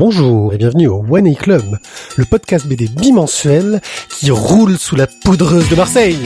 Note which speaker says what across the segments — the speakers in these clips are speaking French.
Speaker 1: Bonjour et bienvenue au One A Club, le podcast BD bimensuel qui roule sous la poudreuse de Marseille.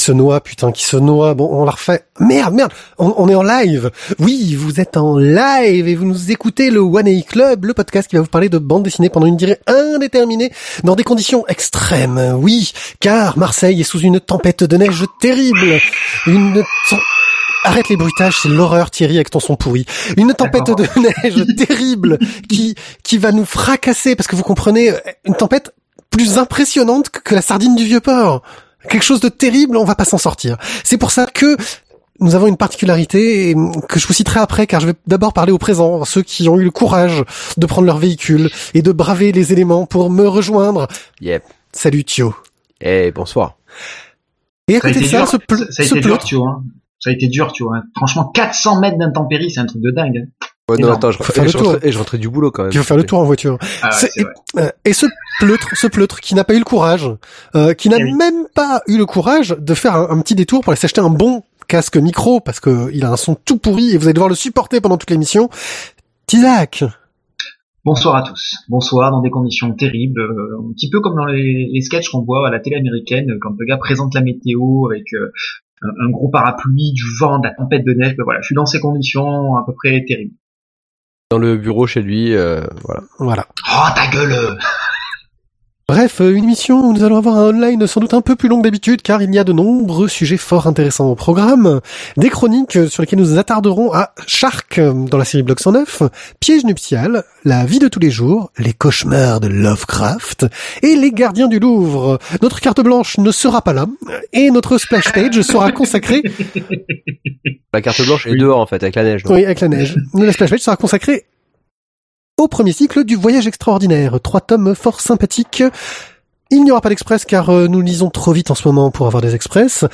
Speaker 1: Se noie, putain, qui se noie. Bon, on la refait. Merde, merde, on, on, est en live. Oui, vous êtes en live et vous nous écoutez le One A Club, le podcast qui va vous parler de bande dessinée pendant une durée indéterminée dans des conditions extrêmes. Oui, car Marseille est sous une tempête de neige terrible. Une Arrête les bruitages, c'est l'horreur Thierry avec ton son pourri. Une tempête de neige terrible qui qui va nous fracasser parce que vous comprenez une tempête plus impressionnante que la sardine du vieux port quelque chose de terrible, on va pas s'en sortir. C'est pour ça que nous avons une particularité que je vous citerai après car je vais d'abord parler au présent, ceux qui ont eu le courage de prendre leur véhicule et de braver les éléments pour me rejoindre.
Speaker 2: Yep.
Speaker 1: Salut Thio.
Speaker 2: Eh, bonsoir.
Speaker 1: Et à côté de ça, ce,
Speaker 3: ça a été dur, tu vois. Ça a été dur, tu vois. Franchement, 400 mètres d'intempérie, c'est un truc de dingue.
Speaker 2: Ouais, non, attends, je, faire le tour. et je rentrais du boulot quand même.
Speaker 1: Tu veux faire le tour en voiture.
Speaker 3: Ah ouais,
Speaker 1: et, euh, et, ce pleutre, ce pleutre qui n'a pas eu le courage, euh, qui n'a
Speaker 3: Eh oui.
Speaker 1: même pas eu le courage de faire un, un petit détour pour aller s'acheter un bon casque micro parce que il a un son tout pourri et vous allez devoir le supporter pendant toute l'émission. Tizak.
Speaker 3: Bonsoir à tous. Bonsoir dans des conditions terribles, euh, un petit peu comme dans les, les sketchs qu'on voit à la télé américaine quand le gars présente la météo avec euh, un, un gros parapluie, du vent, de la tempête de neige. Ben voilà, je suis dans ces conditions à peu près terribles.
Speaker 2: Dans le bureau chez lui, euh, voilà.
Speaker 1: Voilà.
Speaker 3: Oh ta gueule
Speaker 1: Bref, euh, une émission où nous allons avoir un online sans doute un peu plus long que d'habitude car il y a de nombreux sujets fort intéressants au programme. Des chroniques euh, sur lesquelles nous nous attarderons à Shark euh, dans la série Bloc 109, Piège nuptial, La vie de tous les jours, Les cauchemars de Lovecraft et Les gardiens du Louvre. Notre carte blanche ne sera pas là et notre splash page sera consacrée,
Speaker 2: La carte blanche est
Speaker 3: Oui.
Speaker 2: dehors en fait, avec la neige. donc.
Speaker 1: oui, avec la neige. La splash page sera consacrée au premier cycle du Voyage extraordinaire. Trois tomes fort sympathiques. Il n'y aura pas d'express car euh, nous lisons trop vite en ce moment pour avoir des express.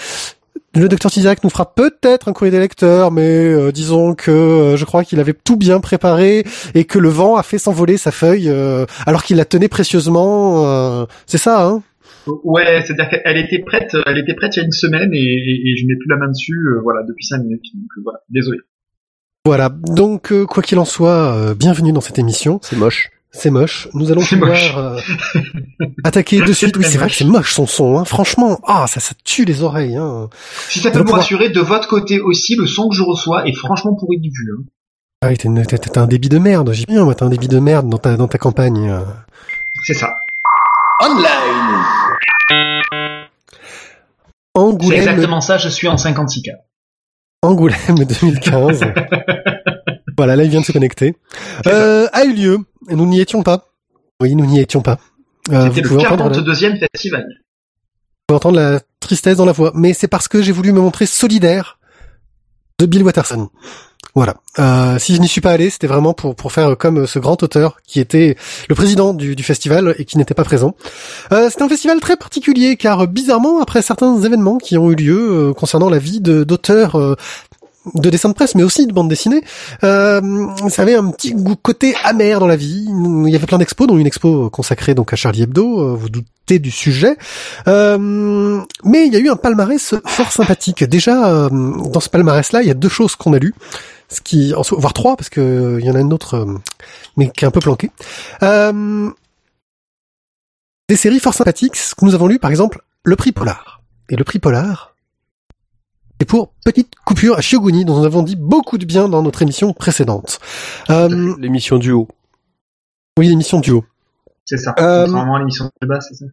Speaker 1: Le docteur Tizak nous fera peut-être un courrier des lecteurs, mais euh, disons que euh, je crois qu'il avait tout bien préparé et que le vent a fait s'envoler sa feuille alors qu'il la tenait précieusement. c'est ça, hein?
Speaker 3: Ouais, c'est-à-dire qu'elle était prête, elle était prête il y a une semaine et, je mets plus la main dessus, voilà, depuis 5 minutes. Donc voilà, désolé.
Speaker 1: Voilà. Donc, euh, quoi qu'il en soit, euh, bienvenue dans cette émission.
Speaker 2: C'est moche.
Speaker 1: C'est moche. Nous allons
Speaker 3: C'est
Speaker 1: pouvoir euh, attaquer de suite. Oui, c'est vrai que c'est moche son son. Hein. Franchement, ah, ça, ça tue les oreilles. Hein.
Speaker 3: Si ça peut vous
Speaker 1: pour-
Speaker 3: rassurer, de votre côté aussi, le son que je reçois est franchement pourri du vue. Hein.
Speaker 1: Ah oui, t'as un débit de merde. J'ai bien, moi, t'as un débit de merde dans ta dans ta campagne.
Speaker 3: C'est ça. C'est
Speaker 1: Angoulême,
Speaker 3: exactement ça, je suis en 56K.
Speaker 1: Angoulême 2015. voilà, là, il vient de se connecter.
Speaker 3: C'est ça.
Speaker 1: Euh, a eu lieu. Et Nous n'y étions pas. Oui, nous n'y étions pas. Euh,
Speaker 3: C'était le
Speaker 1: pouvez entendre la-
Speaker 3: 42e festival.
Speaker 1: Vous pouvez entendre la tristesse dans la voix, mais c'est parce que j'ai voulu me montrer solidaire de Bill Watterson. Voilà. Euh, si je n'y suis pas allé, c'était vraiment pour pour faire comme ce grand auteur qui était le président du, festival et qui n'était pas présent. Euh, un festival très particulier car bizarrement, après certains événements qui ont eu lieu euh, concernant la vie d'auteurs euh, de dessins de presse, mais aussi de bande dessinée, euh, ça avait un petit goût côté amer dans la vie. Il y avait plein d'expos, dont une expo consacrée donc à Charlie Hebdo. euh, Vous doutez du sujet. Euh, mais il y a eu un palmarès fort sympathique. Déjà, euh, dans ce palmarès-là, il y a deux choses qu'on a lues, ce qui, voire trois, parce que euh, il y en a une autre, euh, mais qui est un peu planquée. Euh, des séries fort sympathiques. Ce que nous avons lu, par exemple, le prix Polar. Et le prix Polar, c'est pour Petite Coupure à Shioguni, dont nous avons dit beaucoup de bien dans notre émission précédente. Euh,
Speaker 2: L'émission duo.
Speaker 1: oui, l'émission duo.
Speaker 3: C'est ça.
Speaker 1: Euh,
Speaker 3: à l'émission de base, c'est ça.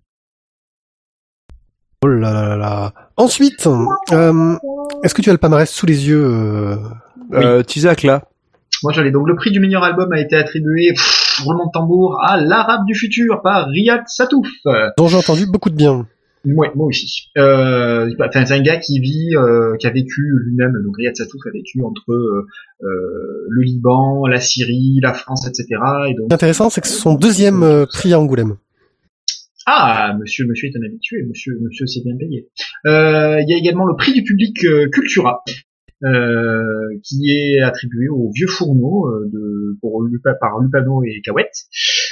Speaker 1: Oh là là là là. Ensuite, euh, est-ce que tu as le palmarès sous les yeux euh,
Speaker 2: Euh, Tizak là.
Speaker 3: Moi, j'allais donc le prix du meilleur album a été attribué, pff, roulement de tambour, à l'Arabe du futur par Riyad Satouf. Euh,
Speaker 1: dont j'ai entendu beaucoup de bien
Speaker 3: Ouais, moi aussi. Euh, bah, enfin, c'est un gars qui vit, euh, qui a vécu lui-même, donc Riyad Satouf a vécu entre euh, le Liban, la Syrie, la France, etc. Et donc,
Speaker 1: L'intéressant, c'est que c'est son deuxième euh, prix à Angoulême.
Speaker 3: ah, monsieur, monsieur est un habitué, monsieur, monsieur s'est bien payé. Euh, Il y a également le prix du public euh, Cultura, euh, qui est attribué aux vieux fourneaux euh, de, pour Lupa, par Lupano et Cahouette.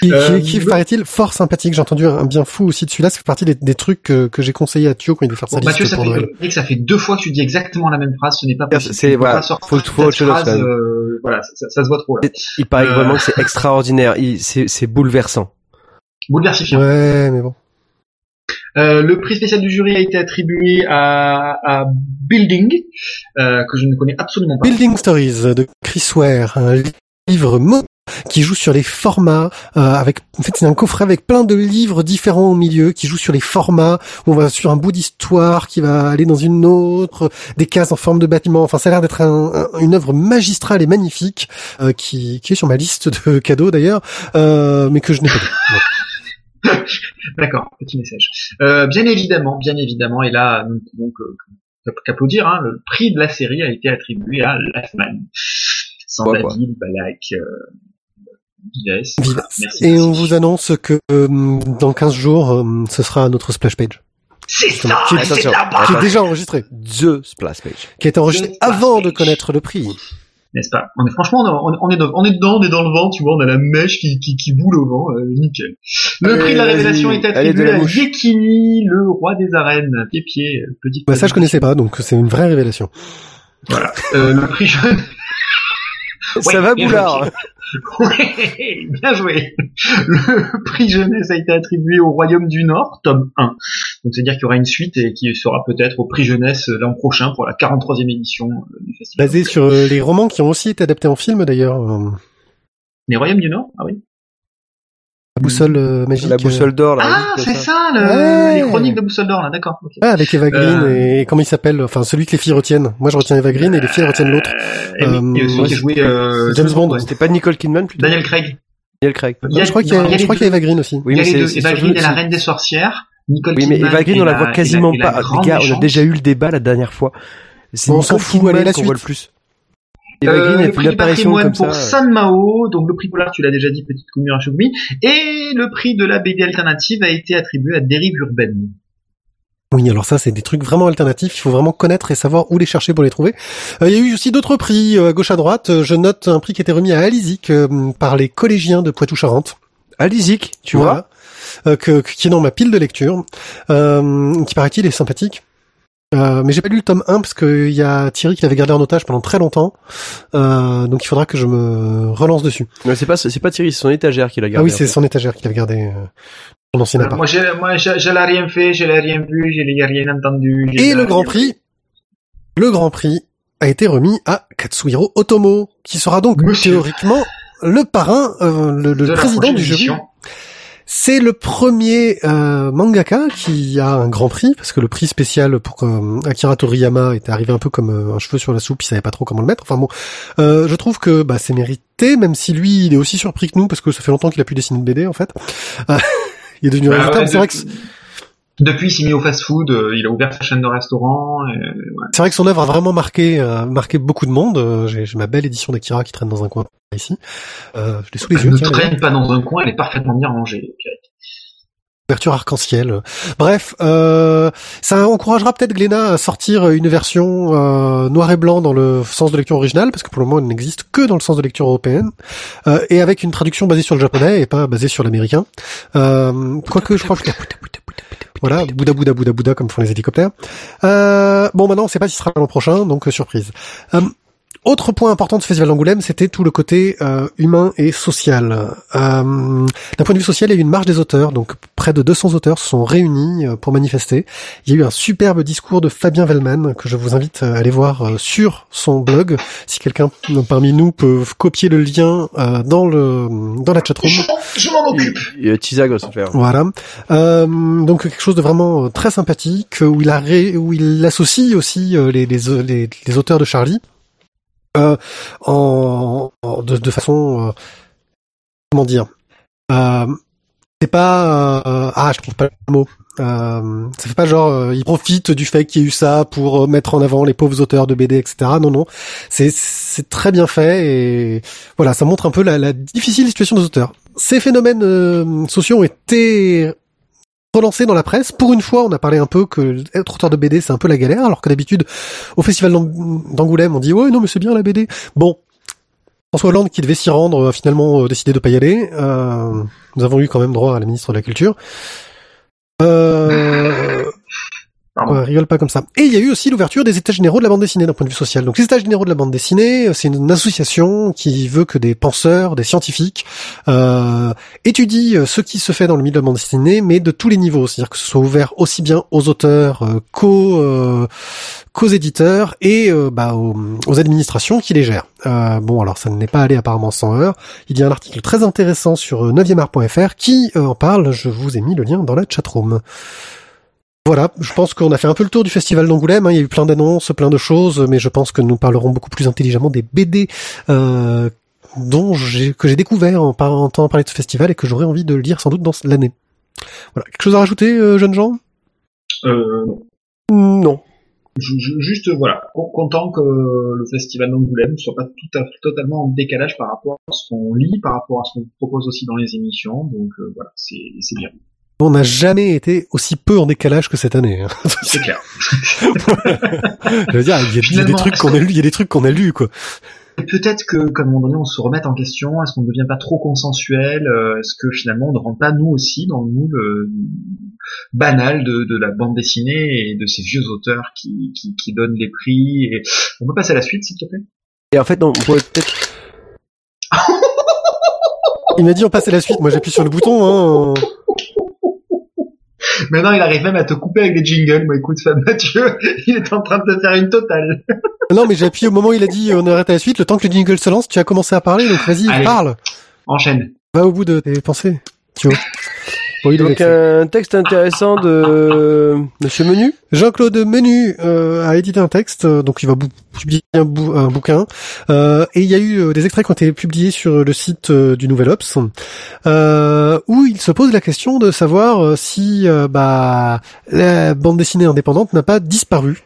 Speaker 1: Qui,
Speaker 3: Euh,
Speaker 1: qui, qui,
Speaker 3: le-
Speaker 1: paraît-il, fort sympathique? J'ai entendu un bien fou aussi de celui-là. Ça fait partie des, des trucs que, que j'ai conseillé à Thio quand il devait faire sa
Speaker 3: Bon, Mathieu,
Speaker 1: liste
Speaker 3: ça
Speaker 1: pour
Speaker 3: fait. Eric, ça fait deux fois que tu dis exactement la même phrase, ce n'est pas possible.
Speaker 2: C'est- voilà, faut- faut autre chose,
Speaker 3: euh, voilà, ça, ça- ça se voit trop là.
Speaker 2: Il paraît
Speaker 3: Euh.
Speaker 2: vraiment que c'est extraordinaire. Il- C'est c'est bouleversant.
Speaker 3: Bouleversifiant.
Speaker 1: Ouais, mais bon.
Speaker 3: Euh, le prix spécial du jury a été attribué à, à Building, euh, que je ne connais absolument pas.
Speaker 1: Building Stories de Chris Ware, un livre mo qui joue sur les formats euh, avec en fait c'est un coffret avec plein de livres différents au milieu qui joue sur les formats où on va sur un bout d'histoire qui va aller dans une autre des cases en forme de bâtiment enfin ça a l'air d'être un- un- une œuvre magistrale et magnifique euh, qui, qui est sur ma liste de cadeaux d'ailleurs euh, mais que je n'ai pas.
Speaker 3: D'accord, petit message. Euh, bien évidemment, bien évidemment, et là, nous ne pouvons qu'applaudir, hein, le prix de la série a été attribué à Lafman. Sans
Speaker 2: Ouais, quoi.
Speaker 3: David, Balak, euh, Vives.
Speaker 1: Vives.
Speaker 3: Merci,
Speaker 1: et
Speaker 3: merci.
Speaker 1: on vous annonce que euh, dans 15 jours euh, ce sera notre splash page
Speaker 3: C'est ça,
Speaker 1: qui est-
Speaker 3: c'est
Speaker 2: attention,
Speaker 3: là-bas
Speaker 1: qui est déjà enregistré
Speaker 2: The Splash Page.
Speaker 1: qui a été enregistré avant de connaître le prix
Speaker 3: N'est-ce pas? On est, Franchement, on est, on, est dans- on est dedans, on est dans le vent, tu vois, on a la mèche qui, qui, qui boule au vent, euh, nickel. Le
Speaker 2: Allez,
Speaker 3: prix de la révélation est attribué à. Yekini, le roi des arènes. Pied-pied, petite...
Speaker 1: bah ça je connaissais pas donc c'est une vraie révélation
Speaker 3: Voilà. Euh, le prix jeune...
Speaker 2: Ça va, Boulard
Speaker 3: Ouais, bien joué. Le prix jeunesse a été attribué au Royaume du Nord, tome 1. Donc c'est-à-dire qu'il y aura une suite et qui sera peut-être au prix jeunesse l'an prochain pour la 43e édition du festival.
Speaker 1: basé sur euh, les romans qui ont aussi été adaptés en film d'ailleurs
Speaker 3: Les Royaumes du Nord Ah oui.
Speaker 1: La boussole euh, magique
Speaker 2: La boussole d'or, là.
Speaker 3: Ah, c'est
Speaker 2: ça.
Speaker 3: ça, le...
Speaker 1: Ouais.
Speaker 3: les chroniques de Boussole d'Or, là, d'accord. ok.
Speaker 1: euh, ouais, avec Eva Green
Speaker 3: Euh,
Speaker 1: et comment il s'appelle enfin celui que les filles retiennent moi je retiens Eva Green et les filles retiennent l'autre
Speaker 3: Euh,
Speaker 1: Euh,
Speaker 3: celui
Speaker 1: ouais,
Speaker 3: qui euh,
Speaker 1: James Bond.
Speaker 2: C'était pas Nicole Kidman, plutôt
Speaker 3: Daniel Craig.
Speaker 2: Daniel Craig.
Speaker 3: Il y a-
Speaker 1: je crois qu'il y a, je crois qu'il y a. Eva Green aussi
Speaker 2: Oui, mais c'est
Speaker 3: Eva Green est la reine des sorcières. Nicole
Speaker 2: Oui, mais Eva Green, on la voit quasiment pas. Les gars, on a déjà eu le débat la dernière fois. C'est
Speaker 1: on s'en fout, allez, la
Speaker 2: qu'on voit le
Speaker 1: suite.
Speaker 2: plus.
Speaker 3: Euh, le prix patrimoine
Speaker 2: comme
Speaker 3: pour
Speaker 2: ça.
Speaker 3: San Mao, donc le prix Polar, tu l'as déjà dit, petite commune Shogumi, et le prix de la BD alternative a été attribué à Dérive Urbaine.
Speaker 1: oui alors ça c'est des trucs vraiment alternatifs il faut vraiment connaître et savoir où les chercher pour les trouver Euh, il y a eu aussi d'autres prix euh, à gauche à droite je note un prix qui a été remis à Alizic euh, par les collégiens de Poitou-Charentes
Speaker 2: Alizic, tu vois?
Speaker 1: Voilà. Euh, que, que- qui est dans ma pile de lecture, euh, qui paraît-il est sympathique. Euh, mais j'ai pas lu le tome 1 parce qu'il y a Thierry qui l'avait gardé en otage pendant très longtemps, euh, donc il faudra que je me relance dessus.
Speaker 2: Mais c'est pas, c'est pas Thierry, c'est son étagère qui l'a
Speaker 1: ah
Speaker 2: gardé.
Speaker 1: oui, c'est son étagère qui l'avait gardé euh, son ancien appart.
Speaker 3: Moi, j'ai, moi, je, je l'ai rien fait, je l'ai rien vu, je l'ai rien entendu. je
Speaker 1: Et le Grand. Prix, le Grand Prix a été remis à Katsuhiro Otomo, qui sera donc
Speaker 3: Monsieur.
Speaker 1: théoriquement le parrain, euh, le, le
Speaker 3: De la
Speaker 1: président du jury. C'est le premier euh, mangaka qui a un grand prix, parce que le prix spécial pour euh, Akira Toriyama était arrivé un peu comme euh, un cheveu sur la soupe, il savait pas trop comment le mettre. Enfin bon, euh, je trouve que bah, c'est mérité, même si lui, il est aussi surpris que nous, parce que ça fait longtemps qu'il a pu dessiner de BD en fait. Il est devenu
Speaker 3: Bah, ouais,
Speaker 1: c'est vrai que
Speaker 3: depuis- il s'est mis au fast-food, euh, il a ouvert sa chaîne de restaurant. et, ouais.
Speaker 1: c'est vrai que son œuvre a vraiment marqué euh, marqué beaucoup de monde. Euh, J'ai j'ai ma belle édition d'Akira qui traîne dans un coin ici. Euh, je l'ai sous les
Speaker 3: Elle
Speaker 1: yeux.
Speaker 3: ne
Speaker 1: tiens,
Speaker 3: traîne pas dans un coin, elle est parfaitement bien rangée.
Speaker 1: couverture arc-en-ciel. Bref, euh, ça encouragera peut-être Glénat à sortir une version euh, noir et blanc dans le sens de lecture original, parce que pour le moment elle n'existe que dans le sens de lecture européenne, euh, et avec une traduction basée sur le japonais et pas basée sur l'américain. Euh, quoique je crois que voilà, Bouddha, Bouddha, Bouddha, Bouddha, comme font les hélicoptères. Euh, bon, maintenant, on sait pas si ce sera l'an prochain, donc euh, surprise. Euh, autre point important de ce festival d'Angoulême, c'était tout le côté euh, humain et social. Euh, D'un point de vue social, il y a eu une marche des auteurs, donc près de 200 auteurs se sont réunis euh, pour manifester. Il y a eu un superbe discours de Fabien Vellman que je vous invite à aller voir sur son blog. Si quelqu'un parmi nous peut copier le lien euh, dans le dans la chatroom.
Speaker 3: Je m'en occupe.
Speaker 2: Il y a Tizag.
Speaker 1: Voilà. Euh, donc quelque chose de vraiment très sympathique où il a ré- où il associe aussi les, les, les, les auteurs de Charlie euh, en, de, de façon euh, comment dire euh, c'est pas euh, ah je trouve pas le mot. Euh, ça fait pas genre euh, ils profitent du fait qu'il y ait eu ça pour mettre en avant les pauvres auteurs de BD etc non non. C'est c'est très bien fait et voilà ça montre un peu la, la difficile situation des auteurs. Ces phénomènes sociaux ont été relancés dans la presse pour une fois on a parlé un peu que être auteur de BD c'est un peu la galère alors que d'habitude au festival d'Ang- d'Angoulême on dit ouais non mais c'est bien la BD bon François Hollande qui devait s'y rendre a finalement euh, décidé de pas y aller. Euh, nous avons eu quand même droit à la ministre de la Culture. Euh, Rigole pas comme ça. Et il y a eu aussi l'ouverture des états généraux de la bande dessinée d'un point de vue social. Donc les états généraux de la bande dessinée, euh, c'est une association qui veut que des penseurs, des scientifiques euh, étudient euh, ce qui se fait dans le milieu de la bande dessinée, mais de tous les niveaux. C'est-à-dire que ce soit ouvert aussi bien aux auteurs euh, qu'aux euh, qu'aux éditeurs et bah, aux, aux administrations qui les gèrent. Bon, alors ça n'est pas allé apparemment sans heure. Il y a un article très intéressant sur euh, 9art.fr qui en parle. Je vous ai mis le lien dans la chatroom. Voilà, je pense qu'on a fait un peu le tour du festival d'Angoulême. hein. Il y a eu plein d'annonces, plein de choses, mais je pense que nous parlerons beaucoup plus intelligemment des BD euh, dont j'ai que j'ai découvert en, par- en entendant parler de ce festival et que j'aurais envie de lire sans doute dans l'année. Voilà, quelque chose à rajouter, euh, jeunes gens
Speaker 3: Euh,
Speaker 1: Non.
Speaker 3: je- je- juste voilà, con- content que le festival d'Angoulême soit pas tout à totalement en décalage par rapport à ce qu'on lit, par rapport à ce qu'on propose aussi dans les émissions. Donc euh, voilà, c'est c'est bien,
Speaker 1: On n'a jamais été aussi peu en décalage que cette année. hein.
Speaker 3: c'est clair.
Speaker 1: Je veux dire, il y a, des trucs qu'on a lu, il y a des trucs qu'on a lus, quoi.
Speaker 3: Et Peut-être que, qu'à un moment donné, on se remette en question. Est-ce qu'on ne devient pas trop consensuel euh, Est-ce que finalement, on ne rentre pas nous aussi dans le moule euh, banal de, de la bande dessinée et de ces vieux auteurs qui, qui, qui donnent les prix et... On peut passer à la suite, s'il te plaît?
Speaker 2: Et en fait, non, on pourrait peut-être.
Speaker 1: Il m'a dit on passe à la suite, moi j'appuie sur le bouton. Hein.
Speaker 3: Maintenant, il arrive même à te couper avec des jingles. Moi, écoute, Fab Mathieu, il est en train de te faire une totale.
Speaker 1: Non, mais j'ai appuyé au moment où il a dit on arrête à la suite. Le temps que le jingle se lance, tu as commencé à parler, donc vas-y, parle.
Speaker 3: Enchaîne.
Speaker 1: Va au bout de tes pensées. Tu vois. Bon, il est
Speaker 2: Donc
Speaker 1: vexé.
Speaker 2: un texte intéressant de Monsieur Menu.
Speaker 1: Jean-Claude Menu euh, a édité un texte, euh, donc il va publier un, bou- un bouquin, euh, et il y a eu euh, des extraits qui ont été publiés sur le site euh, du Nouvel Ops, euh, où il se pose la question de savoir euh, si euh, bah, la bande dessinée indépendante n'a pas disparu.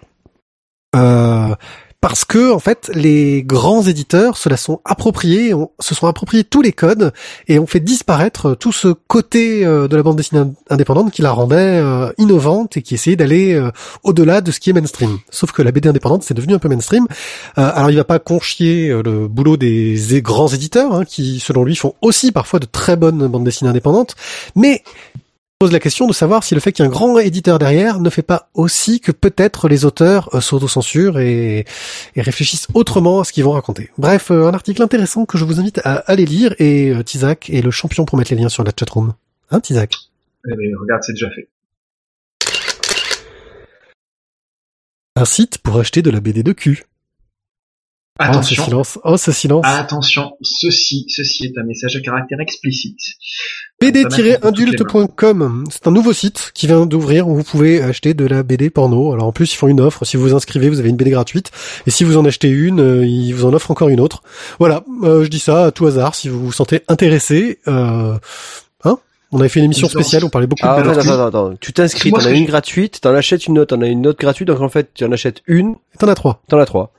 Speaker 1: Parce que en fait, les grands éditeurs se la sont appropriés, se sont appropriés tous les codes et ont fait disparaître tout ce côté euh, de la bande dessinée ind- indépendante qui la rendait euh, innovante et qui essayait d'aller euh, au-delà de ce qui est mainstream. Sauf que la BD indépendante c'est devenu un peu mainstream. Alors il va pas conchier le boulot des, des grands éditeurs hein, qui, selon lui, font aussi parfois de très bonnes bandes dessinées indépendantes, mais pose la question de savoir si le fait qu'il y ait un grand éditeur derrière ne fait pas aussi que peut-être les auteurs euh, s'autocensurent et, et réfléchissent autrement à ce qu'ils vont raconter. Bref, euh, un article intéressant que je vous invite à aller lire et euh, Tizak est le champion pour mettre les liens sur la chatroom. Hein, Tizak?
Speaker 3: Eh ben, regarde, c'est déjà fait.
Speaker 1: Un site pour acheter de la BD de cul. Oh, ce
Speaker 3: Attention.
Speaker 1: silence. Oh, ce silence.
Speaker 3: Attention, ceci, ceci est un message à caractère explicite.
Speaker 1: BD-indulte.com, c'est un nouveau site qui vient d'ouvrir où vous pouvez acheter de la BD porno. Alors en plus ils font une offre, si vous vous inscrivez vous avez une BD gratuite, et si vous en achetez une, euh, ils vous en offrent encore une autre. Voilà, euh, je dis ça à tout hasard, si vous vous sentez intéressé. Euh, hein? On avait fait une émission spéciale, on parlait beaucoup
Speaker 2: Ah,
Speaker 1: de
Speaker 2: attends, attends, attends, attends. Tu t'inscris, t'en as une gratuite, t'en achètes une autre, t'en as une autre gratuite, donc en fait, tu en achètes une,
Speaker 1: T'en as trois.
Speaker 2: t'en as trois.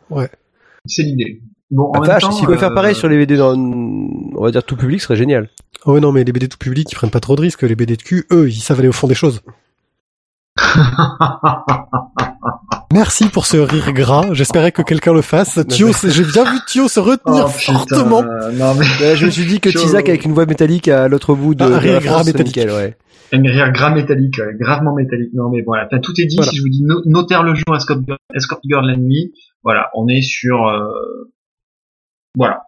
Speaker 3: C'est l'idée. Bon, en
Speaker 2: Ah,
Speaker 3: même temps,
Speaker 2: si tu pouvais faire
Speaker 3: euh,
Speaker 2: pareil sur les BD dans, on va dire tout public, ce serait génial.
Speaker 1: Oh ouais, non mais les BD tout public ils prennent pas trop de risques, les BD de cul, eux, ils savent aller au fond des choses. Merci pour ce rire gras, j'espérais que quelqu'un le fasse. Thio, j'ai bien vu Thio se retenir
Speaker 3: Oh, putain,
Speaker 1: fortement.
Speaker 3: Non mais
Speaker 2: Euh, je me suis dit que. Tizak avec une voix métallique à l'autre bout de,
Speaker 1: Ah,
Speaker 2: de
Speaker 1: rire
Speaker 2: la
Speaker 1: gras
Speaker 2: France,
Speaker 1: métallique.
Speaker 2: nickel, ouais.
Speaker 3: Un rire gras métallique, ouais, gravement métallique. Non mais voilà, enfin, tout est dit.
Speaker 1: Voilà.
Speaker 3: Si je vous dis no- notaire le jour, escort girl, la nuit, voilà, on est sur, euh, voilà.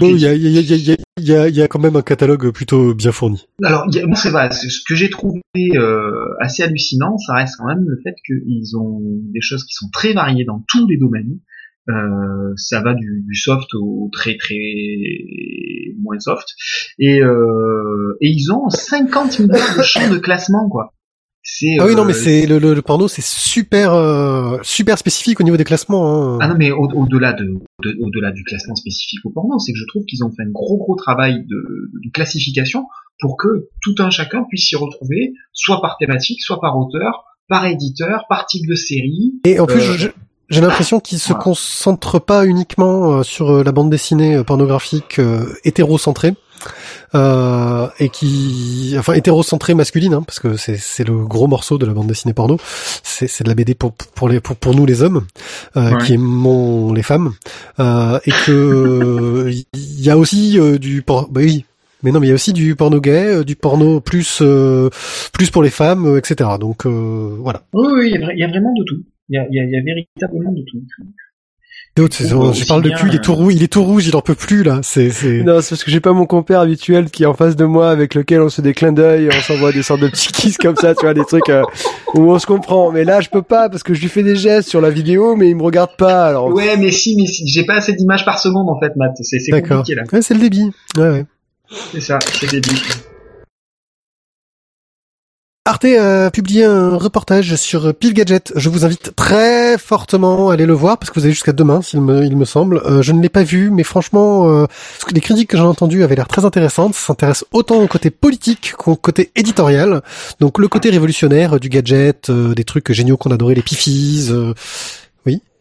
Speaker 1: Il
Speaker 3: dit.
Speaker 1: y a, il y, a, il y, a, il y, a, il y a- il y a quand même un catalogue plutôt bien fourni.
Speaker 3: Alors, moi, c'est vrai. Ce que j'ai trouvé euh, assez hallucinant, ça reste quand même le fait qu'ils ont des choses qui sont très variées dans tous les domaines. Euh, ça va du, du soft au très très moins soft. Et, euh, et ils ont 50 milliards de champs de classement, quoi. C'est,
Speaker 1: Ah oui, non,
Speaker 3: euh,
Speaker 1: mais c'est le, le, le porno, c'est super euh, super spécifique au niveau des classements. Hein.
Speaker 3: Ah non, mais au- au-delà de, de- au-delà du classement spécifique au porno, c'est que je trouve qu'ils ont fait un gros gros travail de, de classification pour que tout un chacun puisse s'y retrouver, soit par thématique, soit par auteur, par éditeur, par type de série.
Speaker 1: Et en plus,
Speaker 3: Euh,
Speaker 1: je- j'ai l'impression qu'il se
Speaker 3: voilà.
Speaker 1: concentre pas uniquement euh, sur euh, la bande dessinée euh, pornographique euh, hétérocentrée. Euh, et qui, enfin hétérocentrée masculine, hein, parce que c'est c'est le gros morceau de la bande dessinée porno. C'est c'est de la BD pour pour les pour, pour nous les hommes, euh,
Speaker 3: Ouais.
Speaker 1: qui aimons les femmes, euh, et que il y a aussi euh, du por bah oui. Mais non, mais il y a aussi du porno gay, euh, du porno plus euh, plus pour les femmes, euh, etc. Donc euh, voilà.
Speaker 3: Oui, oui, il y, a vra- il y a vraiment de tout. Il y a, il y a- il y a véritablement de tout. Oh,
Speaker 1: je parle de
Speaker 3: bien,
Speaker 1: cul, il est
Speaker 3: euh,
Speaker 1: tout rouge, il est tout rouge, il en peut plus là. C'est.
Speaker 2: Non, c'est parce que j'ai pas mon compère habituel qui est en face de moi avec lequel on se des clins d'œil, on s'envoie des sortes de petits kisses comme ça, tu vois, des trucs euh, où on se comprend. Mais là, je peux pas parce que je lui fais des gestes sur la vidéo, mais il me regarde pas. Alors,
Speaker 3: Ouais, mais si, mais si, j'ai pas assez d'images par seconde en fait, Matt. C'est compliqué là.
Speaker 1: Ouais, c'est le débit. Ouais, ouais.
Speaker 3: C'est ça, c'est débile.
Speaker 1: Arte a publié un reportage sur Pile Gadget. Je vous invite très fortement à aller le voir parce que vous avez jusqu'à demain, il me semble. Euh, je ne l'ai pas vu, mais franchement, euh, les critiques que j'ai entendues avaient l'air très intéressantes. Ça s'intéresse autant au côté politique qu'au côté éditorial. Donc le côté révolutionnaire euh, du gadget, euh, des trucs géniaux qu'on adorait, les pifis.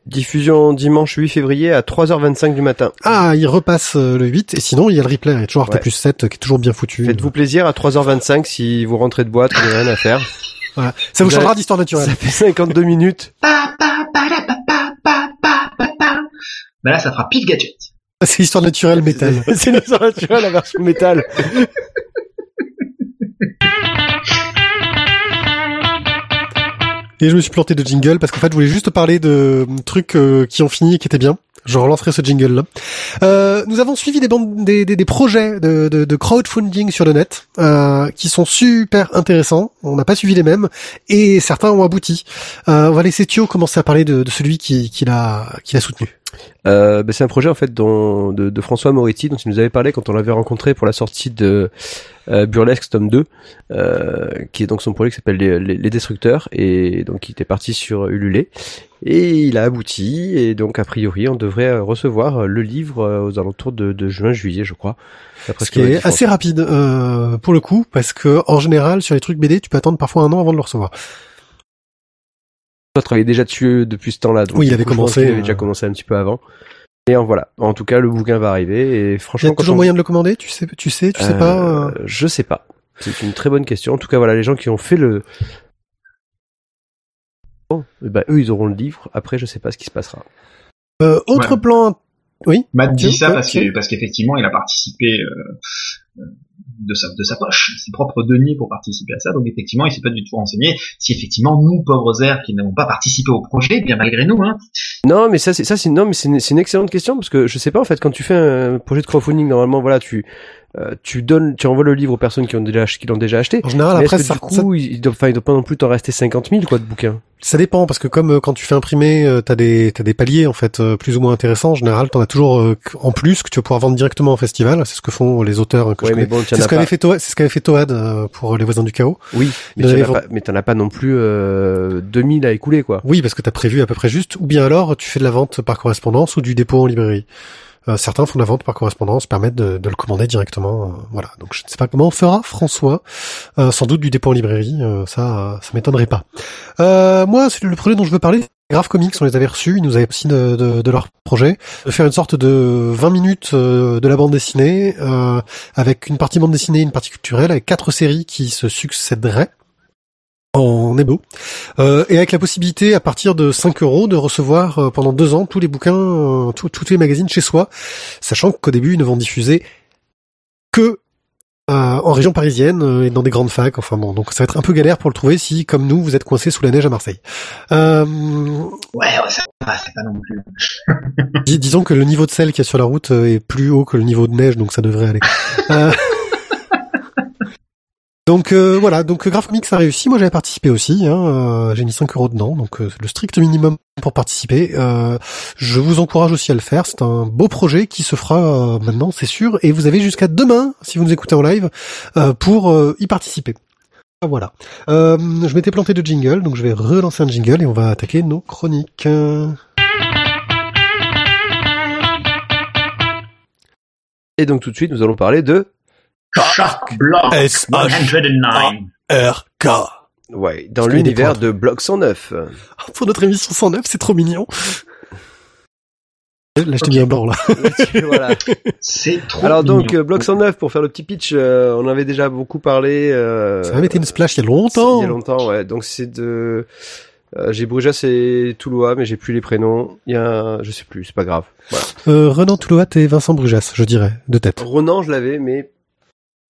Speaker 2: Diffusion dimanche 8 février à 3h25 du matin.
Speaker 1: Ah, il repasse euh, le 8. Et sinon, il y a le replay. Il y a toujours Arte
Speaker 2: Ouais.
Speaker 1: plus 7 euh, qui est toujours bien foutu.
Speaker 2: Faites-vous plaisir à 3h25 si vous rentrez de boîte, vous n'avez rien à faire.
Speaker 1: Voilà. Ça vous
Speaker 2: Vous
Speaker 1: changera
Speaker 2: avez-
Speaker 1: d'histoire naturelle.
Speaker 2: Ça fait 52 minutes.
Speaker 3: Pa, pa, pa, la, pa, pa, pa, pa, pa, pa. Bah là, ça fera pile gadget.
Speaker 1: C'est histoire naturelle métal.
Speaker 2: C'est l'histoire naturelle, la version métal.
Speaker 1: Et je me suis planté de jingle parce qu'en fait, je voulais juste parler de trucs euh, qui ont fini et qui étaient bien. Je relancerai ce jingle là. Euh, nous avons suivi des bandes, des, projets de, crowdfunding sur le net euh, qui sont super intéressants. On n'a pas suivi les mêmes et certains ont abouti. On va laisser Thio commencer à parler de, celui qui l'a soutenu.
Speaker 2: Euh, bah, c'est un projet en fait dont, de, de François Moretti dont il nous avait parlé quand on l'avait rencontré pour la sortie de euh, Burlesque tome 2 euh, qui est donc son projet qui s'appelle les, les, les Destructeurs et donc il était parti sur Ulule et il a abouti et donc a priori on devrait recevoir le livre euh, aux alentours de, de juin juillet je crois d'après
Speaker 1: Ce qui est assez rapide euh, pour le coup parce que en général sur les trucs BD, tu peux attendre parfois un an avant de le recevoir.
Speaker 2: François travaillait déjà dessus depuis ce temps-là donc
Speaker 1: Oui, il avait
Speaker 2: coup,
Speaker 1: commencé,
Speaker 2: qu'il avait
Speaker 1: euh,
Speaker 2: déjà commencé un petit peu avant et en voilà en tout cas le bouquin va arriver et
Speaker 1: Il
Speaker 2: franchement
Speaker 1: y a toujours
Speaker 2: on-
Speaker 1: moyen de le commander, tu sais, tu sais, tu sais pas. euh,
Speaker 2: Euh, Je sais pas. C'est une très bonne question. En tout cas, voilà, les gens qui ont fait le. Bon, eh ben, eux, ils auront le livre. Après, je sais pas ce qui se passera.
Speaker 1: Euh, autre
Speaker 3: Ouais.
Speaker 1: plan. Oui.
Speaker 3: Matt dit ça parce que parce qu'effectivement, il a participé euh, euh, de sa de sa poche, ses propres deniers pour participer à ça. Donc effectivement, il s'est pas du tout renseigné si effectivement nous pauvres airs qui n'avons pas participé au projet, bien malgré nous, hein.
Speaker 2: Non, mais ça, c'est ça, c'est non, mais c'est une, une excellente question parce que je sais pas en fait quand tu fais un projet de crowdfunding, normalement, voilà, tu euh, tu donnes, tu envoies le livre aux personnes qui ont déjà ach- qui l'ont déjà acheté.
Speaker 1: En général,
Speaker 2: Mais
Speaker 1: après,
Speaker 2: que
Speaker 1: ça,
Speaker 2: du
Speaker 1: ça-
Speaker 2: coup, il doit, enfin, il doit pas non plus t'en rester 50 000 quoi de bouquins?
Speaker 1: ça dépend parce que comme euh, quand tu fais imprimer, euh, t'as des t'as des paliers en fait euh, plus ou moins intéressants. En général, t'en as toujours euh, en plus que tu vas pouvoir vendre directement en festival. C'est ce que font les auteurs euh, que
Speaker 2: Ouais,
Speaker 1: je connais.
Speaker 2: bon,
Speaker 1: C'est ce qu'avait fait Toad, c'est ce qu'avait fait Toad euh, pour les voisins du chaos.
Speaker 2: Oui, mais t'en as pas, mais t'en as pas non plus euh, 2000 à écouler quoi.
Speaker 1: Oui, parce que t'as prévu à peu près juste. Ou bien alors, tu fais de la vente par correspondance ou du dépôt en librairie. Euh, certains font de la vente par correspondance, permettent de, le commander directement. euh, voilà. Donc je ne sais pas comment fera François. Euh, sans doute du dépôt en librairie. ça, ça m'étonnerait pas. Moi, c'est le projet dont je veux parler. Graph Comics, on les avait reçus, ils nous avaient aussi de, de, leur projet, de faire une sorte de 20 minutes de la bande dessinée, avec une partie bande dessinée, une partie culturelle, avec quatre séries qui se succéderaient en ebo, euh, et avec la possibilité à partir de 5 euros de recevoir euh, pendant deux ans tous les bouquins, euh, tous tous les magazines chez soi, sachant qu'au début ils ne vont diffuser que euh, en région parisienne euh, et dans des grandes facs. Enfin bon, donc ça va être un peu galère pour le trouver si, comme nous, vous êtes coincé sous la neige à Marseille. Euh,
Speaker 3: Ouais, ouais, ça va, c'est pas non plus.
Speaker 1: dis- disons que le niveau de sel qu'il y a sur la route est plus haut que le niveau de neige, donc ça devrait aller. Euh, Donc euh, voilà, donc Graph Comics a réussi. Moi j'avais participé aussi. Hein, euh, J'ai mis 5 euros dedans, donc euh, le strict minimum pour participer. Euh, je vous encourage aussi à le faire. C'est un beau projet qui se fera euh, maintenant, c'est sûr. Et vous avez jusqu'à demain, si vous nous écoutez en live, euh, pour euh, y participer. Ah, Voilà. Euh, je m'étais planté de jingle, donc je vais relancer un jingle et on va attaquer nos chroniques.
Speaker 2: Et donc tout de suite, nous allons parler de
Speaker 3: Shark Block
Speaker 1: S-H-A-R-K.
Speaker 2: Ouais, dans l'univers de Block 109.
Speaker 1: Pour notre émission 109, c'est trop mignon. Là, je t'ai mis un blanc, là.
Speaker 2: voilà.
Speaker 3: C'est trop
Speaker 2: Alors donc,
Speaker 3: mignon.
Speaker 2: euh, Block 109, pour faire le petit pitch, euh, on avait déjà beaucoup parlé. Euh,
Speaker 1: Ça avait été une splash il y a longtemps.
Speaker 2: Il y a longtemps, ouais. Donc c'est de... Euh, j'ai Brujas et Toulouse, mais j'ai plus les prénoms. Il y a, un- je sais plus, c'est pas grave. Voilà.
Speaker 1: Euh, Renan Touloat et Vincent Brujas, je dirais, de tête.
Speaker 2: Ronan, je l'avais, mais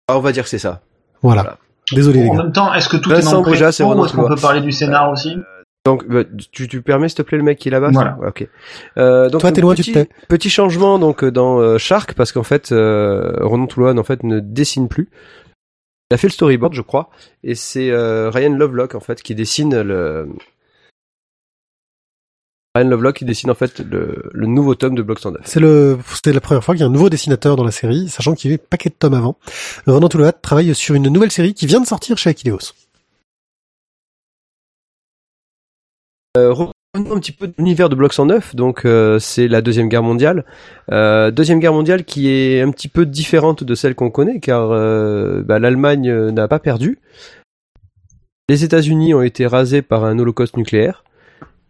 Speaker 2: ah, on va dire que c'est ça.
Speaker 1: Voilà.
Speaker 2: Voilà.
Speaker 1: Désolé, les
Speaker 3: En
Speaker 1: gars.
Speaker 3: même temps, est-ce que tout
Speaker 2: Vincent
Speaker 3: est dans le
Speaker 2: c'est
Speaker 3: ou est-ce qu'on peut parler du scénar aussi
Speaker 2: Donc, bah, tu, tu permets, s'il te plaît, le mec qui est là-bas
Speaker 3: Voilà.
Speaker 2: Ouais, Ok. Euh, donc,
Speaker 1: Toi, t'es loin, tu
Speaker 2: petit. Petit changement donc euh, dans euh, Shark parce qu'en fait, euh, Ronan Toulouan en fait ne dessine plus. Il a fait le storyboard, je crois, et c'est euh, Ryan Lovelock en fait qui dessine le. Ryan Lovelock qui dessine en fait le, le nouveau tome de Block 109.
Speaker 1: C'est le, c'était la première fois qu'il y a un nouveau dessinateur dans la série, sachant qu'il y avait paquet de tomes avant. Renan Touloat travaille sur une nouvelle série qui vient de sortir chez Akileos.
Speaker 2: Euh, revenons un petit peu de l'univers de Block 109, donc euh, c'est la deuxième guerre mondiale. Euh, deuxième guerre mondiale qui est un petit peu différente de celle qu'on connaît, car bah, l'Allemagne n'a pas perdu. Les États-Unis ont été rasés par un holocauste nucléaire,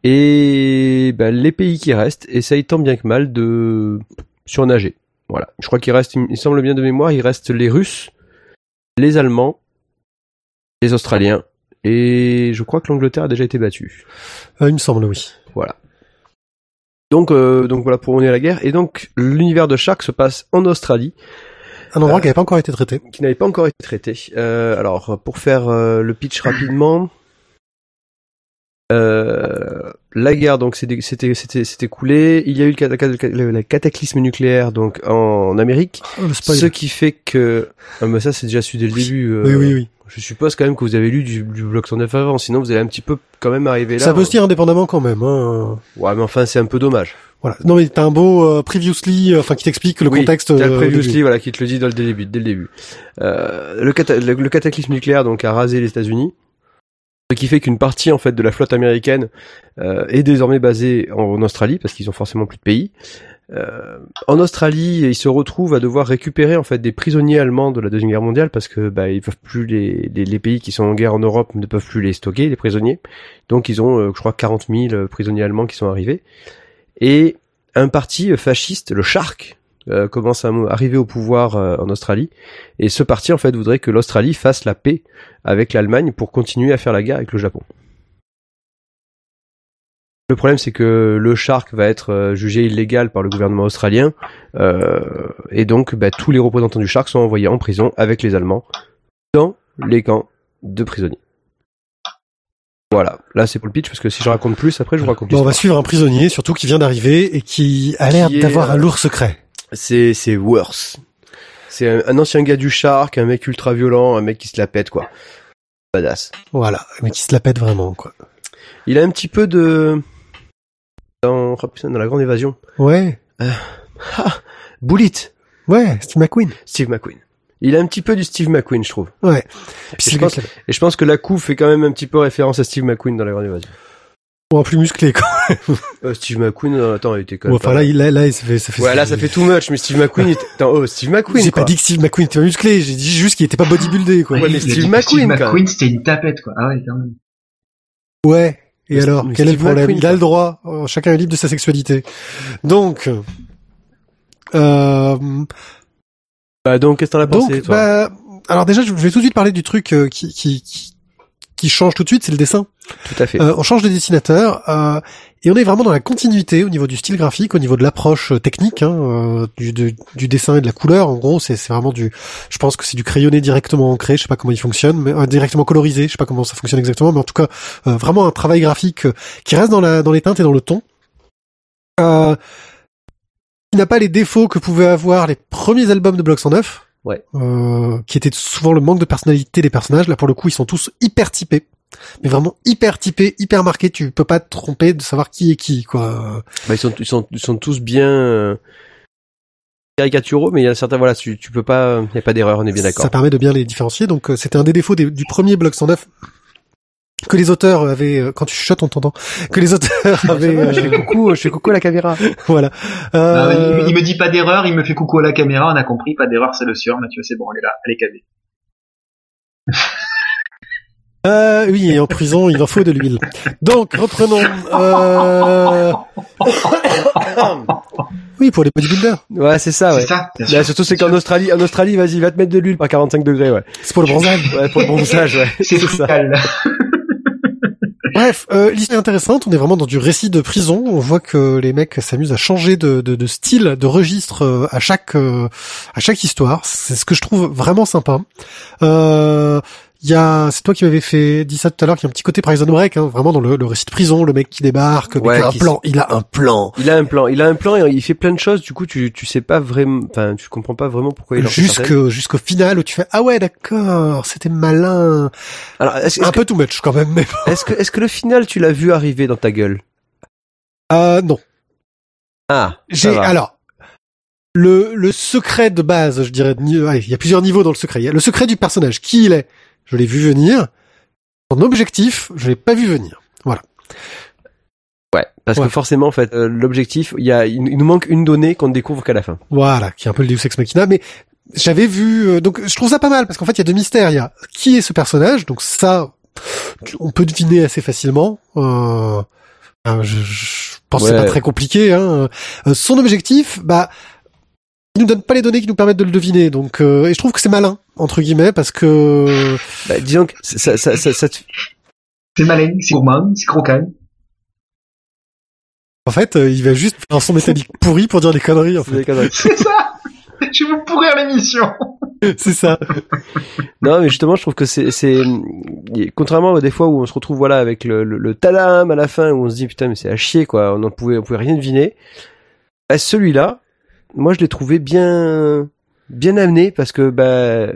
Speaker 2: et bah, les pays qui restent essayent tant bien que mal de surnager. Voilà, je crois qu'il reste, il semble bien de mémoire, il reste les Russes, les Allemands, les Australiens, et je crois que l'Angleterre a déjà été battue.
Speaker 1: Euh, il me semble, oui.
Speaker 2: Voilà. Donc, euh, donc voilà pour on est à la guerre. Et donc l'univers de Shark se passe en Australie,
Speaker 1: Un endroit
Speaker 2: Euh,
Speaker 1: qui n'avait pas encore été traité.
Speaker 2: qui n'avait pas encore été traité. Euh, alors pour faire euh, le pitch rapidement, euh, la guerre donc c'était c'était c'était s'est écoulée. Il y a eu le, cata- le- le cataclysme nucléaire donc en Amérique,
Speaker 1: Oh,
Speaker 2: ce qui fait que ah, mais ça c'est déjà su dès le début. euh,
Speaker 1: Oui, oui, oui.
Speaker 2: Je suppose quand même que vous avez lu du, du bloc 109 avant, sinon vous allez un petit peu quand même arriver là.
Speaker 1: Ça peut se dire indépendamment quand même. Hein.
Speaker 2: Ouais, mais enfin c'est un peu dommage.
Speaker 1: Voilà. Non mais t'as un beau euh, previously, euh, enfin qui t'explique le
Speaker 2: Oui,
Speaker 1: contexte.
Speaker 2: T'as le previously, voilà, qui te le dit dès le début. Dès le, début. Euh, le, cata- le, le cataclysme nucléaire donc a rasé les États-Unis, ce qui fait qu'une partie en fait de la flotte américaine euh, est désormais basée en, Australie parce qu'ils ont forcément plus de pays. Euh, en Australie, ils se retrouvent à devoir récupérer en fait des prisonniers allemands de la deuxième guerre mondiale parce que bah ils peuvent plus les, les, pays qui sont en guerre en Europe ne peuvent plus les stocker les prisonniers. Donc ils ont, euh, je crois, 40 000 prisonniers allemands qui sont arrivés et un parti fasciste, le Shark, euh, commence à arriver au pouvoir euh, en Australie. Et ce parti, en fait, voudrait que l'Australie fasse la paix avec l'Allemagne pour continuer à faire la guerre avec le Japon. Le problème, c'est que le Shark va être euh, jugé illégal par le gouvernement australien, euh, et donc bah, tous les représentants du Shark sont envoyés en prison avec les Allemands dans les camps de prisonniers. Voilà, là c'est pour le pitch parce que si je raconte plus, après je vous raconte
Speaker 1: Bon, on va suivre un prisonnier, surtout qui vient d'arriver et qui a l'air d'avoir un lourd secret.
Speaker 2: C'est c'est worse. C'est un, un ancien gars du Shark, un mec ultra violent, un mec qui se la pète quoi. Badass.
Speaker 1: Voilà, mais qui se la pète vraiment quoi.
Speaker 2: Il a un petit peu de dans dans la grande évasion.
Speaker 1: Ouais,
Speaker 2: Bullet,
Speaker 1: ouais, Steve McQueen.
Speaker 2: Steve McQueen. Il a un petit peu du Steve McQueen, je trouve.
Speaker 1: Ouais.
Speaker 2: Et je, pense, et je pense que la coup fait quand même un petit peu référence à Steve McQueen dans la grande évasion.
Speaker 1: En plus musclé quoi.
Speaker 2: Euh, Steve McQueen, euh, attends, il était quand même.
Speaker 1: Bon, enfin là, là, là, ça fait, ça fait.
Speaker 2: Ouais, là, ça fait too much, mais Steve McQueen, était... Attends, oh, Steve McQueen,
Speaker 1: J'ai pas dit que Steve McQueen était musclé, j'ai dit juste qu'il était pas bodybuildé quoi.
Speaker 2: Ouais, mais Steve McQueen,
Speaker 3: Steve
Speaker 2: quand même.
Speaker 3: McQueen, c'était une tapette, quoi. Ah ouais, quand même.
Speaker 1: Ouais. Et
Speaker 2: Mais
Speaker 1: alors,
Speaker 2: Steve-
Speaker 1: quel est le problème
Speaker 2: McQueen,
Speaker 1: Il a le droit. Euh, Chacun est libre de sa sexualité. Donc, euh,
Speaker 2: Bah, donc, qu'est-ce que t'en as pensé,
Speaker 1: donc,
Speaker 2: toi?
Speaker 1: bah, alors déjà, je vais tout de suite parler du truc qui, qui, qui, qui change tout de suite, c'est le dessin.
Speaker 2: Tout à fait.
Speaker 1: Euh, on change de dessinateur euh, et on est vraiment dans la continuité au niveau du style graphique, au niveau de l'approche euh, technique hein, euh, du, de- du dessin et de la couleur. En gros, c'est vraiment du, je pense que c'est du crayonné directement ancré. Je sais pas comment il fonctionne, mais euh, directement colorisé. Je sais pas comment ça fonctionne exactement, mais en tout cas, euh, vraiment un travail graphique qui reste dans la dans les teintes et dans le ton. Euh, qui n'a pas les défauts que pouvaient avoir les premiers albums de Block 109.
Speaker 2: Ouais.
Speaker 1: Euh, qui étaient souvent le manque de personnalité des personnages. Là, pour le coup, ils sont tous hyper typés mais vraiment hyper typés, hyper marqués. Tu peux pas te tromper de savoir qui est qui, quoi.
Speaker 2: Bah, ils sont, ils sont, ils sont tous bien euh, caricaturaux, mais il y a certains, voilà, tu, tu peux pas, il y a pas d'erreur, on est bien d'accord.
Speaker 1: Ça permet de bien les différencier. Donc, euh, c'était un des défauts des- du premier Block 109 que les auteurs avaient euh, quand tu chuchotes on t'entend que les auteurs avaient
Speaker 2: Je fais
Speaker 1: euh,
Speaker 2: coucou, je fais coucou à la caméra.
Speaker 1: voilà Euh,
Speaker 3: il, il me dit pas d'erreur, il me fait coucou à la caméra, on a compris, pas d'erreur, c'est le sur, Mathieu, c'est bon, elle est là, elle est calée.
Speaker 1: euh, oui et en prison il en faut de l'huile donc reprenons euh... oui pour les bodybuilders
Speaker 2: Ouais, c'est ça,
Speaker 3: C'est
Speaker 2: ouais.
Speaker 3: ça,
Speaker 2: Là,
Speaker 3: sûr.
Speaker 2: surtout c'est qu'en Australie, en Australie, vas-y, va te mettre de l'huile par 45 degrés, ouais.
Speaker 1: c'est pour le bronzage
Speaker 2: Ouais, pour le bronzage, ouais.
Speaker 3: C'est
Speaker 2: ça.
Speaker 1: Bref, euh, l'histoire est intéressante. On est vraiment dans du récit de prison. On voit que les mecs s'amusent à changer de, de, de style, de registre euh, à chaque euh, à chaque histoire. C'est ce que je trouve vraiment sympa. Euh, il y a, c'est toi qui m'avais fait dit ça tout à l'heure, qu'il y a un petit côté Prison Break, hein, vraiment dans le, le récit de prison, le mec qui débarque, mais
Speaker 2: Ouais,
Speaker 1: qui a un
Speaker 2: qui
Speaker 1: plan. Il a un plan.
Speaker 2: Il a un plan, il a un plan et il fait plein de choses. Du coup, tu tu sais pas vraiment, enfin, tu comprends pas vraiment pourquoi il en fait.
Speaker 1: Jusque jusqu'au final où tu fais ah ouais d'accord, c'était malin.
Speaker 2: Alors, est-ce
Speaker 1: Un
Speaker 2: est-ce que,
Speaker 1: peu too much quand même, mais
Speaker 2: est-ce que est-ce que le final tu l'as vu arriver dans ta gueule?
Speaker 1: Euh, non.
Speaker 2: Ah,
Speaker 1: J'ai
Speaker 2: va.
Speaker 1: alors le le secret de base, je dirais. ouais, Il y a plusieurs niveaux dans le secret. Il y a le secret du personnage, qui il est. Je l'ai vu venir. Son objectif, je l'ai pas vu venir. Voilà.
Speaker 2: Ouais, parce
Speaker 1: Ouais.
Speaker 2: que forcément, en fait, euh, l'objectif, il y a, il, nous manque une donnée qu'on ne découvre qu'à la fin.
Speaker 1: Voilà, qui est un peu le Deus Ex Machina. Mais j'avais vu, euh, donc je trouve ça pas mal parce qu'en fait il y a deux mystères. Il y a qui est ce personnage, donc ça, on peut deviner assez facilement. Euh, je, je pense que c'est pas très compliqué. Hein. Euh, son objectif, bah, il nous donne pas les données qui nous permettent de le deviner. Donc, euh, et je trouve que c'est malin entre guillemets parce que
Speaker 2: Bah, disons que ça, ça, ça, ça te-
Speaker 3: C'est malin, c'est gourmand, c'est croquant.
Speaker 1: en fait, euh, il va juste faire un son métallique pourri pour dire des conneries. En fait,
Speaker 2: conneries.
Speaker 3: C'est ça! Je vais vous pourrir l'émission!
Speaker 1: c'est ça.
Speaker 2: Non, mais justement, je trouve que c'est, contrairement à des fois où on se retrouve, voilà, avec le, le, le tadam à la fin, où on se dit, putain, mais c'est à chier, quoi, on ne pouvait, on pouvait rien deviner. Bah, celui-là, moi, je l'ai trouvé bien, bien amené, parce que, bah,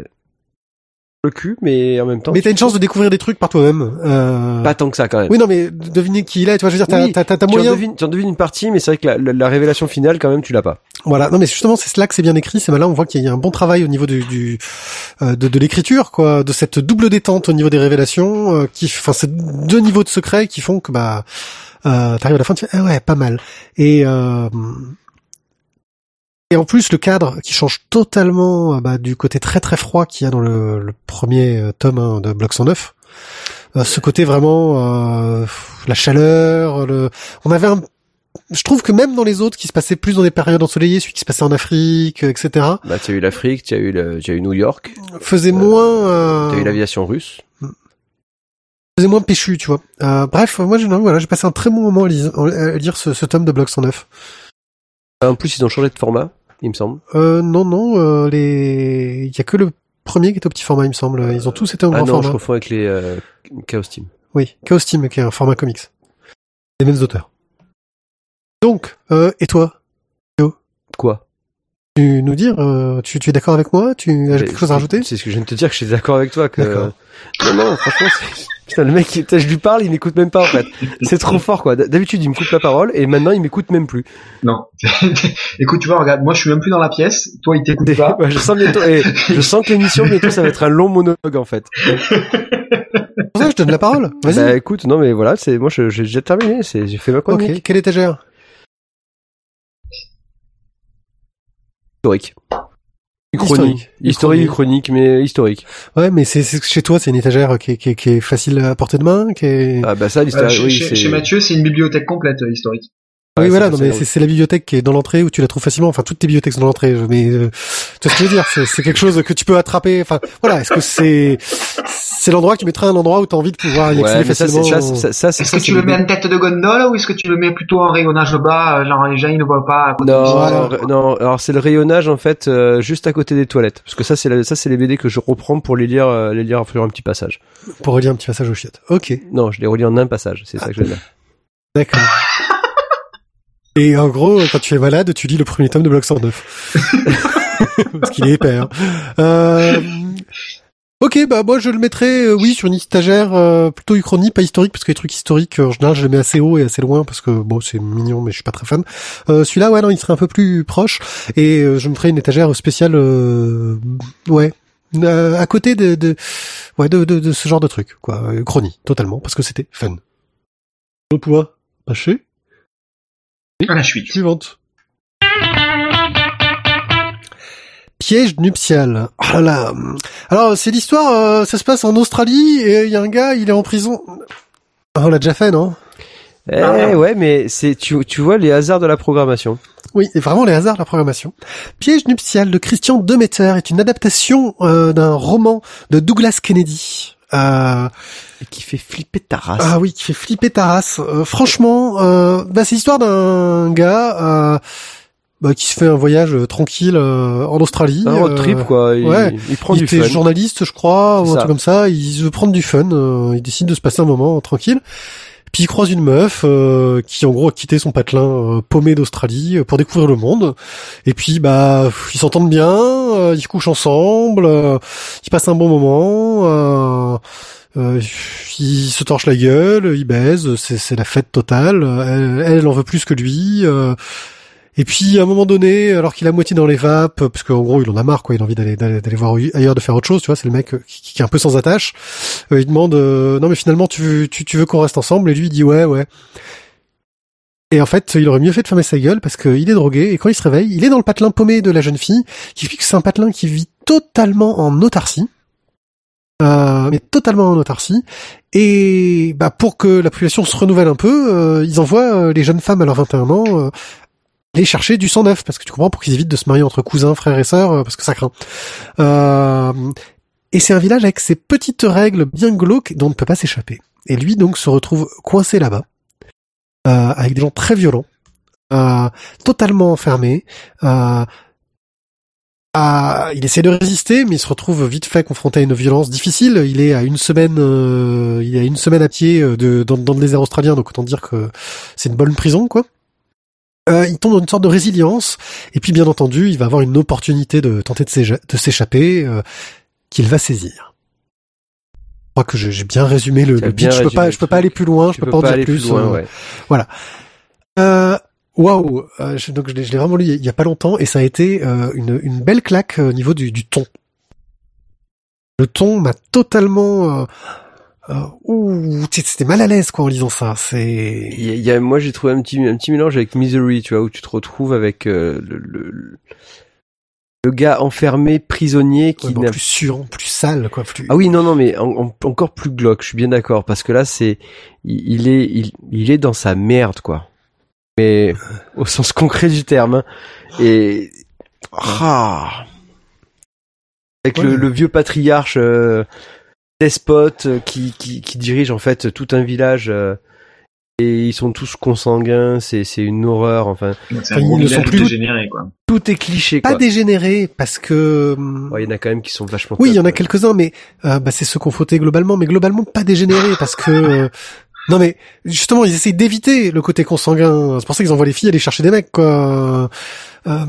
Speaker 2: le cul, mais en même temps,
Speaker 1: Mais t'as une chance de découvrir des trucs par toi-même. Euh...
Speaker 2: pas tant que ça, quand même.
Speaker 1: Oui, non, mais de deviner qui il est. Tu vois, je veux dire, t'as,
Speaker 2: Oui,
Speaker 1: t'as,
Speaker 2: en,
Speaker 1: moyen.
Speaker 2: devines, tu en devines une partie, mais c'est vrai que la, la, la révélation finale, quand même, tu l'as pas.
Speaker 1: Voilà, non mais justement c'est cela que c'est bien écrit, c'est malin, on voit qu'il y a un bon travail au niveau du, du euh, de, de l'écriture quoi, de cette double détente au niveau des révélations, euh, qui, enfin c'est deux niveaux de secret qui font que bah euh, t'arrives à la fin tu fais ah ouais pas mal et euh, et en plus le cadre qui change totalement euh, bah, du côté très très froid qu'il y a dans le, le premier euh, tome hein, de Bloc 109. Euh, ce côté vraiment euh, la chaleur, le... on avait un je trouve que même dans les autres qui se passaient plus dans des périodes ensoleillées, celui qui se passait en Afrique, euh, etc.,
Speaker 2: Bah, tu as eu l'Afrique, tu as eu le, as eu New York,
Speaker 1: faisait moins, euh,
Speaker 2: tu as eu l'aviation russe.
Speaker 1: faisait moins péchu, tu vois. Euh, bref, moi, j'ai, voilà, j'ai passé un très bon moment à lire, à lire ce, ce tome de Bloc 109.
Speaker 2: En plus, ils ont changé de format, il me semble.
Speaker 1: Euh, non, non, euh, les, il y a que le premier qui est au petit format, il me semble. Ils ont tous été en
Speaker 2: Ah
Speaker 1: grand
Speaker 2: non, je
Speaker 1: format.
Speaker 2: confonds avec les euh, Chaos Team.
Speaker 1: Oui, Chaos Team, qui est un format comics. Les mêmes auteurs. Donc, euh, et toi,
Speaker 2: Quoi?
Speaker 1: Tu nous dire, euh, tu, tu es d'accord avec moi? Tu as quelque chose à rajouter?
Speaker 2: C'est ce que je viens de te dire que je suis d'accord avec toi que.
Speaker 1: D'accord.
Speaker 2: Non, non, franchement, c'est... Putain, le mec, je lui parle, il m'écoute même pas en fait. C'est trop fort quoi. D'habitude, il me coupe la parole et maintenant, il m'écoute même plus.
Speaker 3: Non. Écoute, tu vois, regarde, moi je suis même plus dans la pièce, toi il t'écoute pas.
Speaker 2: Ouais, je sens bientôt, et je sens que l'émission bientôt, ça va être un long monologue en fait.
Speaker 1: C'est pour ça que je donne la parole. Vas-y.
Speaker 2: Bah écoute, non mais voilà, c'est moi, je- j'ai déjà terminé. J'ai fait ma chronique
Speaker 1: ok, quelle étagère
Speaker 2: historique.
Speaker 1: Historique.
Speaker 2: Chronique, historique, chronique, mais historique.
Speaker 1: Ouais, mais c'est, c'est chez toi, c'est une étagère qui est, qui est, qui est facile à portée de main, qui est.
Speaker 2: Ah bah ça,
Speaker 3: Euh,
Speaker 2: l'histoire,
Speaker 3: chez,
Speaker 2: oui,
Speaker 3: chez-
Speaker 2: c'est.
Speaker 3: chez Mathieu, c'est une bibliothèque complète euh, historique.
Speaker 1: Oui,
Speaker 2: ouais,
Speaker 1: voilà,
Speaker 2: c'est
Speaker 1: non, mais c'est, c'est la bibliothèque qui est dans l'entrée où tu la trouves facilement. Enfin, toutes tes bibliothèques sont dans l'entrée. Mais euh, tu vois ce que je veux dire c'est, c'est quelque chose que tu peux attraper. Enfin, voilà. Est-ce que c'est, c'est l'endroit que tu mettrais un endroit où tu as envie de pouvoir y
Speaker 2: Ouais,
Speaker 1: accéder
Speaker 2: ça,
Speaker 1: facilement
Speaker 2: ça, c'est- ça,
Speaker 3: Est-ce que tu le mets en tête de gondole ou est-ce que tu le mets plutôt en rayonnage bas, euh, genre les gens ils ne voient pas à côté
Speaker 2: Non, r- non. Alors c'est le rayonnage en fait, euh, juste à côté des toilettes, parce que ça c'est la- ça c'est les BD que je reprends pour les lire, euh, les lire sur un petit passage.
Speaker 1: pour relire un petit passage aux chiottes. Ok,
Speaker 2: Non, je les relis en un passage, c'est ça que je veux dire.
Speaker 1: d'accord. Et en gros, quand tu es malade, tu lis le premier tome de Bloc 109. Parce qu'il est épais. Hein. Euh, ok, bah moi je le mettrais, euh, oui, sur une étagère euh, plutôt uchronie, pas historique, parce que les trucs historiques, euh, en général, je les mets assez haut et assez loin, parce que bon, c'est mignon, mais je suis pas très fan. Euh, Celui-là, ouais, non, il serait un peu plus proche, et euh, je me ferais une étagère spéciale, ouais, à côté de, de ouais de, de, ce genre de truc quoi, Chrony totalement parce que c'était fun. Le poids Haché.
Speaker 3: À la suite.
Speaker 1: Suivante. Piège nuptial. Oh là là. Alors c'est l'histoire, euh, ça se passe en Australie et il y a un gars, il est en prison. Ah, on l'a déjà fait, non?
Speaker 2: Eh
Speaker 3: Ah.
Speaker 2: ouais, mais c'est tu, tu vois les hasards de la programmation.
Speaker 1: Oui, et vraiment les hasards de la programmation. Piège nuptial de Christian Demeter est une adaptation euh, d'un roman de Douglas Kennedy. Euh,
Speaker 2: Et qui fait flipper ta race.
Speaker 1: ah oui, qui fait flipper ta race. Euh, franchement, euh, bah, c'est l'histoire d'un gars euh, bah, qui se fait un voyage euh, tranquille euh, en Australie.
Speaker 2: un road
Speaker 1: euh,
Speaker 2: trip quoi. Il,
Speaker 1: ouais.
Speaker 2: il prend
Speaker 1: il
Speaker 2: du
Speaker 1: était
Speaker 2: fun.
Speaker 1: journaliste, je crois, ou un
Speaker 2: ça.
Speaker 1: truc comme ça. Il veut prendre du fun. euh, il décide de se passer un moment tranquille. Puis il croise une meuf euh, qui en gros a quitté son patelin euh, paumé d'Australie euh, pour découvrir le monde. Et puis bah ils s'entendent bien, euh, ils couchent ensemble, ils passent un bon moment. Euh, ils se torchent la gueule, ils baisent, c'est la fête totale. Elle, en veut plus que lui. Et puis à un moment donné, alors qu'il à moitié dans les vapes, parce qu'en gros il en a marre, quoi, il a envie d'aller d'aller d'aller voir ailleurs, de faire autre chose, tu vois, c'est le mec euh, qui, qui est un peu sans attache. Euh, il demande, euh, non mais finalement tu veux tu, tu veux qu'on reste ensemble, et lui il dit ouais ouais. Et en fait, il aurait mieux fait de fermer sa gueule parce qu'il est drogué et quand il se réveille, il est dans le patelin paumé de la jeune fille, qui explique que c'est un patelin qui vit totalement en autarcie. Euh, mais totalement en autarcie. Et bah pour que la population se renouvelle un peu, euh, ils envoient les jeunes femmes à leurs 21 ans aller chercher du sang neuf, parce que tu comprends, pour qu'ils évitent de se marier entre cousins, frères et sœurs, euh, parce que ça craint. Euh, et c'est un village avec ses petites règles bien glauques dont on ne peut pas s'échapper. Et lui donc se retrouve coincé là-bas, euh, avec des gens très violents, euh, totalement enfermés. Euh, à- il essaie de résister, mais il se retrouve vite fait confronté à une violence difficile. Il est à une semaine, euh, il est à une semaine à pied dans, dans le désert australien, donc autant dire que c'est une bonne prison, quoi. Euh, il tombe dans une sorte de résilience, et puis bien entendu, il va avoir une opportunité de tenter de s'échapper, euh, qu'il va saisir. Je crois que j'ai bien résumé le, le pitch. Je peux pas, je peux pas aller plus loin, je peux
Speaker 2: peux
Speaker 1: pas en dire
Speaker 2: aller
Speaker 1: plus.
Speaker 2: loin,
Speaker 1: euh,
Speaker 2: ouais.
Speaker 1: euh, Waouh, euh, donc je l'ai vraiment lu il y a- pas longtemps et ça a été une, une belle claque au niveau du, du ton. Le ton m'a totalement, ouh, tu sais, c'était mal à l'aise quoi en lisant ça. C'est
Speaker 2: Il y a, moi j'ai trouvé un petit un petit mélange avec Misery, tu vois, où tu te retrouves avec euh, le, le le gars enfermé, prisonnier qui
Speaker 1: ouais, bon, plus sûr, plus sale quoi. Plus...
Speaker 2: Ah oui, non, non, mais en- en- encore plus glauque, je suis bien d'accord, parce que là, c'est, il, il est, il, il est dans sa merde, quoi. Mais au sens concret du terme. hein. Et ah, avec le, vieux patriarche euh, despote euh, qui, qui, qui dirige en fait tout un village. euh, et ils sont tous consanguins, c'est c'est une horreur. Enfin,
Speaker 1: Enfin, ils ne sont plus-
Speaker 3: dégénéré, quoi.
Speaker 2: tout est cliché.
Speaker 1: Pas
Speaker 2: Quoi.
Speaker 1: dégénéré parce que
Speaker 2: Ouais, il y en a quand même qui sont vachement.
Speaker 1: oui, il y en a
Speaker 2: top,
Speaker 1: quelques-uns, mais euh, bah, c'est ceux qu'on fautait globalement, mais globalement pas dégénéré parce que euh, non mais justement ils essayent d'éviter le côté consanguin. C'est pour ça qu'ils envoient les filles aller chercher des mecs quoi. Euh,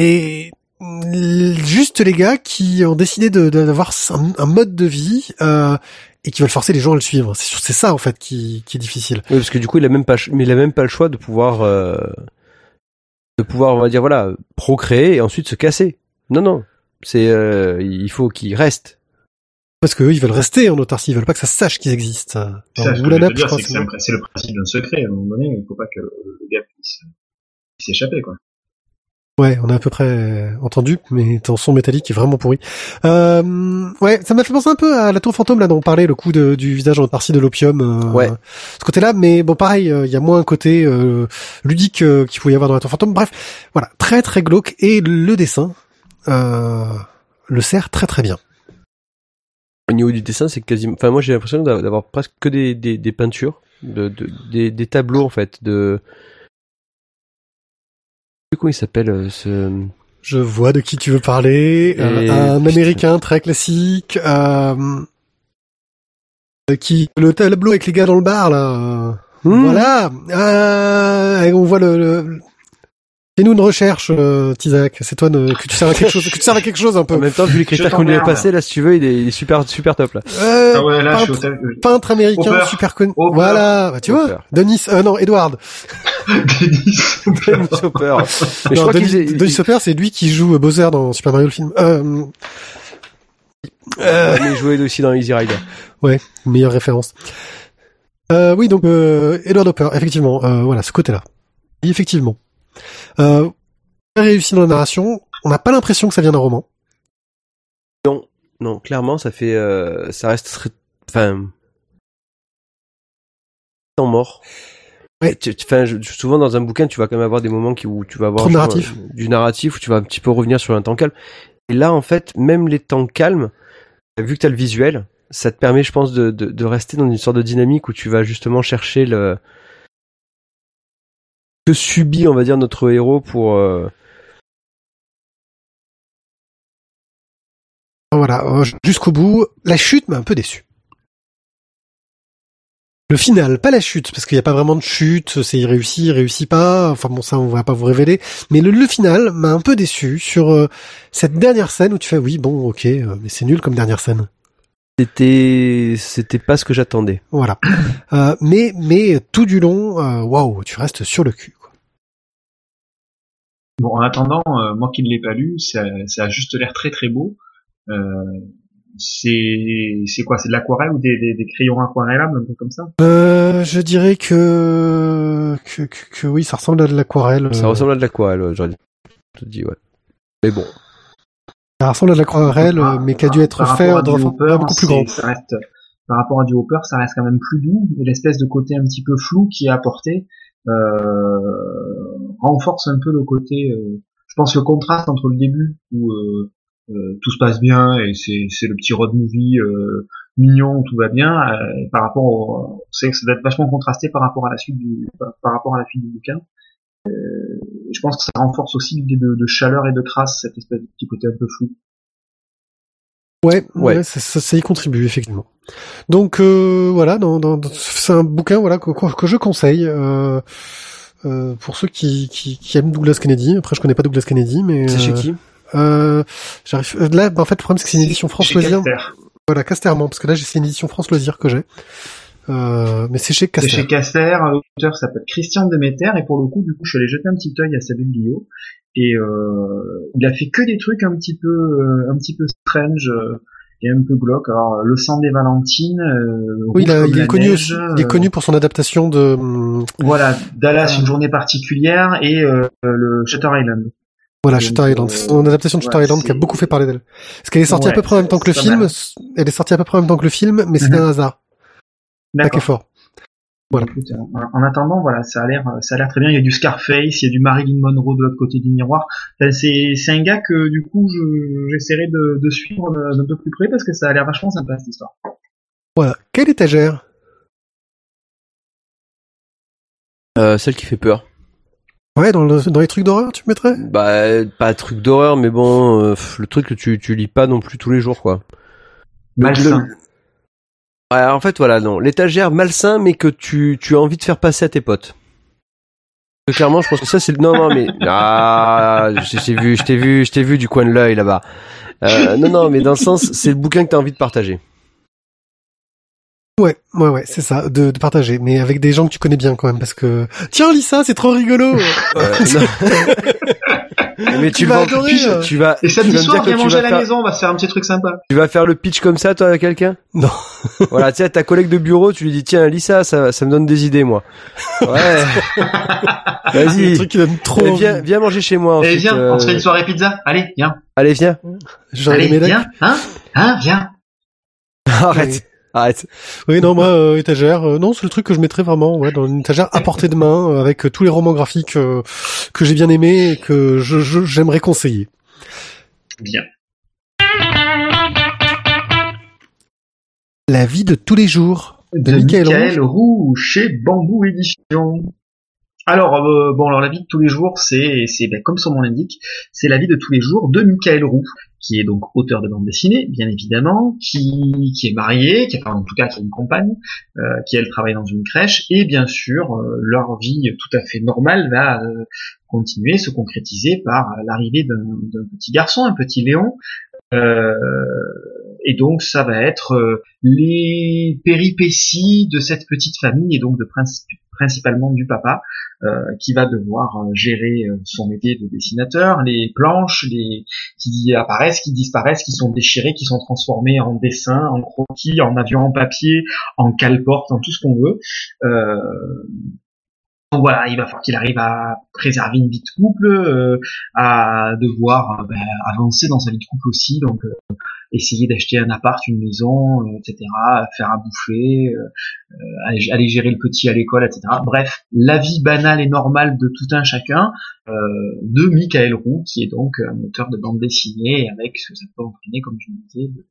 Speaker 1: et juste les gars qui ont décidé de- de- d'avoir un, un mode de vie euh, et qui veulent forcer les gens à le suivre. C'est ça en fait qui, qui est difficile.
Speaker 2: Oui, parce que du coup, il a même pas, mais il a même pas le choix de pouvoir, euh, de pouvoir, on va dire, voilà, procréer et ensuite se casser. Non, non, c'est, euh, il faut qu'il reste.
Speaker 1: Parce que eux, ils veulent rester en autarcie, ils veulent pas que ça se sache qu'ils existent.
Speaker 3: Ce c'est le principe d'un secret. À un moment donné, il faut pas que le gars puisse puisse s'échapper, quoi.
Speaker 1: Ouais, on a à peu près entendu, mais ton son métallique est vraiment pourri. Euh, ouais, ça m'a fait penser un peu à la tour fantôme là dont on parlait, le coup de, du visage en partie de l'opium. euh,
Speaker 2: Ouais.
Speaker 1: Ce côté-là, mais bon, pareil, euh, il y a moins un côté euh, ludique euh, qu'il pouvait y avoir dans la tour fantôme. Bref, voilà, très très glauque et le dessin euh, le sert très très bien.
Speaker 2: Au niveau du dessin, c'est quasiment, enfin, moi, j'ai l'impression d'a- d'avoir presque que des, des, des peintures, de, de- des, des tableaux, en fait, de, comment il s'appelle, euh, ce,
Speaker 1: Je vois de qui tu veux parler. Euh,
Speaker 2: Et-
Speaker 1: un américain très classique. Euh, qui le tableau avec les gars dans le bar là.
Speaker 2: Hmm.
Speaker 1: Voilà. Euh, on voit le. le... Fais-nous une recherche, euh, Tizak. C'est toi de- que tu sers à quelque chose, que tu sers à quelque chose un
Speaker 2: En
Speaker 1: peu.
Speaker 2: même temps, vu les critères qu'on lui a passés, là, si tu veux, il est, il est super, super top, là.
Speaker 1: Euh,
Speaker 3: Ah ouais, là, je suis au
Speaker 1: peintre,
Speaker 3: tel-
Speaker 1: peintre américain
Speaker 3: Hopper.
Speaker 1: super connu. Voilà, bah, tu vois. Denis, euh, non, Edward.
Speaker 3: Dennis
Speaker 2: Dennis Hopper.
Speaker 1: Dennis Hopper, c'est lui qui joue Bowser dans Super Mario le film. Euh,
Speaker 2: Euh, mais il jouait aussi dans Easy Rider.
Speaker 1: meilleure référence. Euh, oui, donc euh, Edward Hopper, effectivement, euh, voilà, ce côté-là. Et effectivement. Euh, réussi dans la narration. On n'a pas l'impression que ça vient d'un roman.
Speaker 2: Non, clairement, ça fait, euh, ça reste très, enfin, temps mort.
Speaker 1: Ouais.
Speaker 2: Tu- tu- souvent dans un bouquin, tu vas quand même avoir des moments qui, où tu vas avoir
Speaker 1: narratif.
Speaker 2: crois, du narratif, où tu vas un petit peu revenir sur un temps calme. Et là, en fait, même les temps calmes, vu que tu as le visuel, ça te permet, je pense, de, de, de rester dans une sorte de dynamique où tu vas justement chercher le que subit, on va dire, notre héros pour. euh,
Speaker 1: Voilà, euh, jusqu'au bout. La chute m'a un peu déçu. Le final, pas la chute, parce qu'il n'y a pas vraiment de chute, c'est il réussit, il réussit pas, enfin bon ça on va pas vous révéler, mais le, le final m'a un peu déçu sur euh, cette dernière scène où tu fais oui bon ok, euh, mais c'est nul comme dernière scène.
Speaker 2: C'était, c'était pas ce que j'attendais.
Speaker 1: Voilà. Euh, mais mais tout du long, waouh, tu restes sur le cul.
Speaker 3: Bon, en attendant, euh, moi qui ne l'ai pas lu, ça, ça a juste l'air très très beau. Euh, c'est c'est quoi? C'est de l'aquarelle ou des, des, des crayons aquarellables, un peu comme ça?
Speaker 1: Euh, je dirais que que, que que oui, ça ressemble à de l'aquarelle.
Speaker 2: Ça
Speaker 1: euh,
Speaker 2: ressemble à de l'aquarelle, ouais, j'aurais tout dit, ouais. Mais bon.
Speaker 1: Ça ressemble à de l'aquarelle, euh, mais qui a dû être
Speaker 3: par
Speaker 1: fait
Speaker 3: rapport à
Speaker 1: dans
Speaker 3: du
Speaker 1: un beaucoup plus grand.
Speaker 3: Ça reste, par rapport à du Hopper, ça reste quand même plus doux et l'espèce de côté un petit peu flou qui est apporté euh, renforce un peu le côté. euh, je pense le contraste entre le début où euh, euh, tout se passe bien et c'est c'est le petit road movie euh, mignon où tout va bien euh, par rapport au c'est que ça doit être vachement contrasté par rapport à la suite du par, par rapport à la suite du bouquin Euh, je pense que ça renforce aussi l'idée de, de chaleur et de crasse cette espèce de petit côté un peu flou
Speaker 1: Ouais,
Speaker 2: Ouais.
Speaker 1: ouais, ça, ça, ça y contribue effectivement. Donc euh, voilà, dans, dans, dans- c'est un bouquin voilà que, que que je conseille euh, euh, pour ceux qui, qui, qui aiment Douglas Kennedy. Après, je connais pas Douglas Kennedy, mais
Speaker 2: C'est chez
Speaker 1: euh,
Speaker 2: qui
Speaker 1: euh, J'arrive là. bah, en fait, le problème c'est que c'est une édition France.
Speaker 3: Caster.
Speaker 1: Voilà, Casterman, parce que là, j'ai- c'est une édition France Loisirs que j'ai. Euh, mais c'est chez
Speaker 3: C'est
Speaker 1: Caster.
Speaker 3: chez Caster, l'auteur s'appelle Christian Demeter, et pour le coup, du coup, je suis allé jeter un petit œil à sa biblio, et euh, il a fait que des trucs un petit peu, un petit peu strange euh, et un peu glauque. Alors, le sang des Valentines, euh,
Speaker 1: Oui, il, est connu
Speaker 3: neige.
Speaker 1: Il est
Speaker 3: euh,
Speaker 1: connu pour son adaptation de. hum,
Speaker 3: Voilà, Dallas,
Speaker 1: Euh,
Speaker 3: une journée particulière, et euh, le Shutter Island.
Speaker 1: Voilà, Shutter Island.
Speaker 3: euh,
Speaker 1: son adaptation de Shutter
Speaker 3: ouais,
Speaker 1: Island qui a beaucoup fait parler d'elle. Parce qu'elle est sortie à peu près en même temps que le film.
Speaker 3: mal.
Speaker 1: Elle est sortie à peu près en même temps que le film, mais c'était
Speaker 3: Mhm.
Speaker 1: un hasard.
Speaker 3: D'accord.
Speaker 1: fort. Voilà.
Speaker 3: Écoute, en, en attendant, voilà, ça a l'air, ça a l'air très bien. Il y a du Scarface, il y a du Marilyn Monroe de l'autre côté du miroir. Enfin, c'est, c'est un gars que du coup, je, j'essaierai de, de suivre de- d'un peu plus près parce que ça a l'air vachement sympa cette histoire.
Speaker 1: Voilà. Quelle étagère?
Speaker 2: Euh, Celle qui fait peur.
Speaker 1: Ouais, dans, le- dans les trucs d'horreur, tu mettrais?
Speaker 2: Bah, pas truc d'horreur, mais bon, euh, le truc que tu, tu lis pas non plus tous les jours, quoi.
Speaker 3: Malsain.
Speaker 2: le- en fait, voilà, non. L'étagère malsain, mais que tu, tu as envie de faire passer à tes potes. Clairement, je pense que ça, c'est le... Non, non, mais... Ah, je t'ai vu, je t'ai vu, je t'ai vu du coin de l'œil, là-bas. Euh, non, non, mais dans le sens, c'est le bouquin que t'as envie de partager.
Speaker 1: Ouais, ouais, ouais, c'est ça, de, de partager, mais avec des gens que tu connais bien quand même, parce que tiens, lis ça, c'est trop rigolo.
Speaker 2: Euh. mais tu,
Speaker 1: Tu vas
Speaker 2: vas,
Speaker 1: adorer,
Speaker 2: tu,
Speaker 1: euh.
Speaker 2: tu vas,
Speaker 3: Et
Speaker 2: tu
Speaker 3: samedi soir, viens
Speaker 2: tu
Speaker 3: manger à
Speaker 2: vas
Speaker 3: la
Speaker 2: faire,
Speaker 3: maison, on va se faire un petit truc sympa.
Speaker 2: tu vas faire le pitch comme ça, toi, à quelqu'un?
Speaker 1: Non.
Speaker 2: Voilà, tu sais, à ta collègue de bureau, tu lui dis, tiens, lis ça, ça, ça me donne des idées, moi. Ouais. Vas-y.
Speaker 1: un truc qui donne trop. Envie.
Speaker 2: viens, viens manger chez moi.
Speaker 3: Allez,
Speaker 2: ensuite,
Speaker 3: viens,
Speaker 2: euh,
Speaker 3: on se fait une soirée pizza. Allez, viens.
Speaker 2: Allez, viens.
Speaker 3: Allez, viens. Hein? Hein? Viens.
Speaker 2: Arrête. Arrête.
Speaker 1: Oui, non, moi, euh, étagère, euh, non, c'est le truc que je mettrais vraiment, ouais, dans une étagère à portée de main, euh, avec euh, tous les romans graphiques euh, que j'ai bien aimés et que je, je- j'aimerais conseiller.
Speaker 3: Bien.
Speaker 1: La vie de tous les jours de,
Speaker 3: de
Speaker 1: Michael
Speaker 3: Michael. Roux chez Bambou Édition. Alors euh, bon, alors la vie de tous les jours, c'est c'est ben, comme son nom l'indique, c'est la vie de tous les jours de Michael Roux, qui est donc auteur de bande dessinée, bien évidemment, qui qui est marié, qui enfin en tout cas qui a une compagne, euh, qui elle travaille dans une crèche, et bien sûr euh, leur vie tout à fait normale va euh, continuer, se concrétiser par l'arrivée d'un petit garçon, un petit Léon. Et donc ça va être les péripéties de cette petite famille et donc de princi- principalement du papa, qui va devoir gérer son métier de dessinateur, les planches, les qui apparaissent, qui disparaissent, qui sont déchirées, qui sont transformées en dessins, en croquis, en avions en papier, en cale-porte, en tout ce qu'on veut. Donc voilà, il va falloir qu'il arrive à préserver une vie de couple, euh, à devoir euh, ben, avancer dans sa vie de couple aussi, donc euh, essayer d'acheter un appart, une maison, etc., faire à bouffer, aller gérer le petit à l'école, etc. Bref, la vie banale et normale de tout un chacun de Michael Roux, qui est donc un auteur de bande dessinée avec ce que ça peut entraîner, comme je disais, de,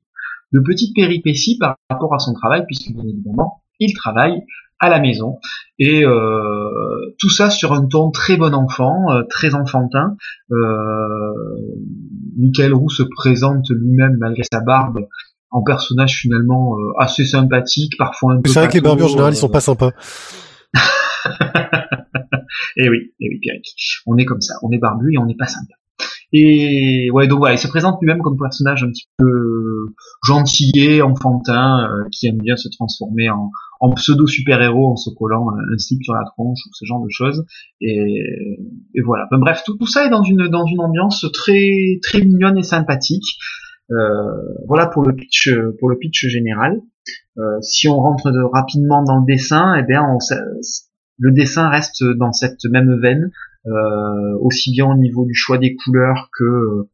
Speaker 3: de petites péripéties par rapport à son travail, puisque bien évidemment, il travaille à la maison et euh, tout ça sur un ton très bon enfant, euh, très enfantin. Euh, Michael Roux se présente lui-même malgré sa barbe en personnage finalement euh, assez sympathique, parfois un peu.
Speaker 1: C'est vrai que les barbus en général ils sont pas sympas.
Speaker 3: et eh oui, et eh oui, Pierre, on est comme ça, on est barbu et on n'est pas sympa. Et ouais, donc voilà, il se présente lui-même comme personnage un petit peu gentillé, enfantin, euh, qui aime bien se transformer en, en pseudo super-héros en se collant un slip sur la tronche ou ce genre de choses. Et, et voilà. bref, tout, tout, ça est dans une dans une ambiance très très mignonne et sympathique. Euh, voilà pour le pitch pour le pitch général. Euh, si on rentre de, rapidement dans le dessin, eh bien on, le dessin reste dans cette même veine, euh, aussi bien au niveau du choix des couleurs que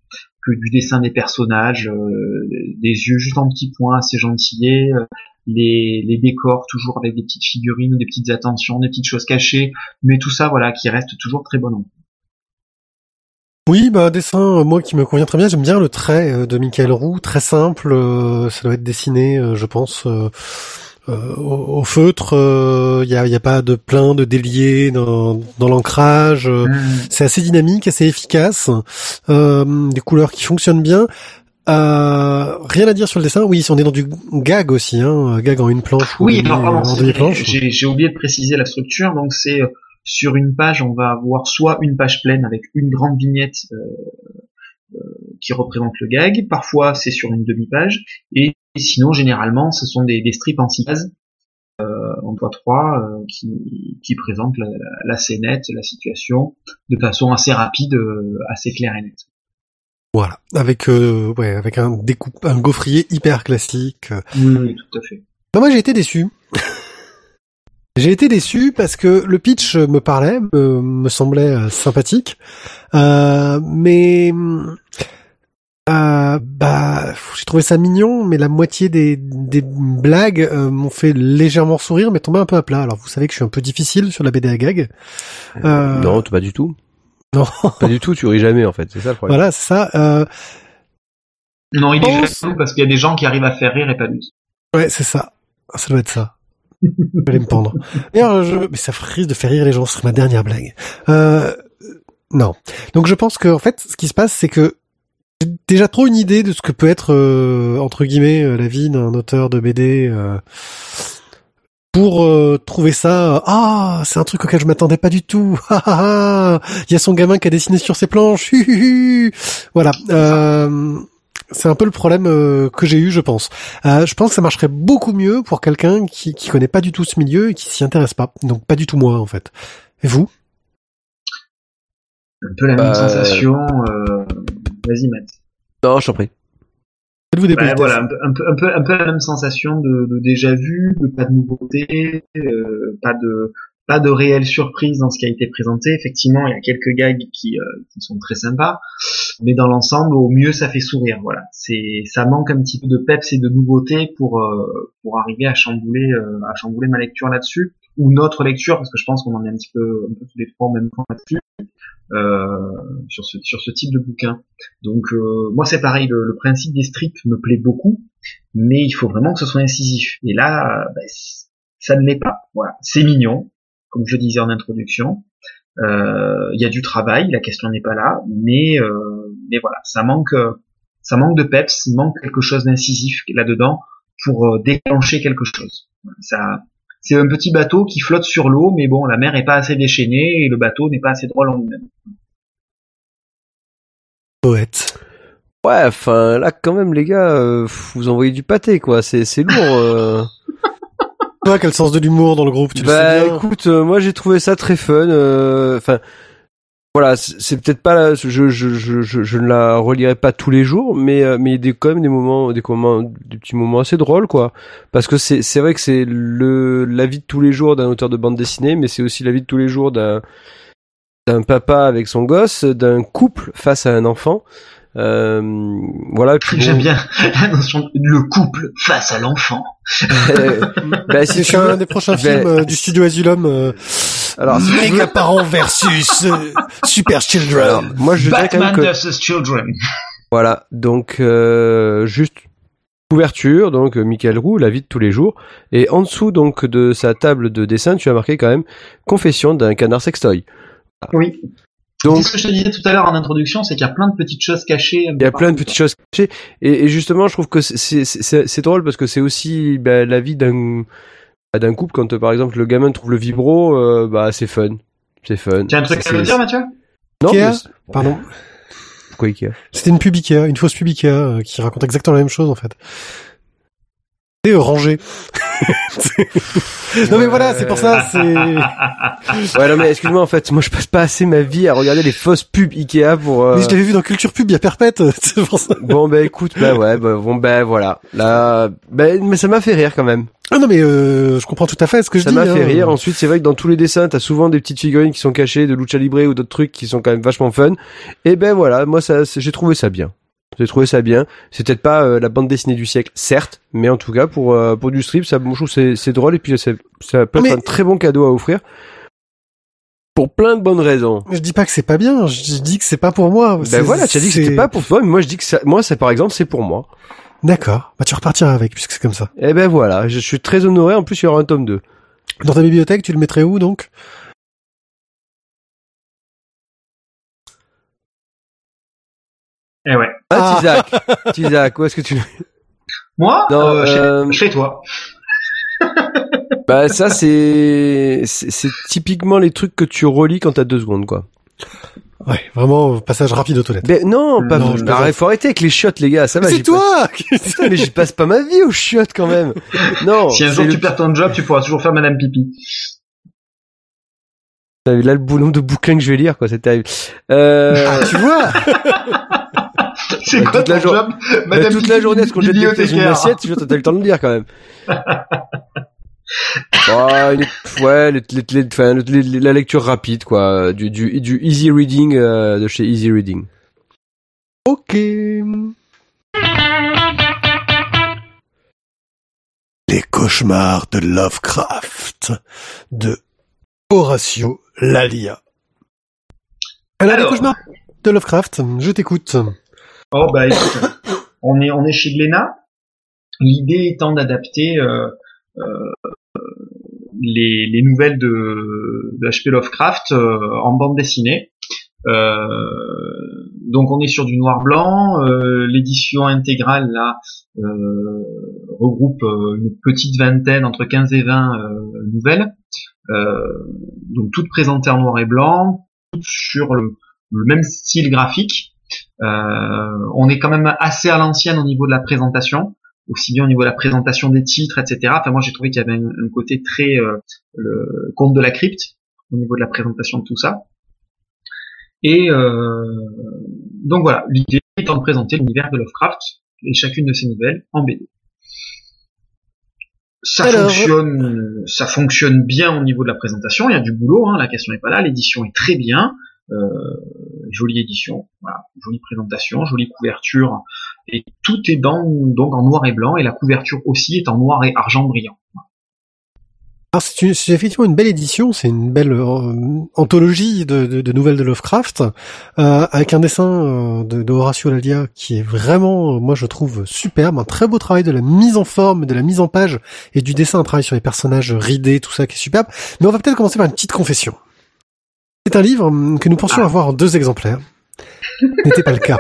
Speaker 3: que du dessin des personnages, euh, des yeux juste en petits points assez gentillés, euh, les, les, décors toujours avec des petites figurines, des petites attentions, des petites choses cachées, mais tout ça voilà qui reste toujours très bon.
Speaker 1: Oui, bah dessin, moi qui me convient très bien, j'aime bien le trait de Michael Roux, très simple, ça doit être dessiné, je pense, euh, au, feutre, il euh, n'y a, y a, pas de plein de déliés dans, dans l'ancrage. Euh, mm. C'est assez dynamique, assez efficace. des couleurs qui fonctionnent bien. Rien à dire sur le dessin. Oui, on est dans du gag aussi, hein, gag en une planche.
Speaker 3: Oui, J'ai oublié de préciser la structure. Donc c'est sur une page, on va avoir soit une page pleine avec une grande vignette qui représente le gag. Parfois, c'est sur une demi-page. Et sinon, généralement, ce sont des, strips en six euh, en poids 3, euh, qui, qui présentent la, la, scénette, la situation, de façon assez rapide, euh, assez claire et nette.
Speaker 1: Voilà, avec euh, ouais, avec un découpe, un gaufrier hyper classique.
Speaker 3: Oui, tout à fait.
Speaker 1: Bah moi j'ai été déçu. j'ai été déçu parce que le pitch me parlait, me, me semblait sympathique, euh, mais euh, bah, j'ai trouvé ça mignon, mais la moitié des, des blagues euh, m'ont fait légèrement sourire, mais tombé un peu à plat. Alors vous savez que je suis un peu difficile sur la BD à gag.
Speaker 2: Euh... Non, pas du tout.
Speaker 1: Non,
Speaker 2: pas du tout. Tu ris jamais en fait, c'est ça le problème.
Speaker 1: Voilà, c'est ça. Euh...
Speaker 3: Non, il est jaloux parce qu'il y a des gens qui arrivent à faire rire et pas lui.
Speaker 1: Ouais, c'est ça. Ça doit être ça. je vais me pendre. D'ailleurs, je... mais ça risque de faire rire les gens. Ce serait ma dernière blague. Euh... Non. Donc je pense que en fait, ce qui se passe, c'est que déjà trop une idée de ce que peut être euh, entre guillemets la vie d'un auteur de BD euh, pour trouver ça ah c'est un truc auquel je m'attendais pas du tout. Il y a son gamin qui a dessiné sur ses planches. Voilà c'est un peu le problème que j'ai eu je pense. Je pense que ça marcherait beaucoup mieux pour quelqu'un qui qui connaît pas du tout ce milieu et qui s'y intéresse pas. Donc pas du tout moi en fait. Et vous?
Speaker 3: Un peu la même sensation Vas-y, Matt.
Speaker 2: Non, je t'en prie.
Speaker 3: Vous voilà, un peu, un, peu, un peu la même sensation de, de déjà vu, de pas de nouveauté, euh, pas de pas de réelle surprise dans ce qui a été présenté. Effectivement, il y a quelques gags qui, euh, qui sont très sympas, mais dans l'ensemble, au mieux, ça fait sourire. Voilà, c'est ça manque un petit peu de peps et de nouveauté pour euh, pour arriver à chambouler à chambouler ma lecture là-dessus ou notre lecture parce que je pense qu'on en est un petit peu un peu tous les trois en même temps là-dessus. Euh, sur ce sur ce type de bouquin. Donc euh, moi c'est pareil, le, principe des strips me plaît beaucoup, mais il faut vraiment que ce soit incisif. Et là, ben, ça ne l'est pas. Voilà, c'est mignon, comme je disais en introduction. Euh, il y a du travail, la question n'est pas là, mais mais voilà, ça manque ça manque de peps, il manque quelque chose d'incisif là-dedans pour déclencher quelque chose. Ça c'est un petit bateau qui flotte sur l'eau, mais bon, la mer est pas assez déchaînée et le bateau n'est pas assez drôle en lui-même.
Speaker 1: Poète.
Speaker 2: Ouais, enfin là quand même les gars, euh, vous envoyez du pâté quoi, c'est c'est lourd. Euh.
Speaker 1: Toi, quel sens de l'humour dans le groupe, tu
Speaker 2: bah,
Speaker 1: le sais bien.
Speaker 2: écoute, euh, moi j'ai trouvé ça très fun. euh, Enfin, voilà, c'est peut-être pas, la, je, je, je, je, je ne la relirai pas tous les jours, mais euh, mais il y a des, quand même des moments, des moments, des petits moments assez drôles, quoi. Parce que c'est c'est vrai que c'est le la vie de tous les jours d'un auteur de bande dessinée, mais c'est aussi la vie de tous les jours d'un d'un papa avec son gosse, d'un couple face à un enfant. Euh, voilà. puis bon,
Speaker 3: J'aime bien la notion de le couple face à l'enfant.
Speaker 2: euh, bah, si
Speaker 1: C'est un des prochains
Speaker 2: vais-
Speaker 1: films euh, du studio Asylum. Euh,
Speaker 2: alors
Speaker 1: Méga parents versus euh, Super Children.
Speaker 2: alors, moi je dirais quand même
Speaker 3: Batman
Speaker 2: que
Speaker 3: vs Children.
Speaker 2: Voilà, donc euh, juste couverture, donc euh, Michael Roux, la vie de tous les jours, et en dessous donc de sa table de dessin, tu as marqué quand même confession d'un canard sextoy.
Speaker 3: Oui.
Speaker 2: Donc
Speaker 3: C'est ce que je te disais tout à l'heure en introduction, c'est qu'il y a plein de petites choses cachées.
Speaker 2: il y a plein de petites choses cachées, et, et justement je trouve que c'est- drôle parce que c'est aussi bah, la vie d'un d'un couple quand par exemple le gamin trouve le vibro, euh, bah c'est fun, c'est fun.
Speaker 3: Tu as un truc à me
Speaker 2: c'est-
Speaker 3: dire, Mathieu?
Speaker 2: Non,
Speaker 1: Ikea
Speaker 2: mais
Speaker 1: Pardon.
Speaker 2: Pourquoi Ikea?
Speaker 1: C'était une pub Ikea, une fausse pub Ikea euh, qui raconte exactement la même chose en fait. C'est euh, rangé. non mais voilà, c'est pour ça, c'est...
Speaker 2: Ouais non mais excuse-moi en fait, moi je passe pas assez ma vie à regarder les fausses pubs Ikea pour. euh,
Speaker 1: Mais je l'avais vu dans Culture Pub, il y a Perpète, pour ça.
Speaker 2: Bon bah écoute, bah ouais, bah, bon bah voilà. Là, bah, mais ça m'a fait rire quand même.
Speaker 1: Ah non mais euh, je comprends tout à fait ce que je
Speaker 2: Ça
Speaker 1: dis.
Speaker 2: m'a
Speaker 1: hein.
Speaker 2: fait rire. Ensuite, c'est vrai que dans tous les dessins, t'as souvent des petites figurines qui sont cachées de Lucha Libre ou d'autres trucs qui sont quand même vachement fun. Et ben voilà, moi ça, j'ai trouvé ça bien. J'ai trouvé ça bien. C'est peut-être pas euh, la bande dessinée du siècle, certes, mais en tout cas pour euh, pour du strip, ça, moi, je trouve c'est c'est drôle et puis ça, ça peut être
Speaker 1: Mais-
Speaker 2: un très bon cadeau à offrir pour plein de bonnes raisons.
Speaker 1: Je dis pas que c'est pas bien, je dis que c'est pas pour moi.
Speaker 2: Ben
Speaker 1: C'est-
Speaker 2: voilà, tu as dit que
Speaker 1: c'est-
Speaker 2: c'était pas pour toi, mais moi je dis que ça, moi c'est par exemple c'est pour moi.
Speaker 1: D'accord, bah tu repartiras avec puisque c'est comme ça.
Speaker 2: Et ben voilà, je suis très honoré. En plus, il y aura un tome 2.
Speaker 1: Dans ta bibliothèque, tu le mettrais où donc?
Speaker 3: Eh ouais.
Speaker 2: Ah,
Speaker 1: Ah.
Speaker 2: Tizak, Tizak, où est-ce que tu
Speaker 3: Moi,
Speaker 2: Non,
Speaker 3: euh, chez-
Speaker 2: euh,
Speaker 3: chez toi.
Speaker 2: Bah ça c'est c'est c'est typiquement les trucs que tu relis quand t'as deux secondes quoi.
Speaker 1: Ouais, vraiment passage rapide aux toilettes.
Speaker 2: Mais non, pas
Speaker 1: Non, je
Speaker 2: bah, arrête, faut arrêter avec les chiottes les gars, ça va.
Speaker 1: Mais c'est toi
Speaker 2: passe- Putain, mais j'y passe pas ma vie aux chiottes quand même. Non.
Speaker 3: si un jour
Speaker 2: le-
Speaker 3: tu perds ton job, tu pourras toujours faire Madame Pipi.
Speaker 2: T'as vu là le boulot de bouquins que je vais lire quoi, c'est terrible. Euh...
Speaker 1: Ah, tu vois
Speaker 3: C'est
Speaker 2: Bah,
Speaker 3: quoi
Speaker 2: toute la
Speaker 3: ton
Speaker 2: jour-
Speaker 3: job
Speaker 2: bah,
Speaker 3: Madame
Speaker 2: toute la journée, est-ce qu'on jette des pièces une assiette, t'as eu le temps de le lire quand même. Ouais, la lecture rapide quoi, du du du easy reading euh, de chez Easy Reading.
Speaker 1: Ok. Les cauchemars de Lovecraft de Horatio Lalia. Alors, les cauchemars de Lovecraft, je t'écoute.
Speaker 3: Oh bah écoute, on est chez Glénat. L'idée étant d'adapter euh, euh, les, les nouvelles de, de H.P. Lovecraft euh, en bande dessinée. Euh, donc on est sur du noir-blanc. euh, L'édition intégrale là regroupe une petite vingtaine, entre 15 et 20 euh, nouvelles. Donc toutes présentées en noir et blanc, toutes sur le même style graphique. Euh, on est quand même assez à l'ancienne au niveau de la présentation, aussi bien au niveau de la présentation des titres, etc. Enfin, moi, j'ai trouvé qu'il y avait un, côté très euh, le conte de la crypte au niveau de la présentation de tout ça. Et euh, donc voilà, l'idée étant de présenter l'univers de Lovecraft et chacune de ces nouvelles en BD. Ça
Speaker 1: Alors-
Speaker 3: fonctionne, ça fonctionne bien au niveau de la présentation. Il y a du boulot, hein, la question n'est pas là. L'édition est très bien. Euh, jolie édition, jolie présentation, jolie couverture, et tout est donc en noir et blanc, et la couverture aussi est en noir et argent brillant.
Speaker 1: Alors c'est une- c'est effectivement une belle édition, c'est une belle euh, anthologie de, nouvelles de Lovecraft, euh, avec un dessin euh, de, Lalia qui est vraiment, moi je trouve superbe, un très beau travail de la mise en forme, de la mise en page et du dessin, un travail sur les personnages ridés, tout ça qui est superbe. Mais on va peut-être commencer par une petite confession. C'est un livre que nous pensions
Speaker 3: Ah.
Speaker 1: avoir en deux exemplaires. Ce n'était pas le cas.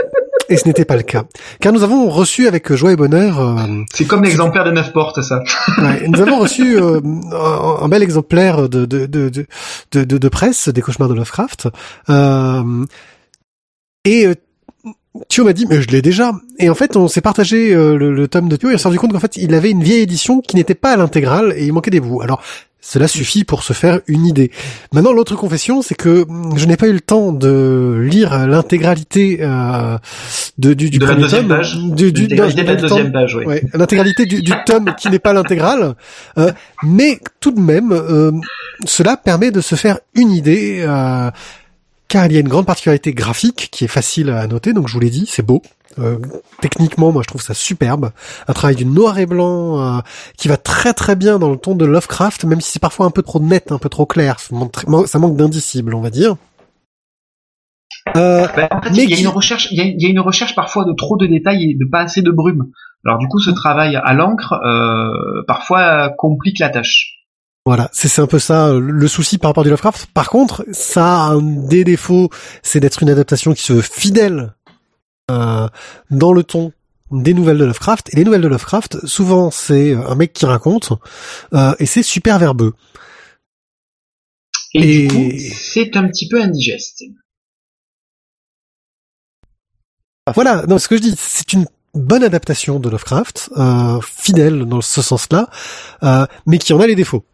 Speaker 1: Et ce n'était pas le cas. Car nous avons reçu avec joie et bonheur euh,
Speaker 3: C'est comme l'exemplaire de neuf portes, ça.
Speaker 1: Ouais, nous avons reçu euh, un, un bel exemplaire de, de, de, de, de, de- de presse des cauchemars de Lovecraft. Euh, et euh, Thio m'a dit mais je l'ai déjà et en fait on s'est partagé euh, le, le, tome de Thio et on s'est rendu compte qu'en fait il avait une vieille édition qui n'était pas à l'intégrale et il manquait des bouts. Alors cela suffit pour se faire une idée. Maintenant, l'autre confession, c'est que je n'ai pas eu le temps de lire l'intégralité euh, de, du, du
Speaker 3: de
Speaker 1: premier tome.
Speaker 3: page.
Speaker 1: Du, du,
Speaker 3: L'intégralité de la
Speaker 1: du
Speaker 3: deuxième
Speaker 1: tome-
Speaker 3: page, oui.
Speaker 1: ouais, l'intégralité du, du tome qui n'est pas l'intégrale. Euh, mais tout de même, euh, cela permet de se faire une idée, car il y a une grande particularité graphique qui est facile à noter. Donc je vous l'ai dit, c'est beau. Euh, techniquement, moi je trouve ça superbe. Un travail du noir et blanc euh, qui va très très bien dans le ton de Lovecraft, même si c'est parfois un peu trop net, un peu trop clair. Ça manque, d'indicible, on va dire. Euh,
Speaker 3: Ben, en fait,
Speaker 1: Mais
Speaker 3: il y a une recherche, il y a, il y a une recherche parfois de trop de détails et de pas assez de brume. Alors du coup, ce travail à l'encre parfois complique la tâche.
Speaker 1: Voilà, c'est un peu ça euh, le souci par rapport du Lovecraft. Par contre, ça a un des défauts, c'est d'être une adaptation qui se veut fidèle euh, dans le ton des nouvelles de Lovecraft. Et les nouvelles de Lovecraft, souvent, c'est un mec qui raconte euh, et c'est super verbeux.
Speaker 3: Et,
Speaker 1: Et-
Speaker 3: du coup, c'est un petit peu indigeste.
Speaker 1: Voilà, non, ce que je dis, c'est une bonne adaptation de Lovecraft, euh, fidèle dans ce sens-là, euh, mais qui en a les défauts.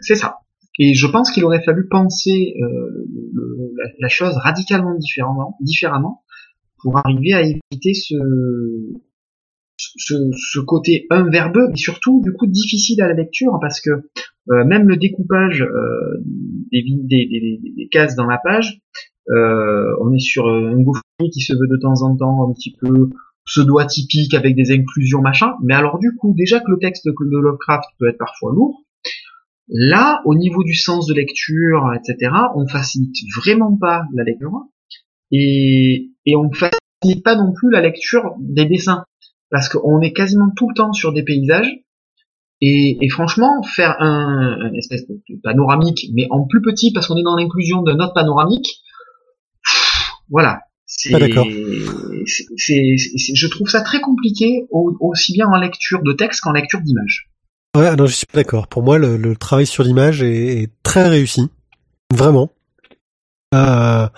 Speaker 3: C'est ça. Et je pense qu'il aurait fallu penser euh, le- la, la chose radicalement différemment, différemment pour arriver à éviter ce, ce, ce côté un verbeux, mais surtout du coup difficile à la lecture parce que euh, même le découpage euh, des, des, des, des- cases dans la page, euh, on est sur un Goscinny qui se veut de temps en temps un petit peu pseudo-atypique avec des inclusions machin, mais alors du coup déjà que le texte de Lovecraft peut être parfois lourd, Là, au niveau du sens de lecture, etc., on facilite vraiment pas la lecture et, et on facilite pas non plus la lecture des dessins parce qu'on est quasiment tout le temps sur des paysages et, et franchement, faire un, un espèce de panoramique, mais en plus petit parce qu'on est dans l'inclusion d'un autre panoramique, pff, voilà. C'est, je trouve ça très compliqué, au- aussi bien en lecture de texte qu'en lecture d'image.
Speaker 1: Ouais, ah non, je suis pas d'accord. Pour moi, le, le travail sur l'image est, est très réussi, vraiment. Euh,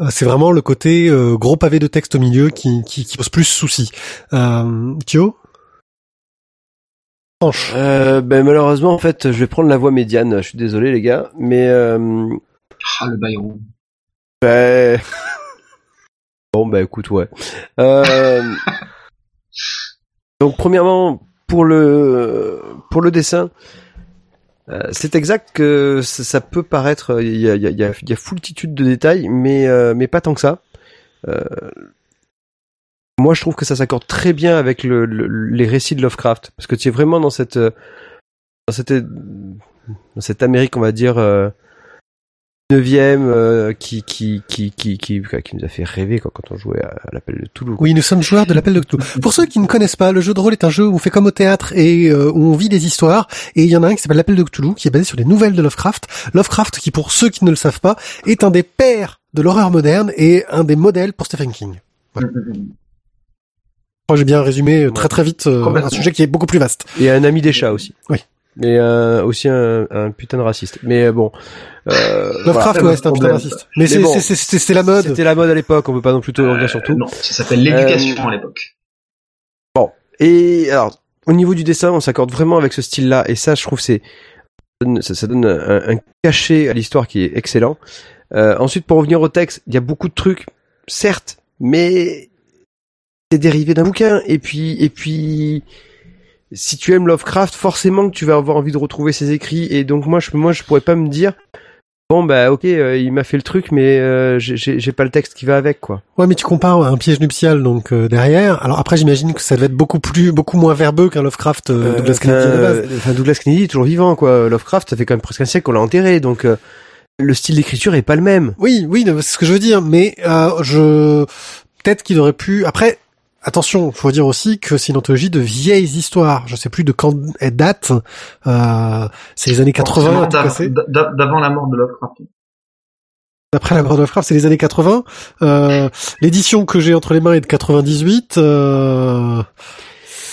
Speaker 1: euh, c'est vraiment le côté euh, gros pavé de texte au milieu qui, qui, qui pose plus souci. Euh, Thio Franche.
Speaker 2: Euh, ben malheureusement en fait je vais prendre la voie médiane. Je suis désolé les gars, mais euh,
Speaker 3: Ah, le Bayrou.
Speaker 2: ben bon bah écoute ouais. Euh, Donc premièrement pour le pour le dessin, euh, c'est exact que ça, peut paraître il y a y a y a, foultitude de détails, mais euh, mais pas tant que ça. Euh, moi, je trouve que ça s'accorde très bien avec le, le- les récits de Lovecraft, parce que tu es vraiment dans cette euh, dans cette dans cette Amérique, on va dire euh, neuvième, euh, qui, qui qui qui qui qui nous a fait rêver quoi, quand on jouait à, à l'appel de Toulouse.
Speaker 1: Oui, nous sommes joueurs de l'appel de Cthulhu. Pour ceux qui ne connaissent pas, le jeu de rôle est un jeu où on fait comme au théâtre et euh, où on vit des histoires. Et il y en a un qui s'appelle l'appel de Cthulhu, qui est basé sur des nouvelles de Lovecraft. Lovecraft, qui pour ceux qui ne le savent pas, est un des pères de l'horreur moderne et un des modèles pour Stephen King. Ouais. Je crois que j'ai bien résumé euh, très très vite euh, un sujet qui est beaucoup plus vaste.
Speaker 2: Et un ami des chats aussi.
Speaker 1: Oui.
Speaker 2: Mais euh, aussi un, un putain de raciste. Mais euh, bon. Euh,
Speaker 1: Lovecraft,
Speaker 3: voilà.
Speaker 1: ouais, c'est un putain de raciste. Mais,
Speaker 2: Mais
Speaker 1: c'est
Speaker 2: bon,
Speaker 1: c'est- c'est- c'est- c'est la mode.
Speaker 2: C'était la mode à l'époque. On peut pas non plus tout revenir sur
Speaker 3: Euh,
Speaker 2: tout.
Speaker 3: non, ça s'appelle l'éducation
Speaker 2: Euh,
Speaker 3: à l'époque.
Speaker 2: Et alors, au niveau du dessin, on s'accorde vraiment avec ce style-là, et ça, je trouve, c'est ça, ça donne un, un cachet à l'histoire qui est excellent. Euh, ensuite, pour revenir au texte, il y a beaucoup de trucs, certes, mais c'est dérivé d'un bouquin. Et puis, et puis, si tu aimes Lovecraft, forcément que tu vas avoir envie de retrouver ses écrits. Et donc, moi, je, moi, je pourrais pas me dire, bon, bah, ok, euh, il m'a fait le truc, mais euh, j'ai- pas le texte qui va avec, quoi.
Speaker 1: Ouais, mais tu compares un piège nuptial donc euh, derrière. Alors après, j'imagine que ça devait être beaucoup plus, beaucoup moins verbeux qu'un Lovecraft euh,
Speaker 2: Euh,
Speaker 1: Douglas Kennedy base.
Speaker 2: Enfin, Douglas Kennedy est toujours vivant, quoi. Lovecraft, ça fait quand même presque un siècle qu'on l'a enterré, donc euh, le style d'écriture est pas le même.
Speaker 1: Oui, oui, c'est ce que je veux dire. Mais euh, je peut-être qu'il aurait pu. Après, attention, faut dire aussi que c'est une anthologie de vieilles histoires. Je sais plus de quand elle date. Euh, c'est les années 80. en tout cas, c'est-
Speaker 3: D'av- d'av- D'avant la mort de Lovecraft.
Speaker 1: Après la mort de Lovecraft, c'est les années 80. Euh, L'édition que j'ai entre les mains est de 98. Euh,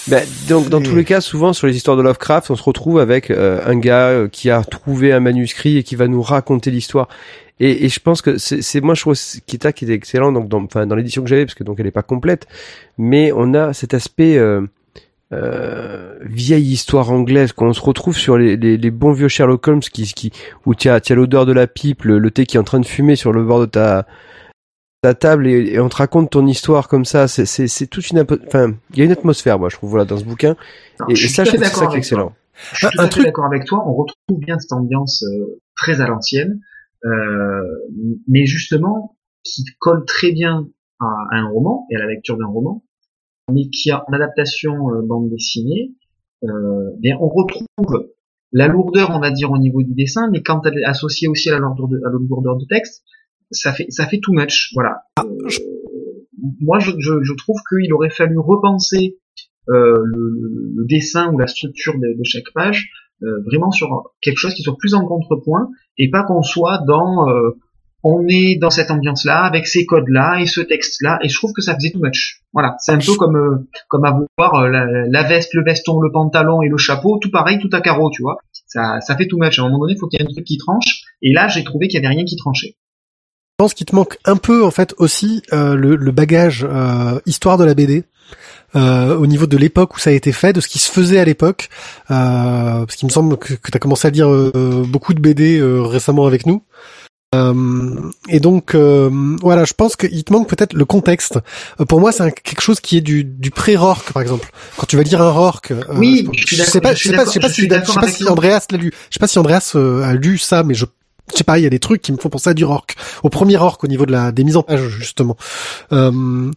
Speaker 2: Ben, donc dans tous les cas, souvent sur les histoires de Lovecraft, on se retrouve avec euh, un gars euh, qui a trouvé un manuscrit et qui va nous raconter l'histoire. Et, et je pense que c'est moi je trouve Kita qui est excellent donc dans enfin dans l'édition que j'avais parce que donc elle est pas complète, mais on a cet aspect euh, euh, vieille histoire anglaise quand on se retrouve sur les, les, les bons vieux Sherlock Holmes qui qui où tu as as l'odeur de la pipe, le, le thé qui est en train de fumer sur le bord de ta ta table et, et on te raconte ton histoire comme ça, c'est c'est c'est toute une enfin il y a une atmosphère moi je trouve voilà dans ce bouquin
Speaker 3: Non,
Speaker 2: et,
Speaker 3: je
Speaker 2: et
Speaker 3: suis
Speaker 2: ça je trouve c'est ça qui est
Speaker 3: toi.
Speaker 2: excellent.
Speaker 3: Je suis
Speaker 1: Un-
Speaker 3: tout
Speaker 1: un
Speaker 3: à fait
Speaker 1: truc-
Speaker 3: d'accord avec toi. On retrouve bien cette ambiance euh, très à l'ancienne, euh, mais justement qui colle très bien à, à un roman et à la lecture d'un roman, mais qui a en adaptation euh, bande dessinée, euh, bien on retrouve la lourdeur, on va dire, au niveau du dessin, mais quand elle est associée aussi à la lourdeur de, à la lourdeur de texte, ça fait ça fait too much. Voilà. Euh, moi, je, je, je trouve qu'il aurait fallu repenser euh, le, le- dessin ou la structure de, chaque page euh, vraiment sur quelque chose qui soit plus en contrepoint et pas qu'on soit dans euh, on est dans cette ambiance là avec ces codes là et ce texte là et je trouve que ça faisait too much. Voilà. C'est un peu comme euh, comme avoir euh, la, la veste le veston le pantalon et le chapeau tout pareil tout à carreau tu vois. Ça ça fait too much. À un moment donné il faut qu'il y ait un truc qui tranche. Et là j'ai trouvé qu'il y avait rien qui tranchait
Speaker 1: Je pense qu'il te manque un peu en fait aussi euh, le, le bagage euh, histoire de la BD. euh, au niveau de l'époque où ça a été fait, de ce qui se faisait à l'époque, euh, parce qu'il me semble que, que tu as commencé à lire euh, beaucoup de BD euh, récemment avec nous. Euh, et donc euh, voilà, je pense qu'il te manque peut-être le contexte. Euh, pour moi, c'est quelque chose qui est du, du pré-Rorke, par exemple. Quand tu vas lire un Rorke, euh,
Speaker 3: Oui,
Speaker 1: je,
Speaker 3: je
Speaker 1: sais pas,
Speaker 3: je
Speaker 1: je
Speaker 3: suis
Speaker 1: sais pas, je sais pas
Speaker 3: d'accord- je
Speaker 1: si, je sais pas si. Andreas l'a lu. Je sais pas si Andreas a lu ça, mais je je sais pas, il y a des trucs qui me font penser à du Rorke, au premier Rorke au niveau de la des mises en page justement. Euh,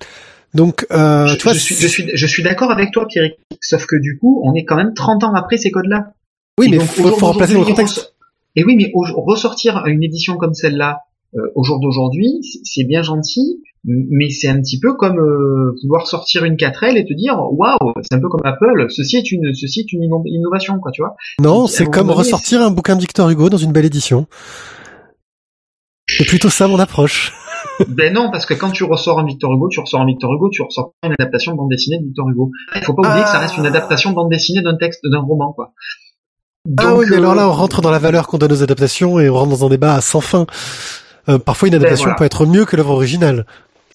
Speaker 1: donc, euh,
Speaker 3: je, suis je suis je suis d'accord avec toi Pierre sauf que du coup on est quand même 30 ans après ces codes là
Speaker 1: oui,
Speaker 3: Et
Speaker 1: mais
Speaker 3: donc,
Speaker 1: faut, dans le contexte.
Speaker 3: Et oui, mais ressortir une édition comme celle-là euh, au jour d'aujourd'hui, c'est- bien gentil, mais c'est un petit peu comme euh, vouloir sortir une 4L et te dire waouh, c'est un peu comme Apple, ceci est une ceci est une inno- innovation quoi, tu vois.
Speaker 1: Non, c'est comme
Speaker 3: donné,
Speaker 1: ressortir un bouquin de Victor Hugo dans une belle édition. C'est plutôt ça mon approche.
Speaker 3: ben non, parce que quand tu ressors un Victor Hugo, tu ressors un Victor Hugo, tu ressors pas une adaptation de bande dessinée de Victor Hugo. Il faut pas oublier que ça reste une
Speaker 1: Ah.
Speaker 3: adaptation de bande dessinée d'un texte d'un roman quoi.
Speaker 1: ah
Speaker 3: Donc,
Speaker 1: oui, mais
Speaker 3: euh,
Speaker 1: alors là, on rentre dans la valeur qu'on donne aux adaptations et on rentre dans un débat sans fin. Euh, parfois, une adaptation
Speaker 3: voilà.
Speaker 1: peut être mieux que l'œuvre originale.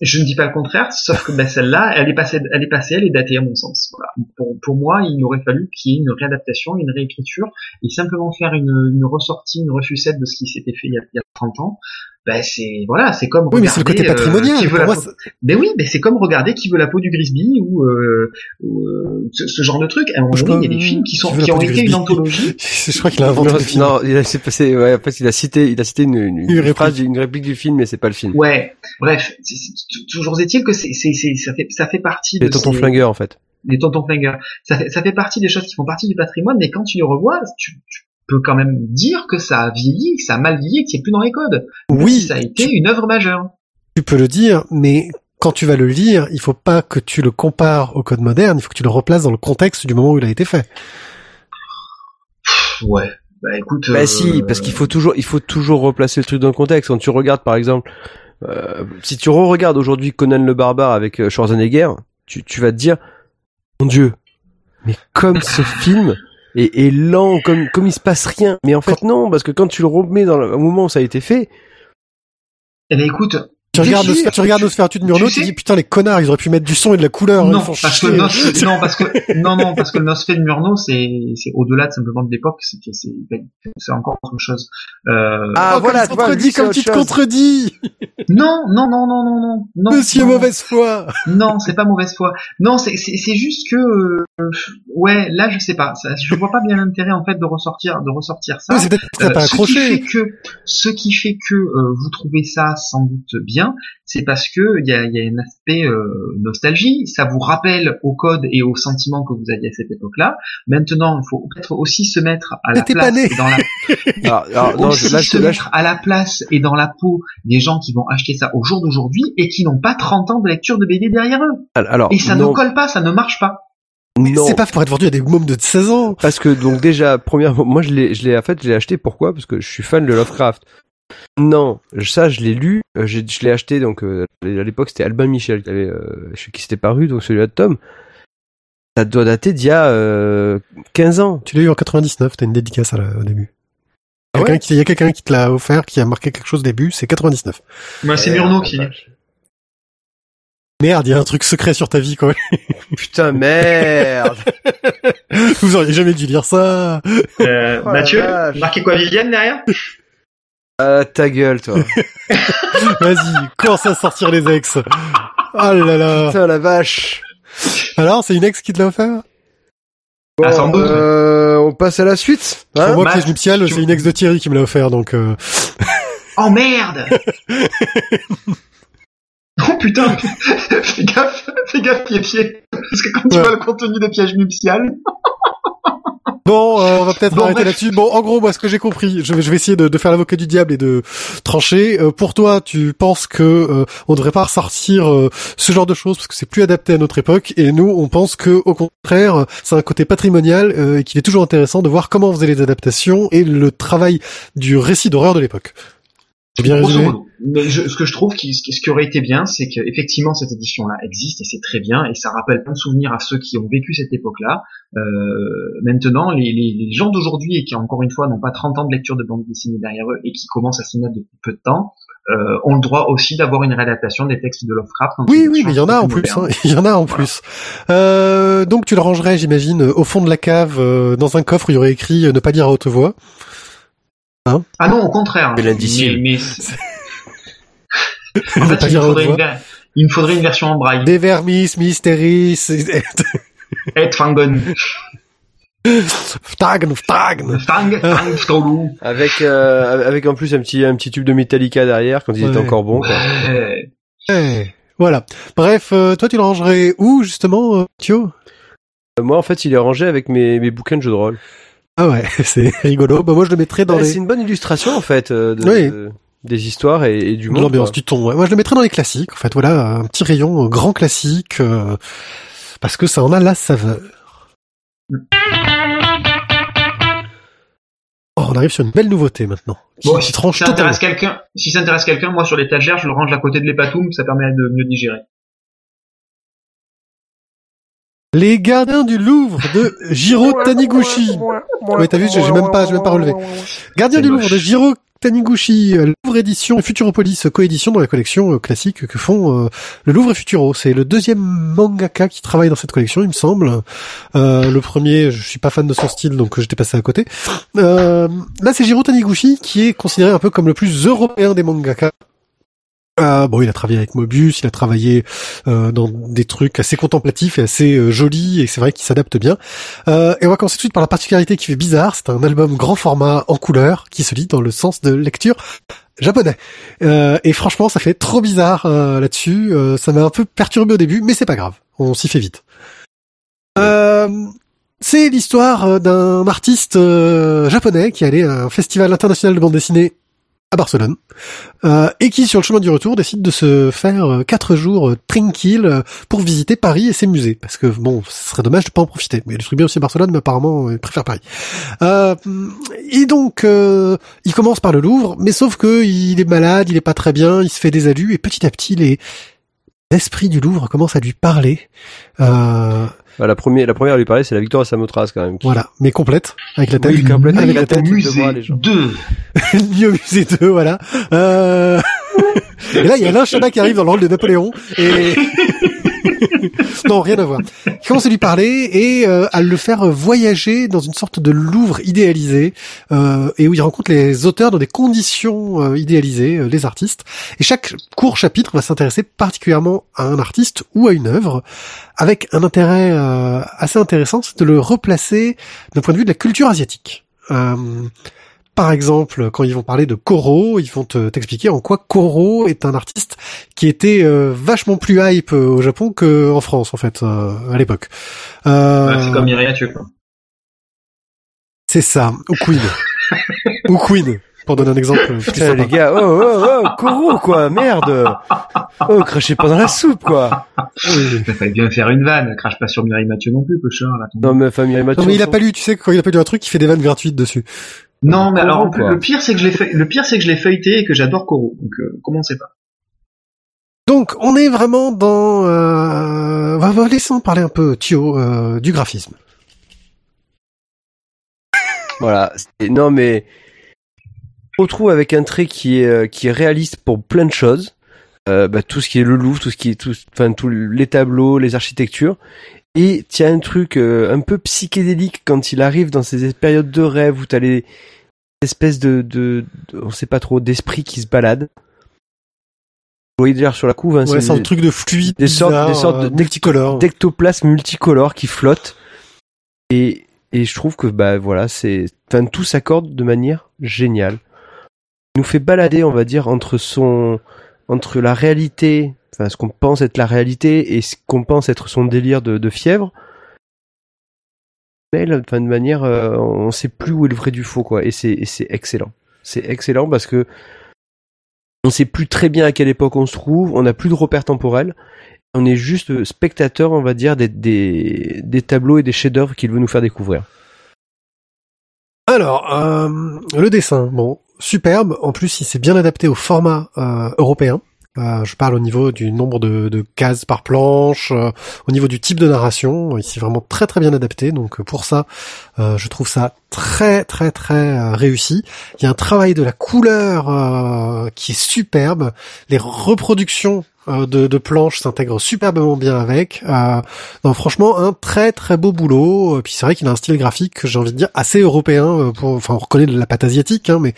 Speaker 3: Je ne dis pas le contraire, sauf que ben, celle-là, elle est passée, elle est passée, elle est datée à mon sens. Voilà. Pour, pour moi, il aurait fallu qu'il y ait une réadaptation, une réécriture, et simplement faire une, une ressortie, une refucette de ce qui s'était fait il y, a, il y a 30 ans. Ben c'est voilà, c'est comme
Speaker 1: Oui, mais c'est le côté
Speaker 3: regarder, euh,
Speaker 1: patrimonial.
Speaker 3: qui veut
Speaker 1: Pour
Speaker 3: la
Speaker 1: moi,
Speaker 3: Ben oui, mais c'est comme regarder qui veut la peau du Grisby ou, euh, ou, euh, ce, ce genre de truc. À un moment donné, il y a des films qui sont
Speaker 1: qui
Speaker 3: ont été une anthologie.
Speaker 1: je crois qu'il a inventé
Speaker 2: non,
Speaker 1: le film.
Speaker 2: non, il a, c'est passé, ouais, en fait, il a cité, il a cité une, une,
Speaker 1: Une
Speaker 2: une
Speaker 1: réplique.
Speaker 2: phrase, une réplique du film, mais c'est pas le film.
Speaker 3: Ouais. Bref, c'est- c'est- toujours est-il que c'est, c'est, ça fait, ça fait partie de
Speaker 2: C'est Tonton
Speaker 3: ces-
Speaker 2: Flingueur, en fait.
Speaker 3: les tontons flingueurs. Ça fait, ça fait partie des choses qui font partie du patrimoine, mais quand tu les revois, tu, tu peux quand même dire que ça a vieilli, que ça a mal vieilli, que c'est plus dans les codes.
Speaker 1: Oui,
Speaker 3: si ça a été une œuvre majeure.
Speaker 1: tu peux le dire, mais quand tu vas le lire, il faut pas que tu le compares au code moderne, il faut que tu le replaces dans le contexte du moment où il a été fait.
Speaker 3: Ouais. Bah écoute.
Speaker 2: Bah
Speaker 3: euh,
Speaker 2: si, parce qu'il faut toujours, il faut toujours replacer le truc dans le contexte. Quand tu regardes, par exemple, euh, si tu re-regardes aujourd'hui Conan le barbare avec euh, Schwarzenegger, tu, tu vas te dire, mon Dieu, mais comme ce film est, est lent, comme comme il se passe rien. Mais en fait non, parce que quand tu le remets dans le au moment où ça a été fait,
Speaker 3: Eh ben écoute.
Speaker 1: Tu regardes, Nosfer- tu regardes Nosferatu de Murnau,
Speaker 3: tu
Speaker 1: tu dis putain les connards, ils auraient pu mettre du son et de la couleur.
Speaker 3: Non, parce que. Nos- non, parce que non, non, parce que le de Murnau, c'est c'est au-delà de simplement de l'époque, c'est c'est c'est encore autre chose. Euh,
Speaker 2: Ah,
Speaker 1: Oh,
Speaker 2: voilà,
Speaker 1: comme
Speaker 2: tu
Speaker 1: tu contredis, comme tu te contredis,
Speaker 3: non, non, non, non, non, non, non.
Speaker 1: Monsieur
Speaker 3: non,
Speaker 1: mauvaise foi.
Speaker 3: Non, c'est pas mauvaise foi. Non, c'est c'est c'est juste que euh, ouais, là je sais pas, ça, je vois pas bien l'intérêt en fait de ressortir de ressortir ça.
Speaker 1: Oui, c'est peut-être
Speaker 3: Euh,
Speaker 1: pas
Speaker 3: ce qui fait
Speaker 1: accroché.
Speaker 3: que ce qui fait que euh, vous trouvez ça sans doute bien, c'est parce que il y a, il y a un aspect euh, nostalgie. Ça vous rappelle au code et aux sentiments que vous aviez à cette époque-là. Maintenant, il faut peut-être aussi se mettre à la place et dans la
Speaker 2: alors, alors, non,
Speaker 3: aussi
Speaker 2: je, là, je,
Speaker 3: se
Speaker 2: te- là, je-
Speaker 3: mettre à la place et dans la peau des gens qui vont acheter ça au jour d'aujourd'hui et qui n'ont pas 30 ans de lecture de BD derrière eux.
Speaker 2: alors,
Speaker 3: Et ça
Speaker 2: non,
Speaker 3: ne colle pas, ça ne marche pas.
Speaker 1: C'est pas pour être vendu à des mômes de 16 ans.
Speaker 2: Parce que donc déjà première moi je l'ai je l'ai en fait je l'ai acheté pourquoi? Parce que je suis fan de Lovecraft. Non, ça je l'ai lu, euh, je l'ai acheté donc euh, à l'époque c'était Albin Michel qui avait euh, chez qui c'était paru donc celui-là de Tom. Ça doit dater d'il y a euh, 15 ans.
Speaker 1: Tu l'as eu en 99, t'as une dédicace à la- au début.
Speaker 2: Ah ouais
Speaker 1: Quelqu'un qui, il y a quelqu'un qui te l'a offert, qui a marqué quelque chose au début, c'est 99.
Speaker 3: Moi, c'est Murno
Speaker 2: la
Speaker 3: qui.
Speaker 1: Merde, il y a un truc secret sur ta vie, quoi.
Speaker 2: Putain, merde
Speaker 1: Vous auriez jamais dû dire ça.
Speaker 3: Euh,
Speaker 2: Oh
Speaker 3: Mathieu, marqué quoi Viviane derrière?
Speaker 2: Ah, ta gueule, toi.
Speaker 1: Vas-y, commence à sortir les ex. Oh là là.
Speaker 2: Putain, la vache.
Speaker 1: Alors, c'est une ex qui te l'a offert
Speaker 3: Ah, sans doute.
Speaker 2: euh, on passe à la suite.
Speaker 1: Pour
Speaker 2: Hein
Speaker 1: moi, piège nuptial,
Speaker 3: tu-
Speaker 1: c'est une ex de Thierry qui me l'a offert, donc... Euh...
Speaker 3: Oh merde Oh putain Fais gaffe, fais gaffe pied pied Parce que quand tu vois le contenu des pièges nuptiales...
Speaker 1: Bon, euh, on va peut-être
Speaker 3: Bon,
Speaker 1: arrêter là-dessus. Bon, en gros, moi, ce que j'ai compris, je vais, je vais essayer de, de faire l'avocat du diable et de trancher. Euh, pour toi, tu penses que euh, on devrait pas ressortir euh, ce genre de choses parce que c'est plus adapté à notre époque, et nous, on pense que, au contraire, c'est un côté patrimonial euh, et qu'il est toujours intéressant de voir comment on faisait les adaptations et le travail du récit d'horreur de l'époque. J'ai bien résumé?
Speaker 3: Mais je- ce que je trouve qui, ce qui ce qui aurait été bien, c'est qu'effectivement cette édition-là existe et c'est très bien et ça rappelle plein de souvenirs à ceux qui ont vécu cette époque-là. Euh, maintenant, les, les, les gens d'aujourd'hui et qui encore une fois n'ont pas 30 ans de lecture de bande dessinée derrière eux et qui commencent à s'y mettre depuis peu de temps, euh, ont le droit aussi d'avoir une réadaptation des textes de Lovecraft.
Speaker 1: Oui, oui, mais il y en a en plus. hein. Il y en a en plus. Euh, donc tu le rangerais, j'imagine, au fond de la cave, euh, dans un coffre, où il y aurait écrit euh, "Ne pas dire à haute voix".
Speaker 3: Ah non, au contraire. Mais, en fait, il me, faudrait une, il me faudrait une version en braille.
Speaker 1: Des vermis, mystéries, Ftagn, Ftagn.
Speaker 3: Fang, Fang, Ftolu.
Speaker 2: Avec euh, avec en plus un petit un petit tube de Metallica derrière quand il était
Speaker 1: Ouais.
Speaker 2: encore bon. Quoi.
Speaker 3: Ouais.
Speaker 1: Eh, Voilà. Bref, euh, toi tu le rangerais où justement, euh, Thio?
Speaker 2: Euh, Moi en fait il est rangé avec mes mes bouquins de jeux de rôle.
Speaker 1: Ah ouais, c'est rigolo. Bah moi je le mettrais dans
Speaker 2: Ouais,
Speaker 1: les
Speaker 2: C'est une bonne illustration en fait de,
Speaker 1: Oui.
Speaker 2: de- des histoires et, et du
Speaker 1: de
Speaker 2: monde.
Speaker 1: l'ambiance du ton. ouais. Moi je le mettrais dans les classiques. En fait, voilà, un petit rayon grand classique euh, parce que ça en a la saveur. Oh, on arrive sur une belle nouveauté maintenant. Qui,
Speaker 3: Bon,
Speaker 1: qui
Speaker 3: si
Speaker 1: tranche
Speaker 3: ça intéresse quelqu'un, si ça intéresse quelqu'un, moi sur l'étagère, je le range à côté de l'épatoum, ça permet de mieux digérer.
Speaker 1: Les gardiens du Louvre de Jiro Taniguchi. Ouais, t'as vu, j'ai même pas, j'ai même pas relevé. Gardien
Speaker 3: C'est
Speaker 1: du. Louvre de Jiro Taniguchi, euh, Louvre édition Futuropolis coédition dans la collection euh, classique que font euh, le Louvre et Futuro. C'est le deuxième mangaka qui travaille dans cette collection, il me semble. Le premier, je suis pas fan de son style, donc j'étais passé à côté. Euh, là, c'est Jiro Taniguchi qui est considéré un peu comme le plus européen des mangaka. Euh, bon, il a travaillé avec Mobius, il a travaillé euh, dans des trucs assez contemplatifs et assez euh, jolis, et c'est vrai qu'il s'adapte bien. Euh, et on va commencer tout de suite par la particularité qui fait bizarre. C'est un album grand format en couleur qui se lit dans le sens de lecture japonais. Et franchement, ça fait trop bizarre là-dessus. Ça m'a un peu perturbé au début, mais c'est pas grave. On s'y fait vite. C'est l'histoire d'un artiste japonais qui allait à un festival international de bande dessinée à Barcelone euh, et qui, sur le chemin du retour, décide de se faire euh, quatre jours euh, tranquille euh, pour visiter Paris et ses musées. Parce que bon, ce serait dommage de pas en profiter. Mais il est bien aussi à Barcelone, mais apparemment, il préfère Paris. Euh, et donc, euh, il commence par le Louvre, mais sauf que il est malade, il est pas très bien, il se fait des alus, et petit à petit, les esprits du Louvre commencent à lui parler. Euh,
Speaker 2: Bah, la première la première à lui parler c'est la victoire à Samothrace quand même. qui-
Speaker 1: voilà, mais complète, avec la tête.
Speaker 2: Oui, complète,
Speaker 1: avec
Speaker 2: avec
Speaker 1: la
Speaker 2: tête. de
Speaker 3: musée
Speaker 2: voir les gens.
Speaker 3: 2.
Speaker 1: Mieux musée 2, voilà. Euh... et là, il y a Alain Chabat qui arrive dans le rôle de Napoléon, et... non, rien à voir. Il commence à lui parler et euh, à le faire voyager dans une sorte de Louvre idéalisé, euh, et où il rencontre les auteurs dans des conditions euh, idéalisées, euh, les artistes. Et chaque court chapitre va s'intéresser particulièrement à un artiste ou à une œuvre, avec un intérêt assez intéressant, c'est de le replacer d'un point de vue de la culture asiatique. Par exemple, quand ils vont parler de Koro, ils vont te- t'expliquer en quoi Koro est un artiste qui était euh, vachement plus hype euh, au Japon qu'en France, en fait, euh, à l'époque. Euh,
Speaker 3: Ouais, c'est comme Mathieu, quoi.
Speaker 1: c'est ça, ou Queen. ou Queen, pour donner un exemple.
Speaker 2: Putain, les gars, oh, oh, oh, Koro, quoi, merde Oh, crachez pas dans la soupe, quoi
Speaker 1: Oui.
Speaker 3: Il fallait bien faire une vanne, crache pas sur Mireille Mathieu non plus, cochon, là. ton-
Speaker 2: Non, mais Mathieu...
Speaker 1: Non mais il a pas lu, tu sais, quand il a pas lu un truc, il fait des vannes gratuites dessus.
Speaker 3: Non, mais alors, en plus,
Speaker 2: quoi.
Speaker 3: le pire, c'est que je l'ai le pire, c'est que je l'ai feuilleté et que j'adore Koro. Donc, euh, commencez pas?
Speaker 1: Donc, on est vraiment dans euh, va, va laissons parler un peu Thio euh, du graphisme.
Speaker 2: Voilà. C'est- Non, mais on retrouve avec un trait qui est euh, qui est réaliste pour plein de choses. Euh, bah, tout ce qui est le Louvre, tout ce qui est tout, enfin tous les tableaux, les architectures. Et tu as un truc euh, un peu psychédélique quand il arrive dans ces périodes de rêve où t'as les espèces de, de, de- on sait pas trop, d'esprits qui se baladent. Vous voyez d'ailleurs sur la couve, hein,
Speaker 1: Ouais,
Speaker 2: c'est
Speaker 1: un truc de fluide,
Speaker 2: des sortes- des sortes de-
Speaker 1: euh, multicolores.
Speaker 2: d'ectoplasme multicolore qui flotte et et je trouve que bah voilà c'est enfin tout s'accorde de manière géniale il nous fait balader on va dire entre son entre la réalité enfin ce qu'on pense être la réalité et ce qu'on pense être son délire de, de fièvre mais enfin de manière euh, on sait plus où est le vrai du faux quoi et c'est et c'est excellent c'est excellent parce que on sait plus très bien à quelle époque on se trouve on n'a plus de repères temporels on est juste spectateur, on va dire, des, des, des tableaux et des chefs-d'œuvre qu'il veut nous faire découvrir.
Speaker 1: Alors, euh, le dessin, bon, superbe. En plus, il s'est bien adapté au format euh, européen. Euh, je parle au niveau du nombre de, cases par planche, euh, au niveau du type de narration. Il s'est vraiment très très bien adapté. Donc euh, pour ça, euh, je trouve ça très très très euh, réussi. Il y a un travail de la couleur euh, qui est superbe. Les reproductions euh, de, de planches s'intègrent superbement bien avec. Euh, non, franchement, un très très beau boulot. Et puis c'est vrai qu'il a un style graphique, j'ai envie de dire, assez européen. euh, Pour, enfin, on reconnaît de la pâte asiatique, hein, mais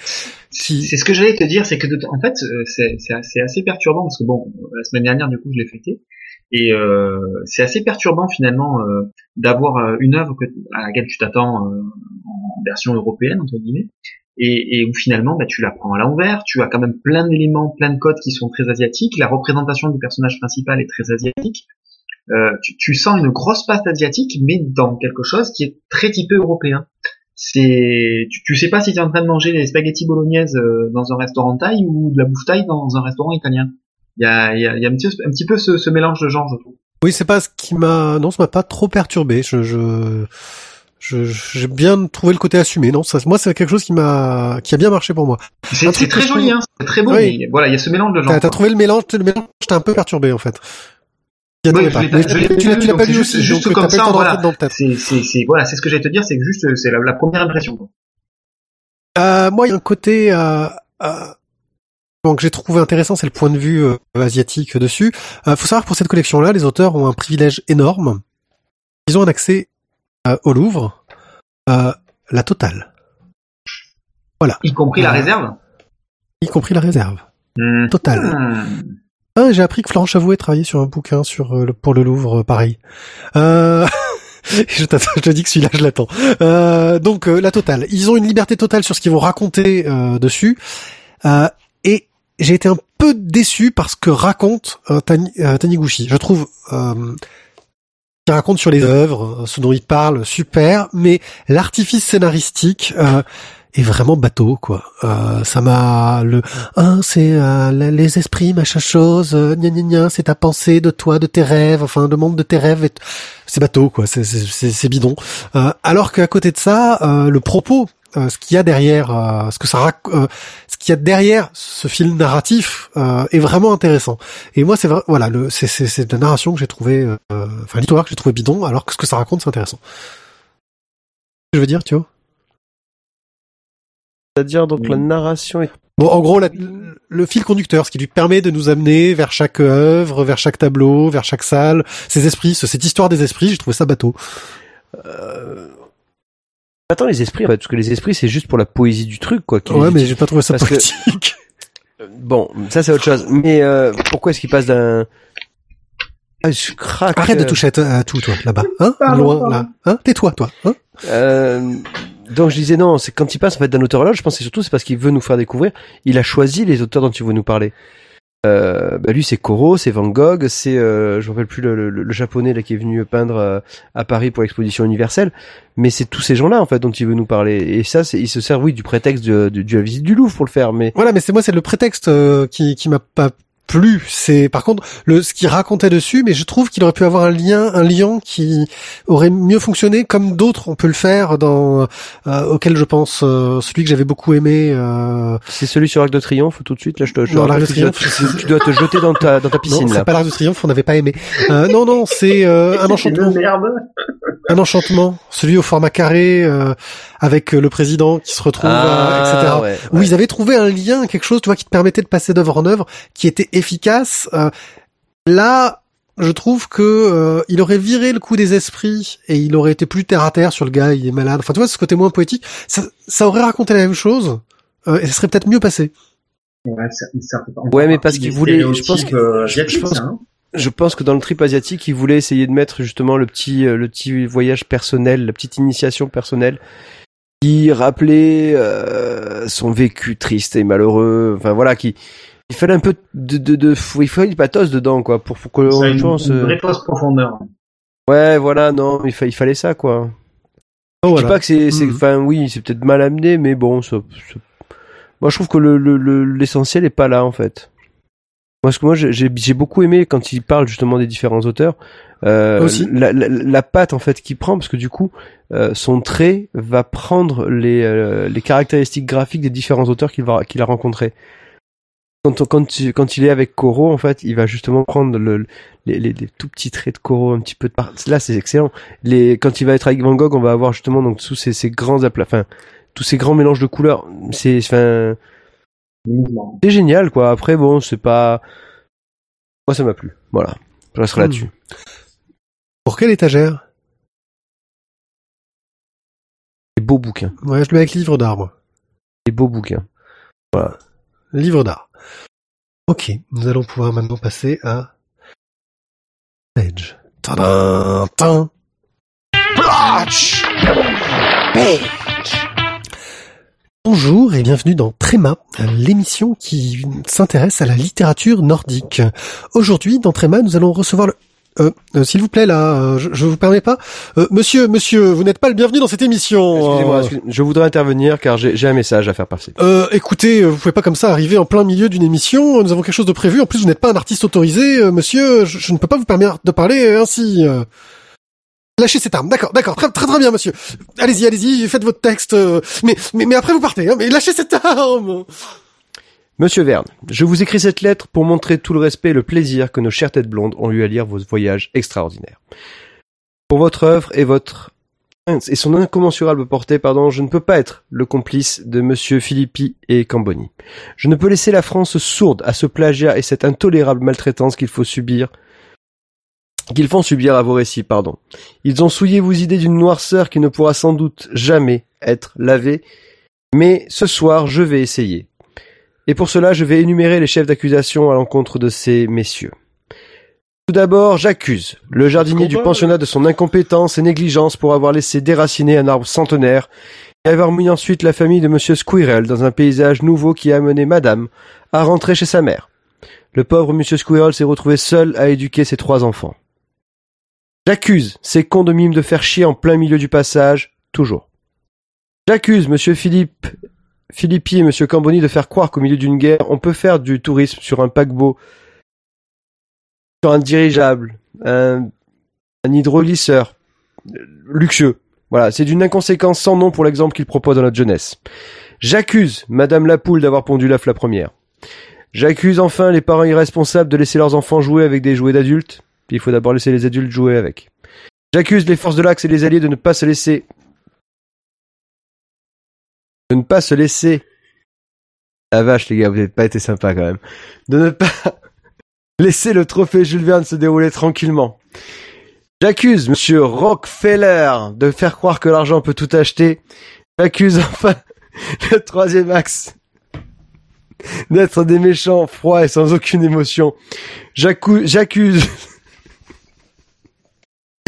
Speaker 1: qui-
Speaker 3: C'est ce que j'allais te dire, c'est que en fait, euh, c'est assez perturbant parce que bon, la semaine dernière du coup je l'ai fêté et euh, c'est assez perturbant finalement euh, d'avoir euh, une œuvre à laquelle tu t'attends euh, en version européenne entre guillemets et, et où finalement bah, tu la prends à l'envers, tu as quand même plein d'éléments, plein de codes qui sont très asiatiques, la représentation du personnage principal est très asiatique. Euh, tu, tu sens une grosse patte asiatique, mais dans quelque chose qui est très typé européen c'est tu, tu sais pas si tu es en train de manger des spaghettis bolognaises euh, dans un restaurant thaï ou de la bouffe thaï dans un restaurant italien. Il y a, y a, y a un, petit, un petit peu ce, ce mélange de genres, je trouve.
Speaker 1: Oui, c'est pas ce qui m'a, non, ça m'a pas trop perturbé. Je, je, je, j'ai bien trouvé le côté assumé. Non, ça, moi, c'est quelque chose qui m'a, qui a bien marché pour moi.
Speaker 3: C'est très
Speaker 1: que
Speaker 3: joli, hein, c'est très beau.
Speaker 1: Oui.
Speaker 3: mais voilà, il y a ce mélange de genres.
Speaker 1: T'as, trouvé le mélange, le mélange, j'étais un peu perturbé en fait. Attendais
Speaker 3: je
Speaker 1: Mais
Speaker 3: je
Speaker 1: tu l'as, pas lu
Speaker 3: juste-
Speaker 1: aussi,
Speaker 3: juste
Speaker 1: donc
Speaker 3: comme ça, voilà. C'est c'est c'est voilà, c'est ce que j'allais te dire, c'est que juste c'est la, la première impression.
Speaker 1: Euh, moi, il y a un côté euh, euh, que j'ai trouvé intéressant, c'est le point de vue euh, asiatique dessus. Euh, faut savoir que pour cette collection-là, les auteurs ont un privilège énorme. Ils ont un accès euh, au Louvre, euh, la totale,
Speaker 3: Y compris la réserve.
Speaker 1: y compris la réserve
Speaker 3: Hmm.
Speaker 1: totale.
Speaker 3: Hmm.
Speaker 1: Ah, j'ai appris que Florent Chavouet travaillait sur un bouquin sur le- pour le Louvre, pareil. Euh... je, te dis que celui-là, je l'attends. Euh, donc, euh, la totale. Ils ont une liberté totale sur ce qu'ils vont raconter euh, dessus. J'ai été un peu déçu parce que raconte euh, Tani- euh, Taniguchi. Je trouve euh, qu'il raconte sur les œuvres, euh, ce dont il parle, super, mais l'artifice scénaristique euh, est vraiment bateau, quoi. Ça m'a le ah, c'est les esprits, machin chose, gna gna gna, c'est ta pensée de toi, de tes rêves, enfin, le monde de tes rêves. C'est bateau, quoi. C'est bidon. Alors qu'à côté de ça, le propos, euh, ce qu'il y a derrière, euh, ce que ça, rac- euh, ce qu'il y a derrière ce fil narratif euh, est vraiment intéressant. Et moi, c'est vrai, voilà, le, c'est c'est c'est la narration que j'ai trouvé, euh, enfin l'histoire que j'ai trouvé bidon, alors que ce que ça raconte, c'est intéressant. Je veux dire, tu vois.
Speaker 2: C'est-à-dire donc la narration est
Speaker 1: Bon, en gros, la- le fil conducteur, ce qui lui permet de nous amener vers chaque œuvre, vers chaque tableau, vers chaque salle, ces esprits, ce- cette histoire des esprits, j'ai trouvé ça bateau.
Speaker 2: euh... Attends les esprits en fait, parce que les esprits c'est juste pour la poésie du truc quoi. qui
Speaker 1: Ouais, mais j'ai pas trouvé ça
Speaker 2: Parce que-
Speaker 1: politique.
Speaker 2: Bon, ça c'est autre chose. Mais euh, pourquoi est-ce qu'il passe d'un ah, je craque.
Speaker 1: Arrête de
Speaker 2: euh,
Speaker 1: toucher à, tout, toi, là-bas. Hein Loin, là. Hein Tais-toi, toi. Hein
Speaker 2: Euh, donc je disais non, c'est quand il passe en fait d'un auteur à l'autre, je pense que c'est surtout c'est parce qu'il veut nous faire découvrir. Il a choisi les auteurs dont il veut nous parler. Euh, bah lui c'est Corot, c'est Van Gogh, c'est euh, je me rappelle plus le, le- le japonais là qui est venu peindre euh, à Paris pour l'exposition universelle, mais c'est tous ces gens-là en fait dont il veut nous parler. Et ça, c'est il se sert oui du prétexte de, de, de la visite du Louvre pour le faire, mais
Speaker 1: Voilà, mais c'est moi, c'est le prétexte euh, qui, qui m'a pas plu. C'est par contre le ce qu'il racontait dessus, mais je trouve qu'il aurait pu avoir un lien, un lien qui aurait mieux fonctionné, comme d'autres on peut le faire dans euh, auquel je pense euh, celui que j'avais beaucoup aimé. Euh,
Speaker 2: C'est celui sur Arc de Triomphe tout de suite. Là, je te, je
Speaker 1: Non, l'Arc de
Speaker 2: que tu dois- tu dois te jeter dans ta dans ta
Speaker 1: non,
Speaker 2: piscine
Speaker 1: c'est
Speaker 2: là.
Speaker 1: pas l'Arc de Triomphe, on n'avait pas aimé. Euh, non, non, c'est euh, un
Speaker 3: C'est
Speaker 1: enchantement.
Speaker 3: une merde.
Speaker 1: Un enchantement, celui au format carré euh, avec le président qui se retrouve, euh, etc.
Speaker 2: Ah, ouais,
Speaker 1: Où
Speaker 2: ouais.
Speaker 1: ils avaient trouvé un lien, quelque chose, tu vois, qui te permettait de passer d'œuvre en œuvre, qui était efficace. Euh, là, je trouve que euh, il aurait viré le coup des esprits et il aurait été plus terre à terre sur le gars, il est malade. Enfin, tu vois, ce côté moins poétique, ça, ça aurait raconté la même chose euh, et ça serait peut-être mieux passé.
Speaker 3: Ouais, ça, ça fait pas
Speaker 2: Ouais, mais parce qu'il voulait- je pense
Speaker 3: stéréotypes,
Speaker 2: que-
Speaker 3: euh,
Speaker 2: je- je
Speaker 3: asiatiques,
Speaker 2: pense-
Speaker 3: ça, hein.
Speaker 2: Je pense que dans le trip asiatique, ils voulaient essayer de mettre justement le petit le petit voyage personnel, la petite initiation personnelle qui rappelait euh, son vécu triste et malheureux. Enfin voilà, qui il fallait un peu de de, de il fallait du pathos dedans quoi pour pour que
Speaker 3: Ça une, une
Speaker 2: euh,
Speaker 3: vraie profondeur.
Speaker 2: Ouais, voilà, non, il, fa- il fallait ça quoi.
Speaker 1: Oh,
Speaker 2: Je
Speaker 1: voilà.
Speaker 2: dis pas que c'est, c'est,
Speaker 1: Mhm.
Speaker 2: enfin oui, c'est peut-être mal amené, mais bon, ça, ça- moi je trouve que le, le, le- l'essentiel est pas là en fait. Moi, ce que moi j'ai, beaucoup aimé quand il parle justement des différents auteurs, euh,
Speaker 1: Aussi.
Speaker 2: la, la, la patte en fait qu'il prend, parce que du coup, euh, son trait va prendre les, euh, les caractéristiques graphiques des différents auteurs qu'il va qu'il a rencontrés. Quand, on- quand, tu- quand il est avec Koro, en fait, il va justement prendre le, les, les, les tout petits traits de Koro un petit peu de part. Là, c'est excellent. Les, quand il va être avec Van Gogh, on va avoir justement donc tous ces, ces grands aplats, enfin tous ces grands mélanges de couleurs. C'est, enfin, c'est génial quoi. Après, bon, c'est pas, moi ça m'a plu. Voilà, je resterai
Speaker 1: Hmm.
Speaker 2: là-dessus.
Speaker 1: Pour quelle étagère?
Speaker 2: Des beaux bouquins,
Speaker 1: Ouais, je le mets avec livre d'art, moi.
Speaker 2: des beaux bouquins.
Speaker 1: Livre d'art. Ok, nous allons pouvoir maintenant passer à Edge. Tadam. Bonjour et bienvenue dans Tréma, l'émission qui s'intéresse à la littérature nordique. Aujourd'hui, dans Tréma, nous allons recevoir le... Euh, euh, S'il vous plaît, là, euh, je, je vous permets pas. Euh, monsieur, monsieur, vous n'êtes pas le bienvenu dans cette émission.
Speaker 2: Excusez-moi, excusez- je voudrais intervenir car j'ai, un message à faire passer.
Speaker 1: Euh, écoutez, vous pouvez pas comme ça arriver en plein milieu d'une émission. Nous avons quelque chose de prévu. En plus, vous n'êtes pas un artiste autorisé, euh, monsieur. Je, je ne peux pas vous permettre de parler ainsi. Lâchez cette arme. D'accord, d'accord, très, très, très bien, monsieur. Allez-y, allez-y, faites votre texte. mais, mais, mais après vous partez. Hein, mais lâchez cette arme.
Speaker 2: Monsieur Verne, je vous écris cette lettre pour montrer tout le respect et le plaisir que nos chères têtes blondes ont eu à lire vos voyages extraordinaires. Pour votre œuvre et votre et son incommensurable portée, pardon, je ne peux pas être le complice de Monsieur Filippi et Camboni. Je ne peux laisser la France sourde à ce plagiat et cette intolérable maltraitance qu'il faut subir, qu'ils font subir à vos récits, pardon. Ils ont souillé vos idées d'une noirceur qui ne pourra sans doute jamais être lavée, mais ce soir je vais essayer. Et pour cela, je vais énumérer les chefs d'accusation à l'encontre de ces messieurs. Tout d'abord, j'accuse le jardinier du pensionnat de son incompétence et négligence pour avoir laissé déraciner un arbre centenaire et avoir mis ensuite la famille de monsieur Squirrel dans un paysage nouveau qui a amené madame à rentrer chez sa mère. Le pauvre monsieur Squirrel s'est retrouvé seul à éduquer ses trois enfants. J'accuse ces cons de mime de faire chier en plein milieu du passage, toujours. J'accuse monsieur Philippe Philippi et Monsieur Camboni de faire croire qu'au milieu d'une guerre, on peut faire du tourisme sur un paquebot, sur un dirigeable, un, un euh, luxueux. Voilà, c'est d'une inconséquence sans nom pour l'exemple qu'il propose à notre jeunesse. J'accuse Madame Lapoule d'avoir pondu l'œuf la première. J'accuse enfin les parents irresponsables de laisser leurs enfants jouer avec des jouets d'adultes. Il faut d'abord laisser les adultes jouer avec. J'accuse les forces de l'Axe et les alliés de ne pas se laisser de ne pas se laisser. La vache, les gars, vous n'avez pas été sympa quand même. De ne pas laisser le trophée Jules Verne se dérouler tranquillement. J'accuse Monsieur Rockefeller de faire croire que l'argent peut tout acheter. J'accuse enfin le troisième axe d'être des méchants, froids et sans aucune émotion. J'accuse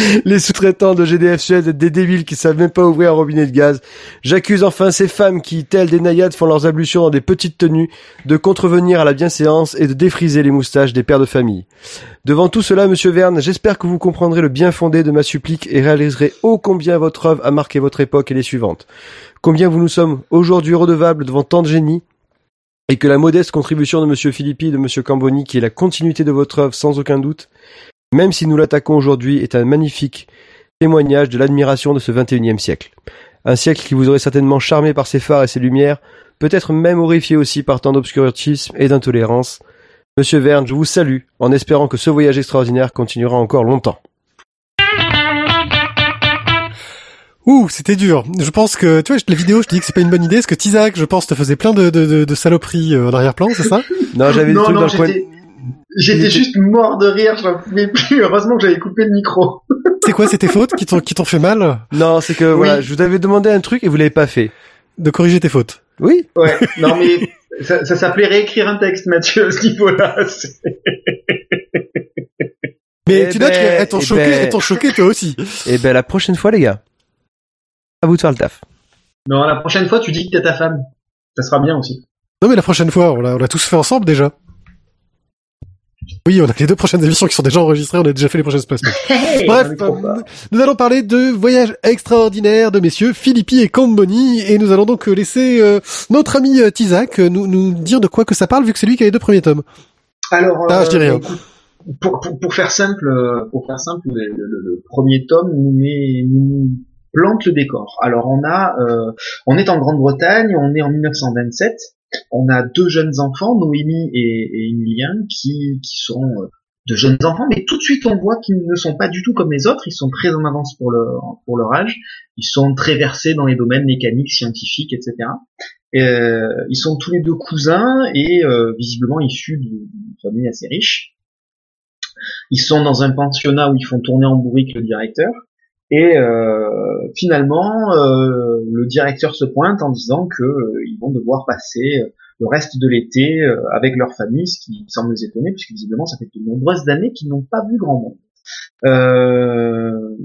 Speaker 2: les sous-traitants de GDF d'être des débiles qui savent même pas ouvrir un robinet de gaz. J'accuse enfin ces femmes qui, telles des naïades, font leurs ablutions dans des petites tenues, de contrevenir à la bienséance et de défriser les moustaches des pères de famille. Devant tout cela, monsieur Verne, j'espère que vous comprendrez le bien fondé de ma supplique et réaliserez ô combien votre œuvre a marqué votre époque et les suivantes. Combien vous nous sommes aujourd'hui redevables devant tant de génie, et que la modeste contribution de Monsieur Philippi et de Monsieur Camboni, qui est la continuité de votre œuvre sans aucun doute, même si nous l'attaquons aujourd'hui, est un magnifique témoignage de l'admiration de ce 21e siècle. Un siècle qui vous aurait certainement charmé par ses phares et ses lumières, peut-être même horrifié aussi par tant d'obscurantisme et d'intolérance. Monsieur Verne, je vous salue, en espérant que ce voyage extraordinaire continuera encore longtemps.
Speaker 1: Ouh, c'était dur. Je pense que, tu vois, la vidéo, je te dis que c'est pas une bonne idée, parce que Tizak, je pense, te faisait plein de, de, de, de saloperies euh, en arrière-plan, c'est ça?
Speaker 2: Non, j'avais des
Speaker 3: Non,
Speaker 2: trucs
Speaker 3: non,
Speaker 2: dans le coin.
Speaker 3: J'étais juste mort de rire, je n'en pouvais plus. Heureusement que j'avais coupé le micro.
Speaker 1: C'est quoi, c'était fautes qui t'ont qui t'ont fait mal
Speaker 2: Non, c'est que, voilà, je vous avais demandé un truc et vous l'avez pas fait.
Speaker 1: de corriger tes fautes
Speaker 2: Oui.
Speaker 3: Ouais, non mais ça, ça s'appelait réécrire un texte, Mathieu, à ce niveau-là.
Speaker 1: Mais
Speaker 2: Eh
Speaker 1: tu notes
Speaker 2: ben,
Speaker 1: qu'elles t'ont
Speaker 2: eh
Speaker 1: choqué,
Speaker 2: ben.
Speaker 1: elles t'ont choqué toi aussi.
Speaker 2: Et ben, la prochaine fois, les gars. À vous de faire le taf.
Speaker 3: Non, la prochaine fois, tu dis que t'es ta femme. Ça sera bien aussi.
Speaker 1: Non mais la prochaine fois, on l'a on l'a tous fait ensemble déjà. Oui, on a les deux prochaines émissions qui sont déjà enregistrées, on a déjà fait les prochaines placements. Bref, euh,
Speaker 3: peur.
Speaker 1: nous allons parler de voyage extraordinaire de messieurs Philippi et Camboni, et nous allons donc laisser euh, notre ami euh, Tizak euh, nous, nous dire de quoi que ça parle, vu que c'est lui qui a les deux premiers tomes.
Speaker 3: Alors,
Speaker 1: Ah, je dis rien.
Speaker 3: Pour, pour, pour faire simple, pour faire simple, le, le- le premier tome nous plante le décor. Alors, on a, euh, on est en Grande-Bretagne, on est en 1927. On a deux jeunes enfants, Noémie et, et Emilien, qui, qui sont euh, de jeunes enfants, mais tout de suite on voit qu'ils ne sont pas du tout comme les autres. Ils sont très en avance pour leur pour leur âge. Ils sont très versés dans les domaines mécaniques, scientifiques, etc. Et, euh, ils sont tous les deux cousins et euh, visiblement issus d'une famille assez riche. Ils sont dans un pensionnat où ils font tourner en bourrique le directeur. Et euh, finalement, euh, le directeur se pointe en disant que euh, ils vont devoir passer euh, le reste de l'été euh, avec leur famille, ce qui semble les étonner, puisque visiblement ça fait de nombreuses années qu'ils n'ont pas vu grand monde. Euh,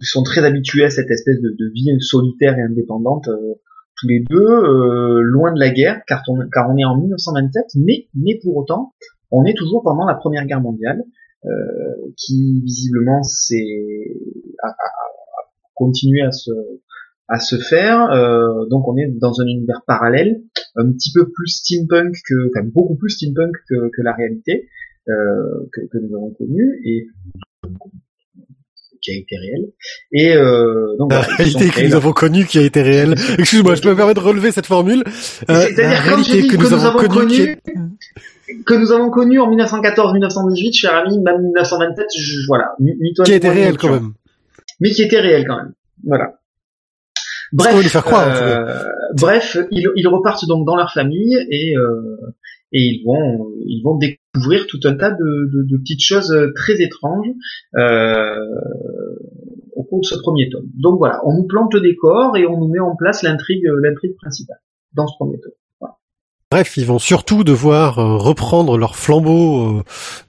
Speaker 3: ils sont très habitués à cette espèce de, de vie solitaire et indépendante tous les deux, loin de la guerre, car on, car on est en 1927, mais, mais pour autant, on est toujours pendant la Première Guerre mondiale, qui visiblement s'est a, a- a continué à se à se faire. Euh, donc on est dans un univers parallèle, un petit peu plus steampunk que, enfin beaucoup plus steampunk que, que la réalité euh, que, que nous avons connue et qui a été réelle. Et euh, donc
Speaker 1: La
Speaker 3: voilà,
Speaker 1: réalité que nous avons connue qui a été réelle. Excuse-moi, je me permets de relever cette formule. Euh,
Speaker 3: C'est-à-dire, comme dit,
Speaker 1: que nous avons connue
Speaker 3: que nous avons connu en 1914-1918, cher ami, même 1927, je, voilà, ni, ni toi
Speaker 1: qui a été réelle quand même.
Speaker 3: mais qui était réel quand même. Voilà.
Speaker 1: Nous faire croire,
Speaker 3: euh, bref, ils, ils repartent donc dans leur famille et euh, et ils vont ils vont découvrir tout un tas de, de, petites choses très étranges euh, au cours de ce premier tome. Donc voilà, on nous plante le décor et on nous met en place l'intrigue l'intrigue principale dans ce premier tome.
Speaker 1: Bref, ils vont surtout devoir euh, reprendre leur flambeau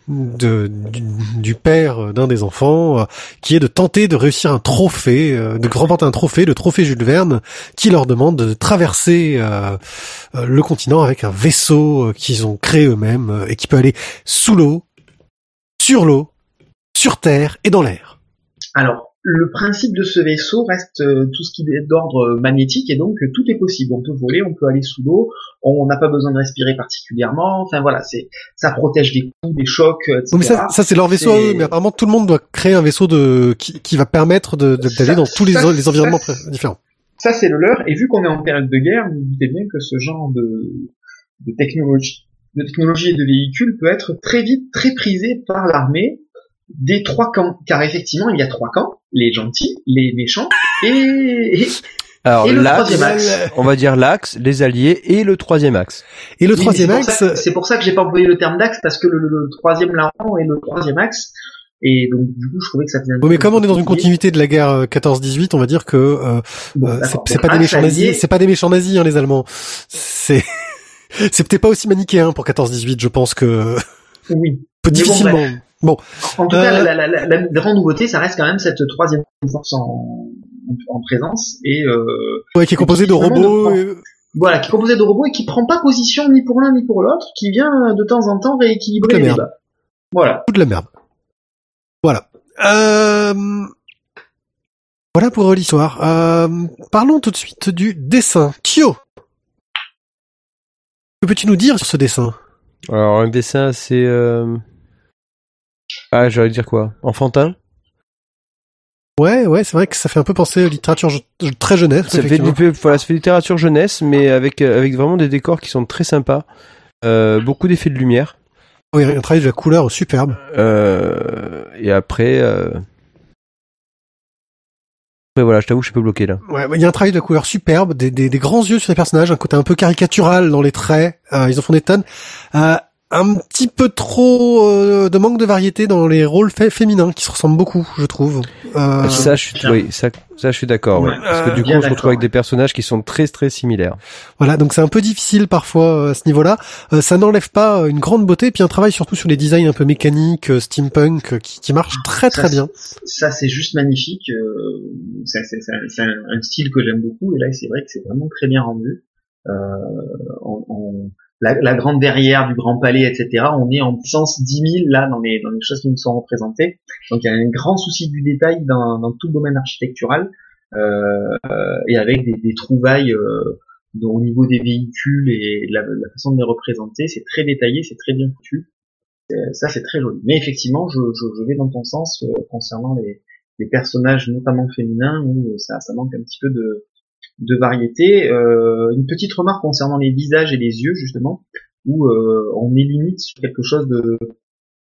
Speaker 1: euh, du, père d'un des enfants, euh, qui est de tenter de réussir un trophée, de remporter un trophée, le trophée Jules Verne, qui leur demande de traverser le continent avec un vaisseau qu'ils ont créé eux-mêmes et qui peut aller sous l'eau, sur l'eau, sur terre et dans l'air.
Speaker 3: Alors, le principe de ce vaisseau reste euh, tout ce qui est d'ordre magnétique et donc euh, tout est possible. On peut voler, on peut aller sous l'eau, on n'a pas besoin de respirer particulièrement. Enfin voilà, c'est ça protège des coups, des chocs, etc.
Speaker 1: Ça, ça c'est leur vaisseau à eux, mais apparemment tout le monde doit créer un vaisseau de qui, qui va permettre de- de- d'aller dans tous les,
Speaker 3: ça-
Speaker 1: les environnements
Speaker 3: ça-
Speaker 1: différents.
Speaker 3: Ça, c'est le leur. Et vu qu'on est en période de guerre, vous vous doutez bien que ce genre de, de technologie, de technologie et de véhicules peut être très vite très prisé par l'armée des trois camps. Car effectivement, il y a trois camps les gentils, les méchants et, et-
Speaker 2: Alors,
Speaker 3: Et le
Speaker 2: l'axe,
Speaker 3: troisième axe.
Speaker 2: on va dire l'axe, les alliés et le troisième axe.
Speaker 1: Et le
Speaker 3: Oui,
Speaker 1: troisième
Speaker 3: c'est pour
Speaker 1: axe,
Speaker 3: ça- C'est pour ça que j'ai pas employé le terme d'axe parce que le, le- le troisième larron est le troisième axe. Et donc du coup, je trouvais que ça faisait un
Speaker 1: oui, mais comme on est dans une continuité de la guerre euh, 14-18, on va dire que euh,
Speaker 3: Bon,
Speaker 1: euh, c'est pas des méchants nazis, c'est pas des méchants nazis hein, les Allemands. C'est c'est peut-être pas aussi manichéen pour 14-18, je pense que
Speaker 3: Oui. bon,
Speaker 1: difficilement. Bon,
Speaker 3: En tout cas,
Speaker 1: Euh,
Speaker 3: la, la, la, la grande nouveauté, ça reste quand même cette troisième force en, en, en présence et euh,
Speaker 1: ouais, qui est composé de robots.
Speaker 3: de- voilà, qui est composé de robots et qui prend pas position ni pour l'un ni pour l'autre, qui vient de temps en temps rééquilibrer les
Speaker 1: merde.
Speaker 3: débats. Voilà.
Speaker 1: Tout de la merde. Voilà. Euh... Voilà pour l'histoire. Euh, parlons tout de suite du dessin. Kyo Que peux-tu nous dire sur ce dessin?
Speaker 2: Alors un dessin c'est euh... ah j'allais dire quoi? Enfantin?
Speaker 1: Ouais, ouais, c'est vrai que ça fait un peu penser à littérature je- très jeunesse.
Speaker 2: Ça fait, voilà, ça fait littérature jeunesse, mais avec euh, avec vraiment des décors qui sont très sympas, euh, beaucoup d'effets de lumière.
Speaker 1: Oui, un travail de la couleur superbe.
Speaker 2: Euh, et après, euh... après voilà, je t'avoue, je suis peu bloqué là.
Speaker 1: Ouais, il y a un travail de la couleur superbe, des, des, des grands yeux sur les personnages, un côté un peu caricatural dans les traits. Ils en font des tonnes. Un petit peu trop euh, de manque de variété dans les rôles fé- féminins qui se ressemblent beaucoup, je trouve. Euh,
Speaker 2: ça, je suis, oui, ça, ça, je suis d'accord. ouais.
Speaker 3: Ouais,
Speaker 2: Parce que
Speaker 1: euh,
Speaker 2: du coup, on se retrouve avec des personnages qui sont très très similaires.
Speaker 1: Voilà, donc c'est un peu difficile parfois euh, à ce niveau-là. Euh, ça n'enlève pas euh, une grande beauté, puis un travail surtout sur les designs un peu mécaniques, steampunk, qui, qui marche très
Speaker 3: Ça,
Speaker 1: très bien.
Speaker 3: Ça, c'est juste magnifique. euh, c'est c'est- c'est- c'est un, un style que j'aime beaucoup. Et là, c'est vrai que c'est vraiment très bien rendu. Euh, on- on- la, la grande verrière du Grand Palais, etc. On est en puissance 10 000 là dans les, dans les choses qui nous sont représentées. Donc il y a un grand souci du détail dans, dans tout domaine architectural euh, et avec des, des trouvailles euh, au niveau des véhicules et de la, la façon de les représenter. C'est très détaillé, c'est très bien foutu. Euh, ça c'est très joli. Mais effectivement, je, je, je vais dans ton sens euh, concernant les, les personnages, notamment féminins, où euh, ça, ça manque un petit peu de, de variété. Euh, une petite remarque concernant les visages et les yeux, justement, où euh, on est limite sur quelque chose de...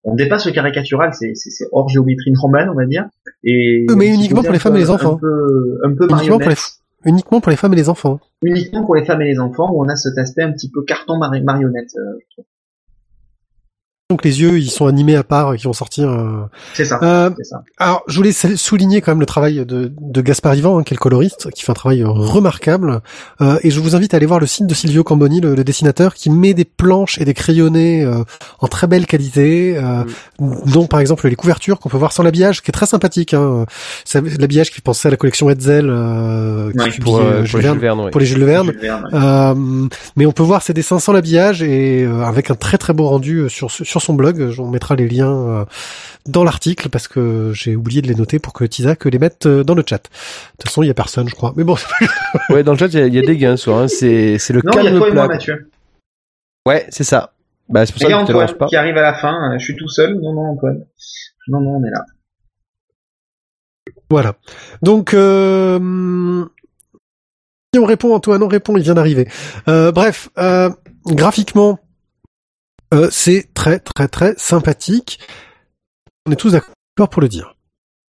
Speaker 3: On dépasse le caricatural, c'est hors géométrie normale, on va dire. Et
Speaker 1: mais uniquement pour les femmes et les enfants.
Speaker 3: Un peu, un peu
Speaker 1: Uniquement pour les
Speaker 3: marionnette.
Speaker 1: f- Uniquement pour les femmes et les enfants.
Speaker 3: Uniquement pour les femmes et les enfants, où on a cet aspect un petit peu carton mari- marionnette. euh,
Speaker 1: Donc les yeux, ils sont animés à part, qui vont sortir. euh,
Speaker 3: C'est ça.
Speaker 1: Euh,
Speaker 3: ça.
Speaker 1: Alors, je voulais souligner quand même le travail de, de Gaspard Ivan, hein, qui est le coloriste, qui fait un travail remarquable. Euh, et je vous invite à aller voir le site de Silvio Camboni, le, le dessinateur, qui met des planches et des crayonnés euh, en très belle qualité, euh, dont par exemple les couvertures qu'on peut voir sans l'habillage, qui est très sympathique. Hein. C'est l'habillage qui fait penser à la collection Hetzel, euh, qui
Speaker 3: Ouais,
Speaker 2: Pour,
Speaker 1: euh,
Speaker 2: euh, les
Speaker 1: Verne,
Speaker 2: Jules Verne, ouais.
Speaker 1: pour les Jules Verne.
Speaker 3: Jules Verne.
Speaker 1: Euh, mais on peut voir ses dessins sans l'habillage et euh, avec un très très beau rendu euh, sur sur son blog. On mettra les liens euh, dans l'article parce que j'ai oublié de les noter pour que Tizak les mette euh, dans le chat. De toute façon, il y a personne, je crois. Mais bon,
Speaker 2: Ouais, dans le chat, il y a- y, a des gains, soit. Hein. C'est, c'est le
Speaker 3: Non, il y a
Speaker 2: calme
Speaker 3: toi et moi,
Speaker 2: plat.
Speaker 3: Mathieu.
Speaker 2: Ouais, c'est ça. Bah, c'est pour ça
Speaker 3: Et
Speaker 2: que je te
Speaker 3: Antoine
Speaker 2: lance pas.
Speaker 3: qui arrive à la fin. euh, Je suis tout seul. Non, non, Antoine. Non, non, on est là.
Speaker 1: voilà. Donc, euh, si on répond, Antoine, on répond, il vient d'arriver. Euh, bref, euh, graphiquement, euh, c'est très très très sympathique. On est tous d'accord pour le dire.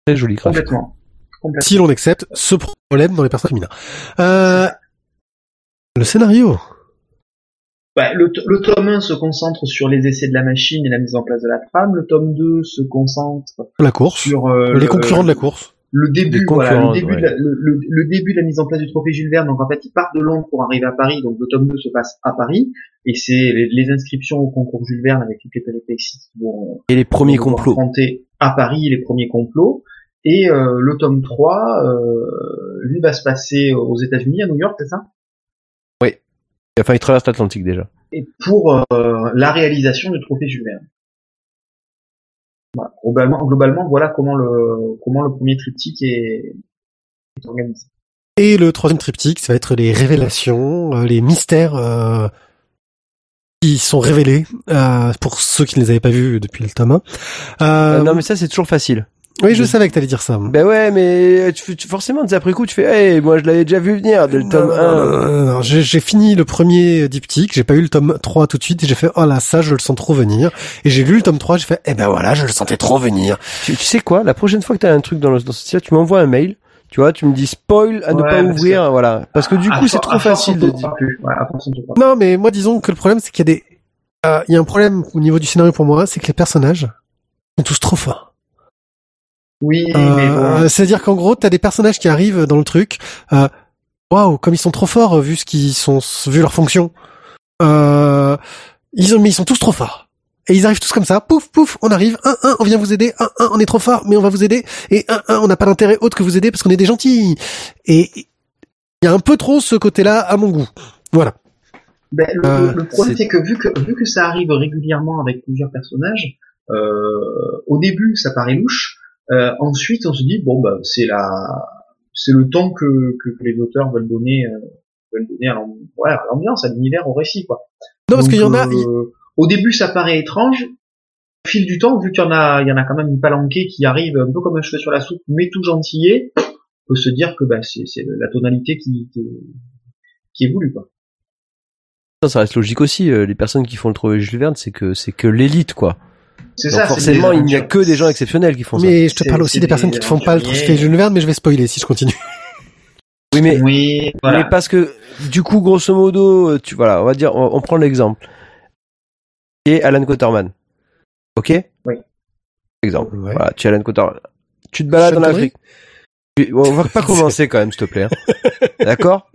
Speaker 2: Très joli graphique.
Speaker 3: Complètement. Complètement.
Speaker 1: si l'on accepte ce problème dans les personnages féminins. Euh, le scénario.
Speaker 3: Bah, le, tome 1 se concentre sur les essais de la machine et la mise en place de la trame. Le tome 2 se concentre
Speaker 1: La course.
Speaker 3: sur euh,
Speaker 1: les
Speaker 3: le-
Speaker 1: concurrents de la course.
Speaker 3: Le début, voilà, le début,
Speaker 2: ouais.
Speaker 3: de la, le, le- le début de la mise en place du trophée Jules Verne. Donc en fait, ils partent de Londres pour arriver à Paris. Donc le tome 2 se passe à Paris et c'est les, les inscriptions au concours Jules Verne avec toutes les péripéties qui vont
Speaker 2: Et les premiers complots.
Speaker 3: à Paris les premiers complots. Et euh, le tome 3, euh, lui va se passer aux États-Unis, à New York, c'est ça?
Speaker 2: Enfin, il traverse l'Atlantique déjà.
Speaker 3: Et pour euh, la réalisation du trophée Jules Verne. Voilà. Globalement, globalement, voilà comment le comment le premier triptyque est, est organisé.
Speaker 1: Et le troisième triptyque, ça va être les révélations, euh, les mystères euh, qui sont révélés euh, pour ceux qui ne les avaient pas vus depuis le tome 1. Euh,
Speaker 2: Euh, non, mais ça, c'est toujours facile.
Speaker 1: Oui, je savais que t'allais dire ça.
Speaker 2: Ben ouais, mais tu, tu- forcément, tu- après coup, tu fais, hey, moi, je l'avais déjà vu venir dès le tome
Speaker 1: Non,
Speaker 2: 1.
Speaker 1: non, non, non, J'ai j'ai fini le premier diptyque, j'ai pas eu le tome 3 tout de suite, et j'ai fait, oh là, ça, je le sens trop venir. Et j'ai lu le tome 3, j'ai fait, eh ben voilà, je le sentais trop venir.
Speaker 2: Tu, tu sais quoi, la prochaine fois que t'as un truc dans, le, dans ce style, tu m'envoies un mail. Tu vois, tu me dis spoil à ne pas ouvrir, voilà. Parce que du
Speaker 3: À
Speaker 2: coup, c'est trop facile de dire.
Speaker 3: Ouais.
Speaker 1: Non, mais moi, disons que le problème, c'est qu'il y a des, euh, il y a un problème au niveau du scénario pour moi, c'est que les personnages sont tous trop forts.
Speaker 3: Oui, mais
Speaker 1: Euh,
Speaker 3: bon.
Speaker 1: C'est-à-dire qu'en gros, t'as des personnages qui arrivent dans le truc. euh, Waouh, comme ils sont trop forts euh, vu ce qu'ils sont, vu leur fonction. Euh, ils ont, mais ils sont tous trop forts. Et ils arrivent tous comme ça, pouf, pouf, on arrive, un, un, on vient vous aider, un, un, on est trop fort, mais on va vous aider, et un, un, on n'a pas d'intérêt autre que vous aider parce qu'on est des gentils. Et il y a un peu trop ce côté-là à mon goût. Voilà.
Speaker 3: Ben, le,
Speaker 1: Euh,
Speaker 3: le problème,
Speaker 2: c'est-
Speaker 3: c'est que vu que vu que ça arrive régulièrement avec plusieurs personnages, euh, au début, ça paraît louche. Euh, ensuite, on se dit bon, bah, c'est la, c'est le temps que, que, que les auteurs veulent donner, euh, veulent donner à l'ambiance, à l'univers, au récit, quoi.
Speaker 1: Non, parce qu'il y en a.
Speaker 3: euh, Au début, ça paraît étrange. Au fil du temps, vu qu'il y en a, il y en a quand même une palanquée qui arrive un peu comme un cheveu sur la soupe, mais tout gentillé, on peut se dire que bah, c'est c'est la tonalité qui, qui, qui est voulue. Quoi.
Speaker 2: Ça, ça reste logique aussi. euh, les personnes qui font le trophée Jules Verne, c'est que c'est que l'élite, quoi.
Speaker 3: C'est
Speaker 2: Donc
Speaker 3: ça.
Speaker 2: forcément, il n'y a que des gens exceptionnels qui font ça.
Speaker 1: Mais je te parle aussi des personnes
Speaker 3: des
Speaker 1: qui ne font pas le Jules Verne, mais je vais spoiler si je continue.
Speaker 2: Oui, mais
Speaker 3: Oui, voilà.
Speaker 2: Mais parce que, du coup, grosso modo, euh, tu, voilà, on va dire, on, on prend l'exemple. Et Alan Quaterman. Ok?
Speaker 3: Oui.
Speaker 2: Exemple.
Speaker 1: Ouais.
Speaker 2: Voilà, tu es Alan Quaterman. Tu te balades en Afrique. On va pas commencer quand même, s'il te plaît. hein. D'accord?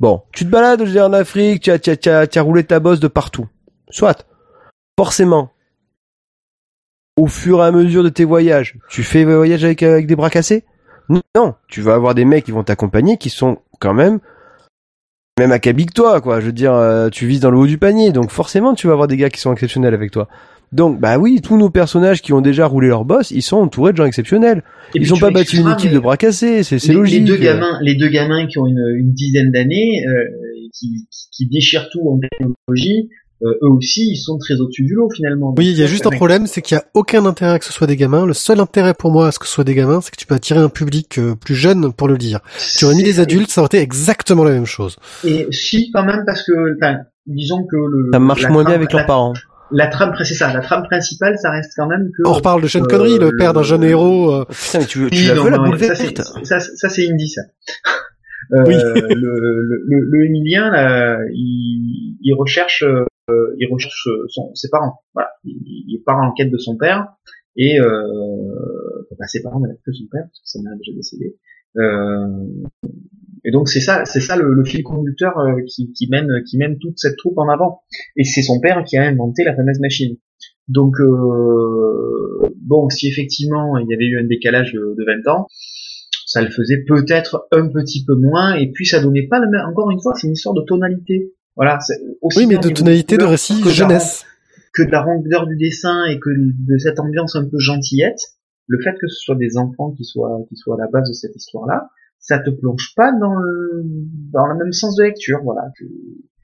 Speaker 2: Bon. Tu te balades, je veux dire, en Afrique, tu as, tu as, tu as, tu as roulé ta bosse de partout. Soit. Forcément. Au fur et à mesure de tes voyages, tu fais des voyages avec, avec des bras cassés? Non. Tu vas avoir des mecs qui vont t'accompagner qui sont quand même même acabit que toi, quoi. Je veux dire, euh, tu vises dans le haut du panier, donc forcément, tu vas avoir des gars qui sont exceptionnels avec toi. Donc, bah oui, tous nos personnages qui ont déjà roulé leur boss, ils sont entourés de gens exceptionnels.
Speaker 3: Et
Speaker 2: ils
Speaker 3: puis
Speaker 2: ont
Speaker 3: tu
Speaker 2: pas battu une équipe de bras cassés, c'est logique.
Speaker 3: Les deux gamins, les deux gamins qui ont une, une dizaine d'années, euh, qui, qui déchirent tout en technologie, euh, eux aussi, ils sont très au-dessus du lot finalement.
Speaker 1: Oui, il y a
Speaker 3: Donc,
Speaker 1: juste un problème, c'est qu'il y a aucun intérêt que ce soit des gamins. Le seul intérêt pour moi à ce que ce soit des gamins, c'est que tu peux attirer un public euh, plus jeune pour le lire. Tu aurais mis des adultes, ça aurait été exactement la même chose.
Speaker 3: Et si quand même parce que, enfin, disons que le
Speaker 2: Ça marche
Speaker 3: la
Speaker 2: moins bien avec leurs
Speaker 3: la-
Speaker 2: parents.
Speaker 3: La trame, c'est ça, la trame principale, ça reste quand même que.
Speaker 1: On reparle de Sean
Speaker 3: euh,
Speaker 1: Connery, le père d'un jeune héros. euh,
Speaker 2: Oh, putain, mais tu veux, tu
Speaker 3: Oui,
Speaker 2: la
Speaker 3: non,
Speaker 2: veux la
Speaker 3: non,
Speaker 2: boule
Speaker 3: ça,
Speaker 2: verte
Speaker 3: c'est- ça, ça, c'est indie, ça. Euh,
Speaker 1: Oui.
Speaker 3: le, le, le, le Émilien, là, il, il recherche, euh, il recherche son, ses parents. Voilà, il, part en quête de son père et euh, bah, ses parents n'avaient que son père parce que sa mère est déjà décédée. Euh, et donc c'est ça, c'est ça le, fil conducteur euh, qui, qui mène, qui mène toute cette troupe en avant. Et c'est son père qui a inventé la fameuse machine. Donc euh, bon, si effectivement il y avait eu un décalage de, de 20 ans, ça le faisait peut-être un petit peu moins, et puis ça donnait pas le même. Encore une fois, c'est une histoire de tonalité. Voilà. aussi
Speaker 1: Oui, mais de tonalité de récit
Speaker 3: que de la
Speaker 1: jeunesse.
Speaker 3: que de la rondeur du dessin et que de cette ambiance un peu gentillette, le fait que ce soit des enfants qui soient qui soient à la base de cette histoire-là, ça te plonge pas dans le dans le même sens de lecture. Voilà. Tu,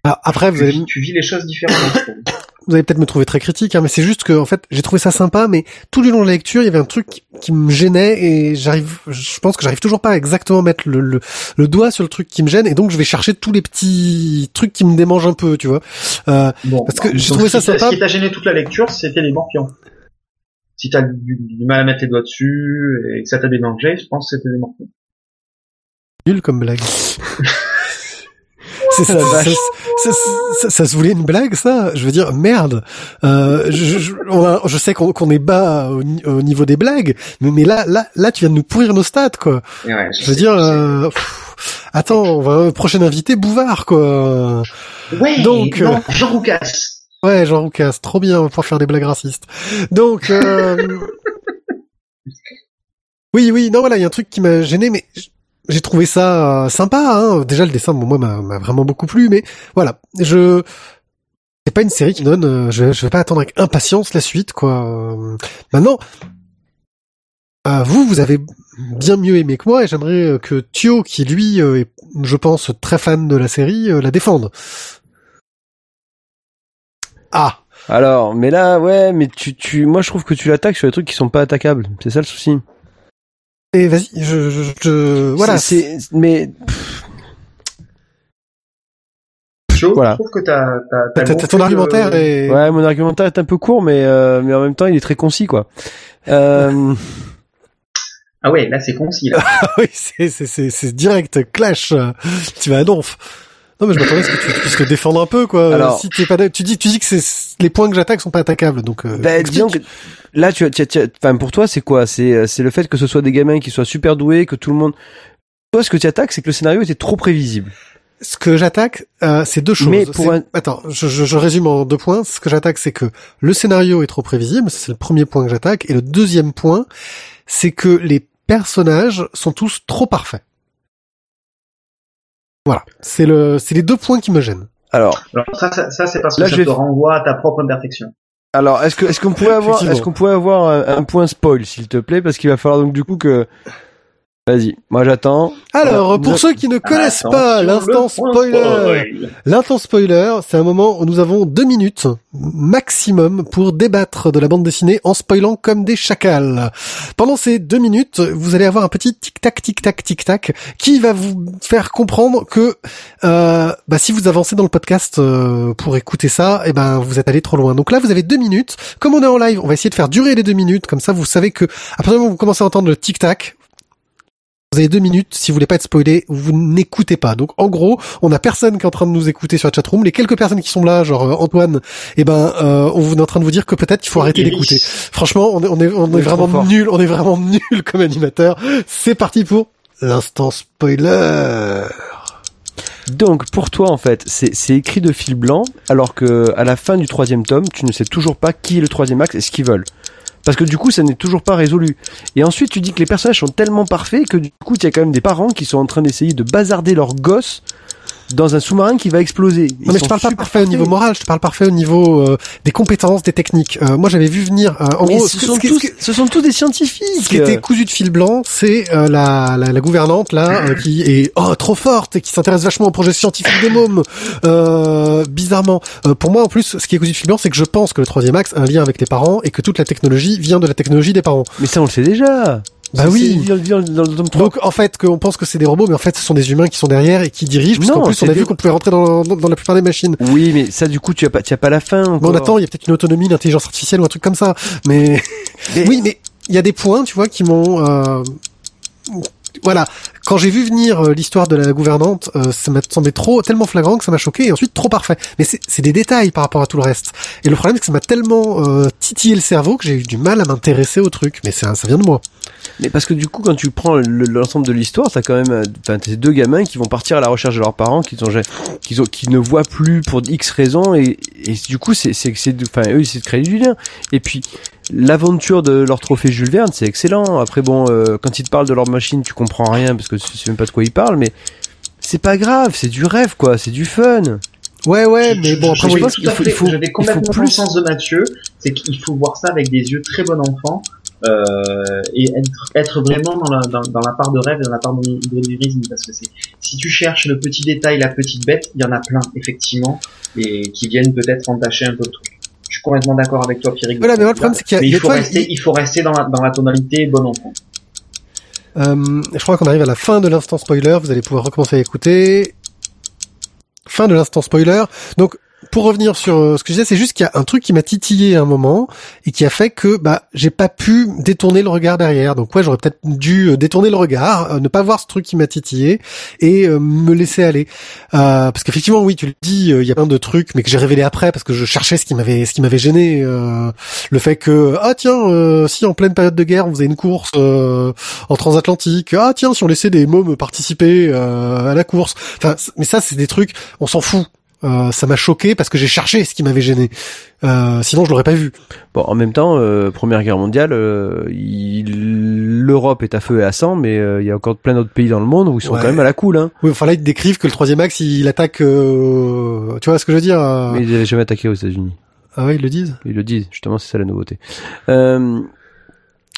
Speaker 1: Ah, après,
Speaker 3: tu, tu vis les choses différemment.
Speaker 1: Vous allez peut-être me trouver très critique, hein, mais c'est juste que, en fait, j'ai trouvé ça sympa, mais tout le long de la lecture, il y avait un truc qui, me gênait et j'arrive, je pense que j'arrive toujours pas à exactement mettre le, le, le doigt sur le truc qui me gêne et donc je vais chercher tous les petits trucs qui me démangent un peu, tu vois. Euh,
Speaker 3: Bon,
Speaker 1: Parce que j'ai trouvé ça sympa.
Speaker 3: Ce qui t'a gêné toute la lecture, c'était les morpions. Si t'as du, du mal à mettre les doigts dessus et que ça t'a dérangé, je pense que c'était les morpions.
Speaker 1: nul comme blague. C'est ça, ça, ça, ça- se voulait une blague, ça? Je veux dire, merde. Euh, je, je, on a- je sais qu'on qu'on est bas au, au niveau des blagues, mais, mais là, là, là, tu viens de nous pourrir nos stats, quoi.
Speaker 3: Ouais,
Speaker 1: Je veux
Speaker 3: sais,
Speaker 1: dire, euh, pff, attends, on va prochain invité, Bouvard, quoi.
Speaker 3: ouais,
Speaker 1: donc,
Speaker 3: non, Jean Roucas.
Speaker 1: Ouais, Jean Roucas, trop bien pour faire des blagues racistes. Donc, euh... oui, oui, non, voilà, il y a un truc qui m'a gêné, mais j'ai trouvé ça euh, sympa. Hein. Déjà, le dessin, bon, moi, m'a vraiment beaucoup plu, mais voilà, je c'est pas une série qui donne. euh, je, vais pas attendre avec impatience la suite, quoi. Maintenant, euh, vous, vous avez bien mieux aimé que moi, et j'aimerais que Thio, qui lui est, je pense, très fan de la série, la défende. Ah.
Speaker 2: Alors, mais là, ouais, mais tu, tu, moi, je trouve que tu l'attaques sur des trucs qui sont pas attaquables. C'est ça le souci.
Speaker 1: Et vas-y, je, je, je- voilà.
Speaker 2: C'est, c'est- mais,
Speaker 3: Joe,
Speaker 2: Voilà.
Speaker 3: je trouve que t'as, t'as,
Speaker 1: T'as-
Speaker 3: t'as
Speaker 1: t'as ton argumentaire
Speaker 3: le-
Speaker 1: et
Speaker 2: ouais, mon argumentaire est un peu court, mais, euh, mais en même temps, il est très concis, quoi. Euh,
Speaker 3: Ah ouais, là c'est concis, là.
Speaker 1: oui, c'est c'est c'est c'est direct clash. euh, Tu vas à donf. Non mais je m'attendais à ce que tu puisses le défendre un peu quoi.
Speaker 2: Alors-
Speaker 1: si t'es pas tu dis tu dis que c'est les points que j'attaque sont pas attaquables donc euh,
Speaker 2: bah, disons que, là, tu, tu, tu- enfin, pour toi, c'est quoi? C'est, c'est le fait que ce soit des gamins qui soient super doués, que tout le monde, toi, ce que tu attaques, c'est que le scénario était trop prévisible.
Speaker 1: Ce que j'attaque, euh, c'est deux choses.
Speaker 2: Mais pour un-
Speaker 1: Attends, je, je, je résume en deux points. Ce que j'attaque, c'est que le scénario est trop prévisible. C'est le premier point que j'attaque. Et le deuxième point, c'est que les personnages sont tous trop parfaits. Voilà. C'est le, c'est les deux points qui me gênent.
Speaker 2: Alors,
Speaker 3: Alors ça, ça, ça, c'est parce que
Speaker 2: Là,
Speaker 3: ça
Speaker 2: je
Speaker 3: te renvoie à ta propre imperfection.
Speaker 2: alors, est-ce que, est-ce qu'on pourrait avoir, est-ce qu'on pourrait avoir un, un point spoil, s'il te plaît, parce qu'il va falloir donc du coup que, Vas-y, moi j'attends.
Speaker 1: Alors, pour ceux qui ne connaissent
Speaker 3: Attention,
Speaker 1: pas l'instant spoiler,
Speaker 3: spoil.
Speaker 1: l'instant spoiler, c'est un moment où nous avons deux minutes maximum pour débattre de la bande dessinée en spoilant comme des chacals. Pendant ces deux minutes, vous allez avoir un petit tic-tac, tic-tac, tic-tac qui va vous faire comprendre que euh, bah, si vous avancez dans le podcast euh, pour écouter ça, eh ben vous êtes allé trop loin. Donc là, vous avez deux minutes. Comme on est en live, on va essayer de faire durer les deux minutes. Comme ça, vous savez que à partir du moment où vous commencez à entendre le tic-tac, vous avez deux minutes. Si vous voulez pas être spoilé, vous n'écoutez pas. Donc en gros, on a personne qui est en train de nous écouter sur la chatroom. Les quelques personnes qui sont là, genre euh, Antoine, eh ben, euh, on est en train de vous dire que peut-être qu'il faut arrêter d'écouter. Franchement, on est, on est, on
Speaker 2: On
Speaker 1: est
Speaker 2: est trop
Speaker 1: vraiment nul. On est vraiment nul comme animateur. C'est parti pour l'instant spoiler.
Speaker 2: Donc pour toi en fait, c'est c'est écrit de fil blanc, alors que à la fin du troisième tome, tu ne sais toujours pas qui est le troisième axe et ce qu'ils veulent. Parce que du coup, ça n'est toujours pas résolu. Et ensuite, tu dis que les personnages sont tellement parfaits que du coup, il y a quand même des parents qui sont en train d'essayer de bazarder leur gosse dans un sous-marin qui va exploser. Ils
Speaker 1: Non mais je te parle pas parfait au niveau moral, je te parle parfait au niveau euh, des compétences, des techniques. Euh, moi j'avais vu venir, euh, en
Speaker 2: Mais
Speaker 1: gros,
Speaker 2: ce,
Speaker 1: ce,
Speaker 2: sont tous,
Speaker 1: ce qui-
Speaker 2: ce sont tous des scientifiques.
Speaker 1: ce qui était cousu de fil blanc, c'est euh, la, la, la gouvernante là euh, qui est oh trop forte et qui s'intéresse vachement au projet scientifique des mômes. Euh, bizarrement, Euh, pour moi en plus, ce qui est cousu de fil blanc, c'est que je pense que le troisième axe a un lien avec les parents et que toute la technologie vient de la technologie des parents.
Speaker 2: Mais ça, on le sait déjà.
Speaker 1: Bah oui.
Speaker 2: dans, dans- dans le tome 3.
Speaker 1: Donc en fait, qu'on pense que c'est des robots, mais en fait ce sont des humains qui sont derrière et qui dirigent. Puisqu'en
Speaker 2: Non,
Speaker 1: plus, on a vu qu'on pouvait rentrer dans, dans, dans la plupart des machines.
Speaker 2: Oui, mais ça, du coup, tu as pas, tu as pas la fin.
Speaker 1: Mais
Speaker 2: encore.
Speaker 1: on attend, il y a peut-être une autonomie, une intelligence artificielle ou un truc comme ça. Mais
Speaker 2: Mais-
Speaker 1: oui, mais il y a des points, tu vois, qui m'ont. euh, Voilà, quand j'ai vu venir euh, l'histoire de la gouvernante, euh, ça m'a semblé trop, tellement flagrant que ça m'a choqué, et ensuite trop parfait. Mais c'est des détails par rapport à tout le reste. Et le problème, c'est que ça m'a tellement euh, titillé le cerveau que j'ai eu du mal à m'intéresser au truc. Mais ça vient de moi.
Speaker 2: Mais parce que du coup, quand tu prends le- l'ensemble de l'histoire, t'as quand même, euh, enfin, ces deux gamins qui vont partir à la recherche de leurs parents, qui ont, qui ont, qui ne voient plus pour X raisons, et, et du coup, c'est, c'est, c'est, enfin, eux, ils essaient de créer du lien. Et puis, l'aventure de leur trophée Jules Verne, c'est excellent. Après, bon, euh, quand ils te parlent de leur machine, tu comprends rien parce que tu sais même pas de quoi ils parlent, mais c'est pas grave, c'est du rêve, quoi, c'est du fun.
Speaker 1: Ouais, ouais,
Speaker 3: Je-
Speaker 1: mais
Speaker 3: je-
Speaker 1: bon,
Speaker 3: je
Speaker 1: après,
Speaker 3: suis
Speaker 1: moi,
Speaker 2: pense
Speaker 3: tout
Speaker 2: qu'il
Speaker 3: à
Speaker 2: faut-
Speaker 3: fait-
Speaker 2: il faut-
Speaker 3: j'avais
Speaker 2: il
Speaker 3: complètement
Speaker 2: faut
Speaker 3: le
Speaker 2: plus.
Speaker 3: sens de Mathieu, c'est qu'il faut voir ça avec des yeux très bon enfant euh, et être, être vraiment dans la, dans, dans la part de rêve et dans la part de d'onirisme parce que c'est si tu cherches le petit détail, la petite bête, il y en a plein effectivement et qui viennent peut-être entacher un peu le truc. Je suis complètement d'accord avec toi, Pierre.
Speaker 1: Voilà, mais moi, le problème, c'est qu'il y a-
Speaker 3: Mais
Speaker 1: il
Speaker 3: faut rester,
Speaker 1: il-
Speaker 3: il faut rester dans la, dans la tonalité bon enfant.
Speaker 1: Euh, je crois qu'on arrive à la fin de l'instant spoiler. Vous allez pouvoir recommencer à écouter. Fin de l'instant spoiler. Donc, pour revenir sur euh, ce que je disais, c'est juste qu'il y a un truc qui m'a titillé à un moment et qui a fait que bah j'ai pas pu détourner le regard derrière. Donc ouais, j'aurais peut-être dû euh, détourner le regard, euh, ne pas voir ce truc qui m'a titillé et me laisser aller. Euh, parce qu'effectivement, oui, tu le dis, il y a plein de trucs, mais que j'ai révélé après parce que je cherchais ce qui m'avait ce qui m'avait gêné. le fait que ah tiens, si en pleine période de guerre on faisait une course en transatlantique, ah tiens, si on laissait des mômes participer à la course. Enfin, mais ça c'est des trucs, on s'en fout. Euh, ça m'a choqué parce que j'ai cherché ce qui m'avait gêné. Euh, sinon, je l'aurais pas vu.
Speaker 2: Bon, en même temps, euh, Première Guerre mondiale, euh, il- l'Europe est à feu et à sang, mais euh, il y a encore plein d'autres pays dans le monde où ils sont
Speaker 1: Ouais.
Speaker 2: quand même à la cool, hein.
Speaker 1: Oui, enfin là, ils décrivent que le troisième axe, il attaque. euh, Tu vois ce que je veux dire
Speaker 2: Mais ils n'avaient jamais attaqué aux États-Unis.
Speaker 1: Ah ouais, ils le disent?
Speaker 2: Ils le disent, justement, c'est ça la nouveauté. Euh,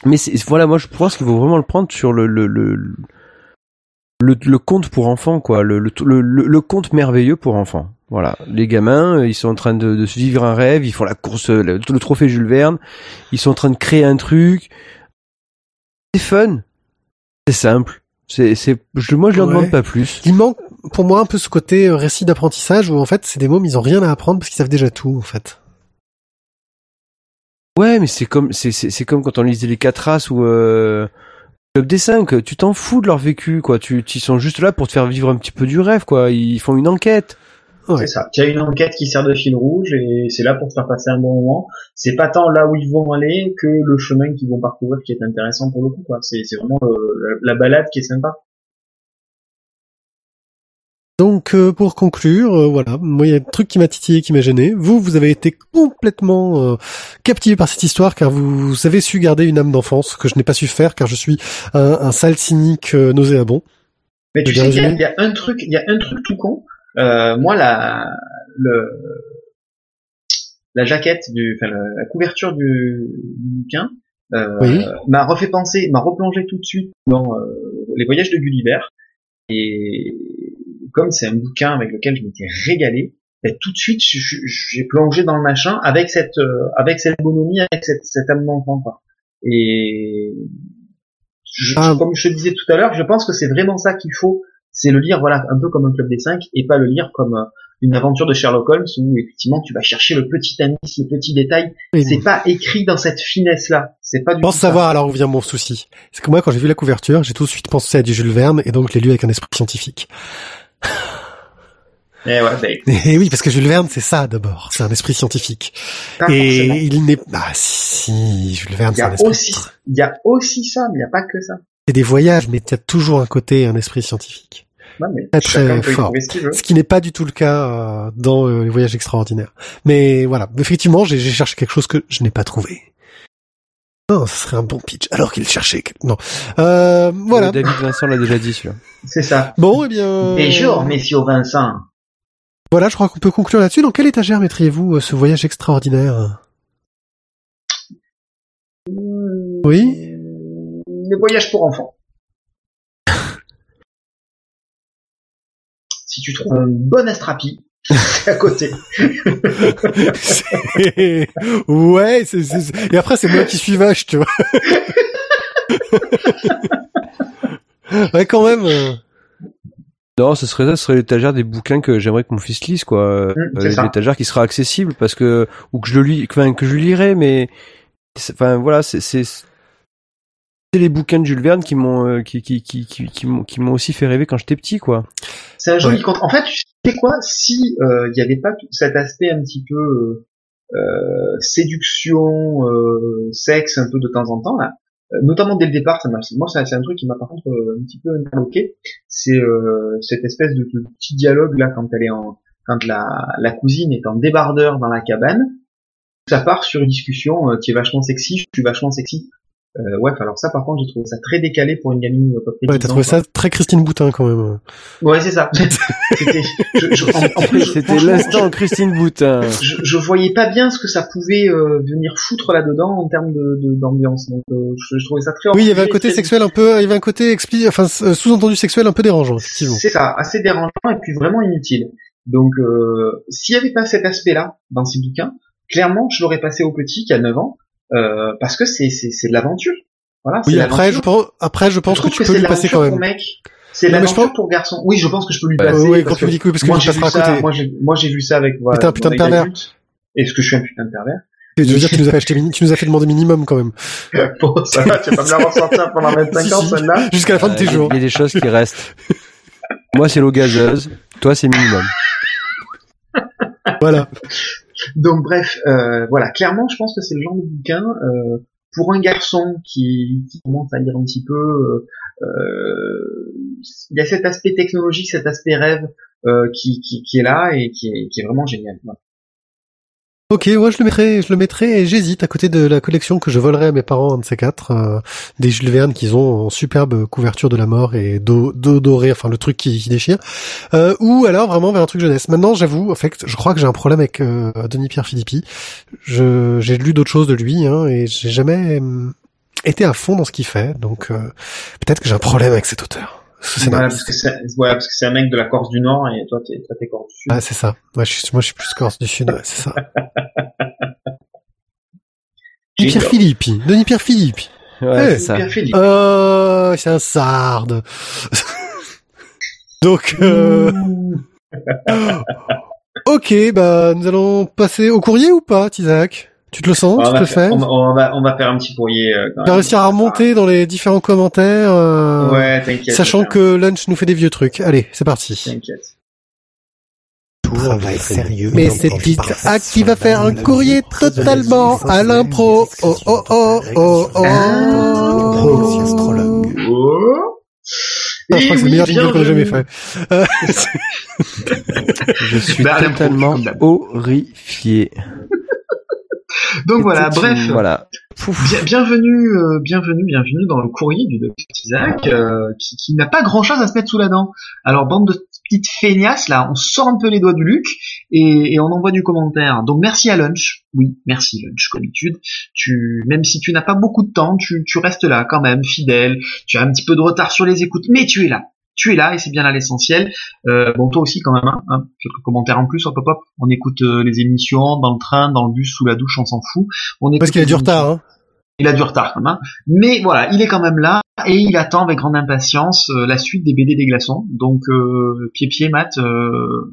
Speaker 2: mais c'est, voilà, moi je pense qu'il faut vraiment le prendre sur le le le, le, le conte pour enfants, quoi, le, le, le, le- le conte merveilleux pour enfants. Voilà, les gamins, euh, ils sont en train de, de se vivre un rêve, ils font la course, le, le trophée Jules Verne, ils sont en train de créer un truc. C'est fun, c'est simple, c'est c'est, je, moi je leur
Speaker 1: Ouais.
Speaker 2: demande pas plus.
Speaker 1: Il manque pour moi un peu ce côté euh, récit d'apprentissage où en fait, c'est des mômes, ils ont rien à apprendre parce qu'ils savent déjà tout en fait.
Speaker 2: Ouais, mais c'est comme c'est c'est c'est comme quand on lisait les quatre races ou euh, Club des cinq. Tu t'en fous de leur vécu, quoi. Tu ils sont juste là pour te faire vivre un petit peu du rêve, quoi. Ils font une enquête.
Speaker 1: Ouais.
Speaker 3: C'est ça. Tu as une enquête qui sert de fil rouge et c'est là pour te faire passer un bon moment. C'est pas tant là où ils vont aller que le chemin qu'ils vont parcourir qui est intéressant pour le coup. quoi. C'est vraiment euh, la balade qui est sympa.
Speaker 1: Donc euh, pour conclure, euh, voilà, moi il y a un truc qui m'a titillé, qui m'a gêné. Vous, vous avez été complètement euh, captivé par cette histoire car vous avez su garder une âme d'enfance que je n'ai pas su faire car je suis un, un sale cynique euh, nauséabond.
Speaker 3: Mais tu sais qu'il y, il y a un truc, il y a un truc tout con. Euh, moi, la, le, la jaquette du, enfin, la, couverture du, du bouquin, euh,
Speaker 1: Oui.
Speaker 3: m'a refait penser, m'a replongé tout de suite dans euh, les voyages de Gulliver. Et comme c'est un bouquin avec lequel je m'étais régalé, ben, tout de suite j'ai plongé dans le machin avec cette euh, avec cette bonhomie, avec cette, cet âme d'enfant. quoi. Et je-
Speaker 1: Ah.
Speaker 3: comme je te disais tout à l'heure, je pense que c'est vraiment ça qu'il faut, c'est le lire voilà un peu comme un club des cinq et pas le lire comme euh, une aventure de Sherlock Holmes où effectivement tu vas chercher le petit indice, le petit détail.
Speaker 1: Oui,
Speaker 3: C'est pas écrit dans cette finesse là. C'est pas du
Speaker 1: pense
Speaker 3: ça.
Speaker 1: savoir alors où vient mon souci. C'est que moi, quand j'ai vu la couverture, j'ai tout de suite pensé à du Jules Verne et donc je l'ai lu avec un esprit scientifique.
Speaker 3: Eh ouais,
Speaker 1: Et oui, parce que Jules Verne, c'est ça d'abord, c'est un esprit scientifique.
Speaker 3: pas
Speaker 1: et
Speaker 3: forcément.
Speaker 1: il n'est bah si Jules Verne,
Speaker 3: Il y
Speaker 1: c'est un esprit.
Speaker 3: aussi, il y a aussi ça, mais il n'y a pas que ça.
Speaker 1: C'est des voyages, mais il y a toujours un côté un esprit scientifique.
Speaker 3: Mais
Speaker 1: Très,
Speaker 3: y
Speaker 1: fort.
Speaker 3: ce
Speaker 1: qui n'est pas du tout le cas euh, dans euh, les voyages extraordinaires. Mais voilà, effectivement, j'ai cherché quelque chose que je n'ai pas trouvé. Ce serait un bon pitch. Alors qu'il cherchait. Non. Euh, voilà.
Speaker 2: David Vincent l'a déjà dit, celui-là.
Speaker 3: C'est ça.
Speaker 1: Bon, eh bien.
Speaker 3: Bonjour, messieurs Vincent.
Speaker 1: Voilà, je crois qu'on peut conclure là-dessus. Dans quelle étagère mettriez-vous euh, ce voyage extraordinaire? Oui.
Speaker 3: Les voyages pour enfants. si tu trouves un bon astrapi, c'est à côté.
Speaker 1: Ouais, et après c'est moi qui suis vache, tu vois. ouais, quand même. euh.
Speaker 2: Non, ce serait ça, ce serait l'étagère des bouquins que j'aimerais que mon fils lise, quoi.
Speaker 3: Mm,
Speaker 2: Euh, l'étagère qui sera accessible parce que ou que je le lis, enfin que je lirai, mais enfin voilà, c'est les bouquins de Jules Verne qui m'ont euh, qui qui qui qui qui m'ont qui m'ont aussi fait rêver quand j'étais petit, quoi.
Speaker 3: C'est un joli
Speaker 1: Ouais.
Speaker 3: compte. En fait, tu sais quoi Si euh, il n'y avait pas tout cet aspect un petit peu euh, euh, séduction, euh, sexe, un peu de temps en temps là, euh, notamment dès le départ, ça moi c'est un truc qui m'a par contre euh, un petit peu interloqué. C'est euh, cette espèce de, petit dialogue là quand elle est en, quand la, la cousine est en débardeur dans la cabane. Ça part sur une discussion. euh, tu es vachement sexy, je suis vachement sexy. Euh, ouais, alors ça par contre j'ai trouvé ça très décalé pour une gamine à peu près
Speaker 1: Ouais,
Speaker 3: 10
Speaker 1: t'as trouvé
Speaker 3: quoi.
Speaker 1: ça très Christine Boutin quand même.
Speaker 3: Ouais, c'est ça. C'était,
Speaker 2: l'instant Christine Boutin.
Speaker 3: Je, je voyais pas bien ce que ça pouvait euh, venir foutre là-dedans en termes de, de- d'ambiance. Donc, euh, je, je trouvais ça très.
Speaker 1: Oui, il y avait un côté
Speaker 3: très-
Speaker 1: sexuel un peu, il y avait un côté expli, enfin euh, sous-entendu sexuel un peu dérangeant, effectivement.
Speaker 3: C'est ça, assez dérangeant et puis vraiment inutile. Donc, euh, s'il y avait pas cet aspect-là dans ces bouquins, clairement, je l'aurais passé au petit qui a 9 ans, euh, parce que c'est, c'est, c'est de l'aventure. Voilà.
Speaker 1: Oui, après, je pense, après, je pense
Speaker 3: Je
Speaker 1: que tu peux lui passer quand même.
Speaker 3: C'est
Speaker 1: Non, mais je
Speaker 3: l'aventure
Speaker 1: pense-
Speaker 3: pour garçon. Oui, je pense que je peux lui
Speaker 2: Ouais,
Speaker 3: passer.
Speaker 1: oui, quand tu
Speaker 3: que
Speaker 1: me dis que oui, parce que
Speaker 3: moi,
Speaker 1: tu
Speaker 3: j'ai vu ça,
Speaker 1: côté.
Speaker 3: moi, j'ai, vu ça avec, voilà,
Speaker 1: t'es un putain de pervers.
Speaker 3: Est-ce que je suis un putain de pervers?
Speaker 1: Je veux dire, tu nous as tu nous as fait demander minimum quand même.
Speaker 3: Bon, ça va, tu vas pas me la ressortir pendant 25
Speaker 1: Si,
Speaker 3: ans,
Speaker 1: si.
Speaker 3: celle-là.
Speaker 1: Jusqu'à la fin de tes
Speaker 2: Euh,
Speaker 1: jours.
Speaker 2: Il y a des choses qui restent. Moi, c'est l'eau gazeuse. Toi, c'est minimum.
Speaker 1: Voilà.
Speaker 3: Donc bref, euh, voilà, clairement, je pense que c'est le genre de bouquin euh, pour un garçon qui, commence à lire un petit peu. euh, euh, il y a cet aspect technologique, cet aspect rêve euh, qui, est là et qui est, vraiment génial.
Speaker 1: Ok, ouais, je le mettrai, je le mettrai et j'hésite à côté de la collection que je volerai à mes parents, un de ces quatre, euh, des Jules Verne qu'ils ont en superbe couverture de la mort et dos, dos doré, enfin le truc qui, déchire, euh, ou alors vraiment vers un truc jeunesse. Maintenant, j'avoue, en fait, je crois que j'ai un problème avec euh, Denis Pierre Philippi. J'ai lu d'autres choses de lui, hein, et j'ai jamais hum, été à fond dans ce qu'il fait, donc euh, peut-être que j'ai un problème avec cet auteur.
Speaker 3: Voilà, parce que voilà, parce que c'est un mec de la Corse du Nord et toi t'es toi, t'es Corse du Sud.
Speaker 1: Ah, c'est ça. Moi, je suis, moi, je suis plus Corse du Sud, ouais, c'est ça. Denis Pierre Philippi. Denis Pierre Philippi.
Speaker 2: Ouais,
Speaker 1: Eh,
Speaker 2: c'est ça.
Speaker 3: Philippe.
Speaker 1: Euh, c'est un sarde. Donc, euh, ok, bah, nous allons passer au courrier ou pas, Isaac Tu te le sens
Speaker 3: on,
Speaker 1: Tu te le
Speaker 3: faire,
Speaker 1: fais
Speaker 3: on, va- on va, on va faire un petit courrier. Euh, quand
Speaker 1: Tu vas réussir à remonter dans les différents commentaires, euh,
Speaker 3: Ouais, t'inquiète.
Speaker 1: sachant que Lunch nous fait des vieux trucs. Allez, c'est parti.
Speaker 3: T'inquiète.
Speaker 4: Travail sérieux.
Speaker 1: Mais c'est Isaac qui va faire un courrier totalement à l'impro. Oh, oh, oh, oh, oh.
Speaker 4: astrologue.
Speaker 3: Oh.
Speaker 1: Ah, je crois que c'est le meilleur jingle qu'on a jamais fait.
Speaker 2: Je suis
Speaker 3: Bah,
Speaker 2: totalement horrifié.
Speaker 3: Donc voilà, bref.
Speaker 2: une- Voilà.
Speaker 3: Bien- bienvenue, euh, bienvenue, bienvenue dans le courrier du docteur Isaac, euh, qui, qui n'a pas grand-chose à se mettre sous la dent. Alors bande de petite feignasse là, on sort un peu les doigts du Luc et, et on envoie du commentaire. Donc merci à Lunch. Oui, merci Lunch comme d'habitude. Tu, même si tu n'as pas beaucoup de temps, tu, tu restes là quand même, fidèle. Tu as un petit peu de retard sur les écoutes, mais tu es là. Tu es là et c'est bien là l'essentiel. Euh, bon, toi aussi quand même, hein, hein, quelques commentaires en plus sur Pop-Up. On écoute euh, les émissions dans le train, dans le bus, sous la douche, on s'en fout. On
Speaker 1: Parce qu'il a du retard. Hein.
Speaker 3: Il a du retard quand même. hein. Mais voilà, il est quand même là et il attend avec grande impatience euh, la suite des BD des glaçons. Donc euh, pied pied Matt, euh,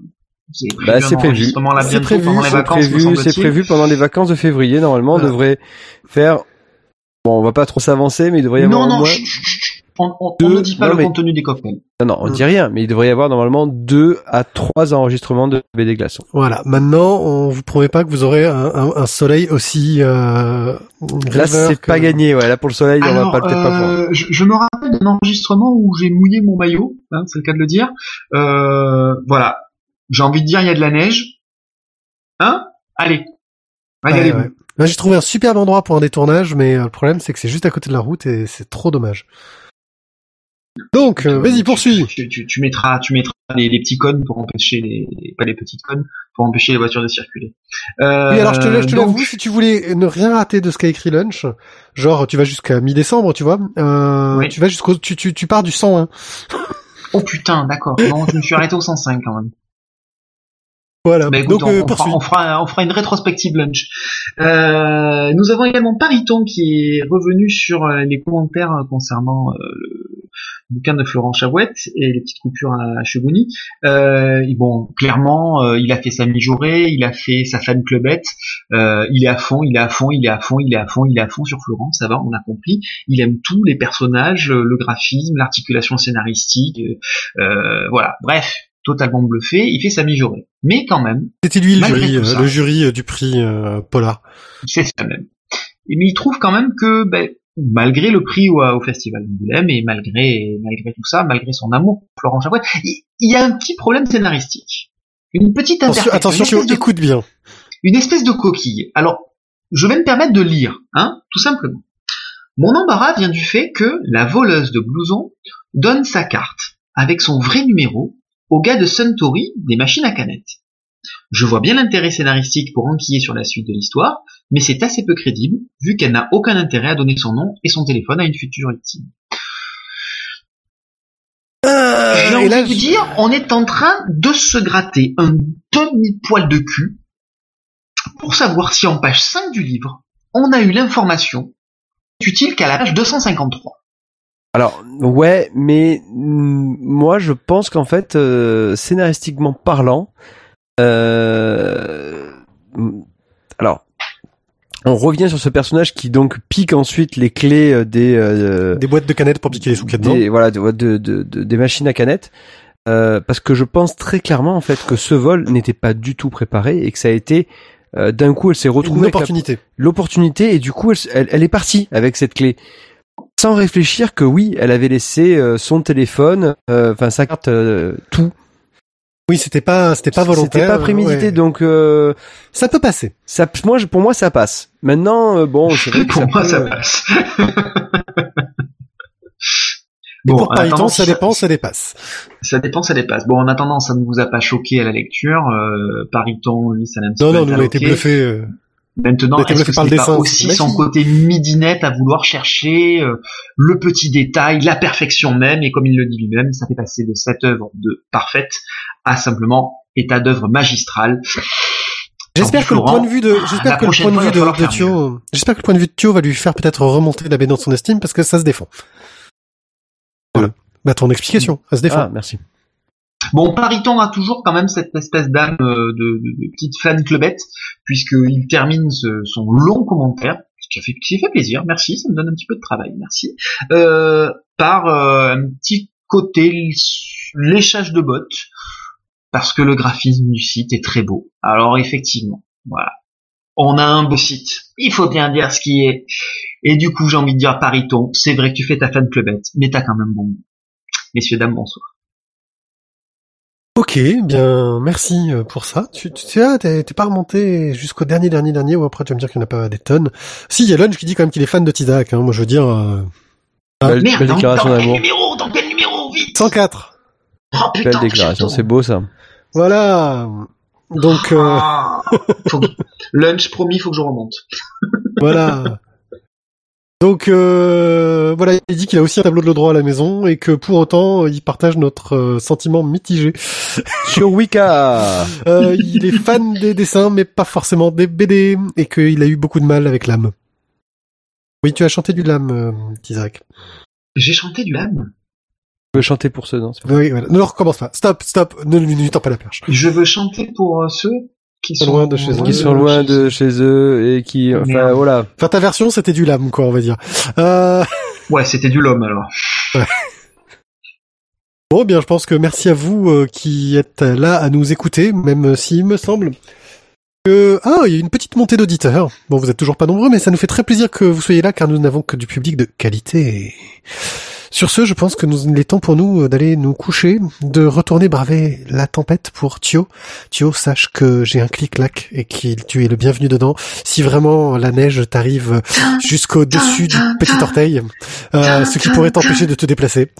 Speaker 3: c'est prévu
Speaker 2: Bah,
Speaker 3: un
Speaker 2: c'est prévu.
Speaker 3: enregistrement là
Speaker 1: C'est
Speaker 3: bientôt
Speaker 1: prévu,
Speaker 3: pendant les
Speaker 1: c'est
Speaker 2: prévu, c'est
Speaker 3: semble-t-il.
Speaker 2: prévu pendant les vacances de février. Normalement, on devrait faire. Bon, on va pas trop s'avancer, mais il devrait y avoir
Speaker 3: Non non,
Speaker 2: moins.
Speaker 3: chut, chut, chut. On, on,
Speaker 2: deux-
Speaker 3: on ne dit pas
Speaker 2: non,
Speaker 3: le
Speaker 2: mais-
Speaker 3: contenu des cocktails.
Speaker 2: Non, non, on dit rien, mais il devrait y avoir normalement deux à trois enregistrements de BD glaçons.
Speaker 1: Voilà. Maintenant, on vous promet pas que vous aurez un, un- un soleil aussi euh,
Speaker 2: Là, c'est
Speaker 1: que-
Speaker 2: pas gagné. Ouais, là pour le soleil, on va
Speaker 3: Alors,
Speaker 2: pas peut-être pas
Speaker 3: euh, je, je me rappelle d'un enregistrement où j'ai mouillé mon maillot, hein, c'est le cas de le dire. Euh, voilà, j'ai envie de dire il y a de la neige. Hein? Allez,
Speaker 1: Ouais,
Speaker 3: régalez-vous.
Speaker 1: ouais. Là, j'ai trouvé un superbe endroit pour un détournage, mais euh, le problème, c'est que c'est juste à côté de la route et c'est trop dommage. Donc, euh, vas-y, poursuis.
Speaker 3: Tu, tu, tu mettras, tu mettras les, les petits cônes pour empêcher les, pas les petites cônes, pour empêcher les voitures de circuler. Euh,
Speaker 1: Oui, alors je te, je te
Speaker 3: donc,
Speaker 1: l'avoue, si tu voulais ne rien rater de ce qu'a écrit Lunch, genre tu vas jusqu'à mi-décembre, tu vois, euh,
Speaker 3: Oui.
Speaker 1: tu vas jusqu'au, tu, tu, tu pars du 101.
Speaker 3: Oh putain, d'accord. Non, je me suis arrêté au 105 quand même.
Speaker 1: Voilà.
Speaker 3: Bah, écoute,
Speaker 1: Donc,
Speaker 3: on,
Speaker 1: euh,
Speaker 3: on fera, on, fera, on fera une rétrospective lunch. Euh, nous avons également Pariton qui est revenu sur euh, les commentaires concernant euh, bouquin de Florent Chabouette et les petites coupures à Chegouni. Euh, et bon, clairement, euh, il a fait sa mijaurée, il a fait sa fan clubette, euh, il est à fond, il est à fond, il est à fond, il est à fond, il est à fond sur Florent, ça va, on a compris. Il aime tous les personnages, le, graphisme, l'articulation scénaristique, euh, euh, voilà. Bref, totalement bluffé, il fait sa mijaurée. Mais quand même,
Speaker 1: C'était lui le jury, euh,
Speaker 3: ça.
Speaker 1: le jury euh, du prix euh, Polar.
Speaker 3: c'est ça même. Mais il trouve quand même que, ben, malgré le prix au, au Festival d'Angoulême et malgré, malgré tout ça, malgré son amour pour Florent Chabouet, il, il y a un petit problème scénaristique. Une petite
Speaker 1: Attention, attention,
Speaker 3: une, espèce de,
Speaker 1: écoute bien.
Speaker 3: une espèce de coquille. Alors, je vais me permettre de lire, hein, tout simplement. Mon embarras vient du fait que la voleuse de blouson donne sa carte avec son vrai numéro au gars de Suntory des machines à canettes. Je vois bien l'intérêt scénaristique pour enquiller sur la suite de l'histoire, mais c'est assez peu crédible, vu qu'elle n'a aucun intérêt à donner son nom et son téléphone à une future victime. J'ai
Speaker 1: Euh,
Speaker 3: envie
Speaker 1: là,
Speaker 3: de vous dire, on est en train de se gratter un demi-poil de cul pour savoir si en page 5 du livre, on a eu l'information utile qu'à la page 253.
Speaker 2: Alors ouais, mais mm, moi je pense qu'en fait euh, scénaristiquement parlant, euh, alors on revient sur ce personnage qui donc pique ensuite les clés euh, des euh,
Speaker 1: des boîtes de canettes pour piquer les sous
Speaker 2: des, voilà, de, de- de- de- des machines à canettes. Euh, parce que je pense très clairement en fait que ce vol n'était pas du tout préparé et que ça a été euh, d'un coup elle s'est retrouvée avec la-
Speaker 1: opportunité.
Speaker 2: l'opportunité et du coup elle, elle, elle est partie avec cette clé sans réfléchir que oui elle avait laissé euh, son téléphone euh, enfin sa carte euh, tout
Speaker 1: Oui, c'était pas, c'était pas volontaire.
Speaker 2: c'était pas prémédité
Speaker 1: ouais.
Speaker 2: donc euh,
Speaker 1: Ça peut passer.
Speaker 2: ça moi je- pour moi ça passe maintenant euh, bon c'est vrai que
Speaker 3: pour moi,
Speaker 2: peut,
Speaker 3: ça
Speaker 2: euh,
Speaker 3: passe. Bon,
Speaker 1: pour
Speaker 3: attendant,
Speaker 1: ça dépend, ça dépasse.
Speaker 3: Ça dépend, ça dépasse. Bon, en attendant, ça ne vous a pas choqué à la lecture. Euh, Pariton, lui, ça un petit
Speaker 1: Non, non, nous, on a été bluffé.
Speaker 3: Maintenant, est-ce que c'est pas aussi son côté midinette à vouloir chercher euh, le petit détail, la perfection même, et comme il le dit lui-même, ça fait passer de cette œuvre de parfaite à simplement état d'œuvre magistral.
Speaker 1: J'espère que le
Speaker 3: Florent,
Speaker 1: point de vue de, j'espère que le point de vue de, Thio, j'espère que le point de vue de Thio va lui faire peut-être remonter la baie dans son estime parce que ça se défend. Voilà. Bah, ton explication, ça se défend.
Speaker 2: ah merci
Speaker 3: Bon, Pariton a toujours quand même cette espèce d'âme euh, de, petite fan clubette, puisqu'il termine ce- son long commentaire, qui a fait, qui fait plaisir, merci, ça me donne un petit peu de travail, merci, euh, par euh, un petit côté léchage de bottes, parce que le graphisme du site est très beau. Alors effectivement, voilà. On a un beau site, il faut bien dire ce qui est. Et du coup, j'ai envie de dire, Pariton, c'est vrai que tu fais ta fan clubette, mais t'as quand même bon. Messieurs, dames, bonsoir.
Speaker 1: Ok, bien, merci euh, pour ça. Tu, tu sais, ah, t'es t'es pas remonté jusqu'au dernier, dernier, dernier, ou après tu vas me dire qu'il n'y en a pas des tonnes. Si, il y a Lunch qui dit quand même qu'il est fan de Tizak, hein. Moi, je veux dire, euh, Ah,
Speaker 2: belle,
Speaker 3: Merde,
Speaker 2: belle
Speaker 3: dans,
Speaker 2: déclaration
Speaker 3: dans quel
Speaker 2: d'amour
Speaker 3: numéro Dans quel numéro Vite
Speaker 1: 104.
Speaker 3: Oh
Speaker 2: Belle déclaration, c'est beau ça.
Speaker 1: Voilà. Donc euh,
Speaker 3: Ah, faut que- Lunch promis, faut que je remonte.
Speaker 1: voilà. Donc euh, voilà, il dit qu'il a aussi un tableau de droit à la maison et que pour autant il partage notre euh, sentiment mitigé.
Speaker 2: Sur Wicca
Speaker 1: Euh, il est fan des dessins mais pas forcément des BD et qu'il a eu beaucoup de mal avec l'âme. Oui, tu as chanté du lame, euh, Isaac.
Speaker 3: J'ai chanté du lame.
Speaker 2: Je veux chanter pour ceux, non
Speaker 1: Oui, voilà. Ne le recommence pas. Stop, stop. Ne lui ne lui tends pas la perche.
Speaker 3: Je veux chanter pour euh, ceux qui
Speaker 1: Sont loin de chez eux.
Speaker 2: Qui sont loin de chez eux et qui, enfin
Speaker 3: Merde.
Speaker 2: voilà.
Speaker 1: Enfin, ta version, c'était du lame, quoi, on va dire. Euh...
Speaker 3: Ouais, c'était du lhomme alors.
Speaker 1: Bon, bien, je pense que merci à vous euh, qui êtes là à nous écouter, même s'il me semble que... Ah, il y a une petite montée d'auditeurs. Bon, vous êtes toujours pas nombreux, mais ça nous fait très plaisir que vous soyez là, car nous n'avons que du public de qualité. Sur ce, je pense que nous, il est temps pour nous euh, d'aller nous coucher, de retourner braver la tempête pour Thio. Thio, sache que j'ai un clic-clac et que tu es le bienvenu dedans. Si vraiment la neige t'arrive jusqu'au dessus du petit orteil, euh, ce qui pourrait t'empêcher de te déplacer.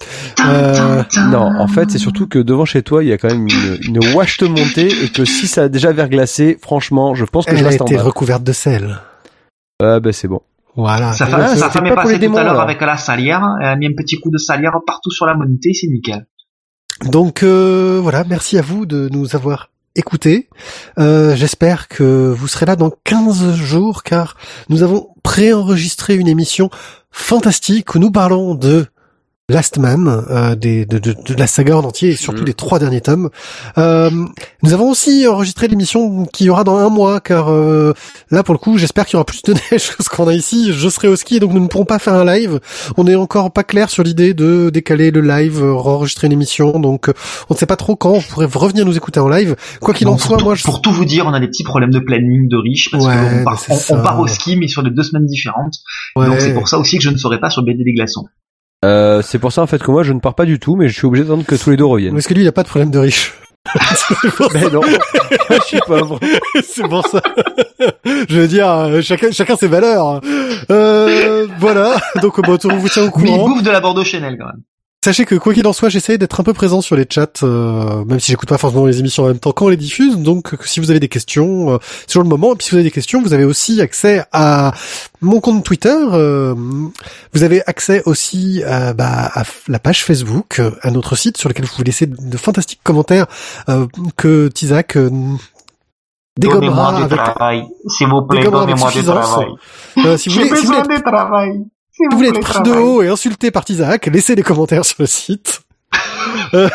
Speaker 1: Euh,
Speaker 2: Non, en fait, c'est surtout que devant chez toi, il y a quand même une, une wash de montée et que si ça a déjà verglacé, franchement, je pense que je
Speaker 1: Elle a
Speaker 2: reste en
Speaker 1: été
Speaker 2: bas.
Speaker 1: recouverte de sel.
Speaker 2: Ah ben c'est bon.
Speaker 1: Voilà.
Speaker 3: Sa
Speaker 2: Ah,
Speaker 3: femme, sa
Speaker 2: c'était
Speaker 3: femme
Speaker 2: pas
Speaker 3: est
Speaker 2: pour les
Speaker 3: passée tout
Speaker 2: démons,
Speaker 3: à l'heure avec la salière. Elle a mis un petit coup de salière partout sur la montée, c'est nickel.
Speaker 1: Donc euh, voilà, merci à vous de nous avoir écoutés. Euh, J'espère que vous serez là dans 15 jours car nous avons préenregistré une émission fantastique où nous parlons de Last Man, euh, des, de, de, de la saga en entier et surtout
Speaker 2: Mhm.
Speaker 1: des trois derniers tomes. Euh, nous avons aussi enregistré l'émission qui y aura dans un mois, car euh, là pour le coup, j'espère qu'il y aura plus de neige que ce qu'on a ici. Je serai au ski, donc nous ne pourrons pas faire un live. On n'est encore pas clair sur l'idée de décaler le live, euh, enregistrer une émission, donc euh, on ne sait pas trop quand on pourrait revenir nous écouter en live. Quoi qu'il en soit,
Speaker 3: tout-
Speaker 1: moi je...
Speaker 3: pour tout vous dire, on a des petits problèmes de planning de riches parce
Speaker 1: Ouais,
Speaker 3: qu'on part, on, part au ski mais sur les deux semaines différentes.
Speaker 1: Ouais.
Speaker 3: Donc c'est pour ça aussi que je ne serai pas sur BD des glaçons.
Speaker 2: Euh, c'est pour ça en fait que moi je ne pars pas du tout, mais je suis obligé d'attendre que tous les deux reviennent.
Speaker 1: Parce que lui, il a pas de problème de riche.
Speaker 2: Mais non, je suis pauvre.
Speaker 1: c'est pour ça. Je veux dire, euh, chacun, chacun ses valeurs. Euh, voilà. Donc, bon, on vous tient au
Speaker 3: Mais il
Speaker 1: courant.
Speaker 3: bouffe de la Bordeaux Chanel quand même.
Speaker 1: Sachez que quoi qu'il en soit, j'essaye d'être un peu présent sur les chats, euh, même si j'écoute pas forcément les émissions en même temps quand on les diffuse. Donc, euh, si vous avez des questions, euh, c'est toujours le moment. Et puis, si vous avez des questions, vous avez aussi accès à mon compte Twitter. euh, vous avez accès aussi à, bah, à la page Facebook, euh, à notre site sur lequel vous pouvez laisser de fantastiques commentaires euh, que Tizak euh, dégommera avec.
Speaker 3: travail. S'il vous
Speaker 1: plaît, donnez-moi du travail. Euh, si vous voulez, si vous voulez
Speaker 3: de travail.
Speaker 1: Si vous voulez être pris de haut et insulté par Tizak, laissez des commentaires sur le site. Euh,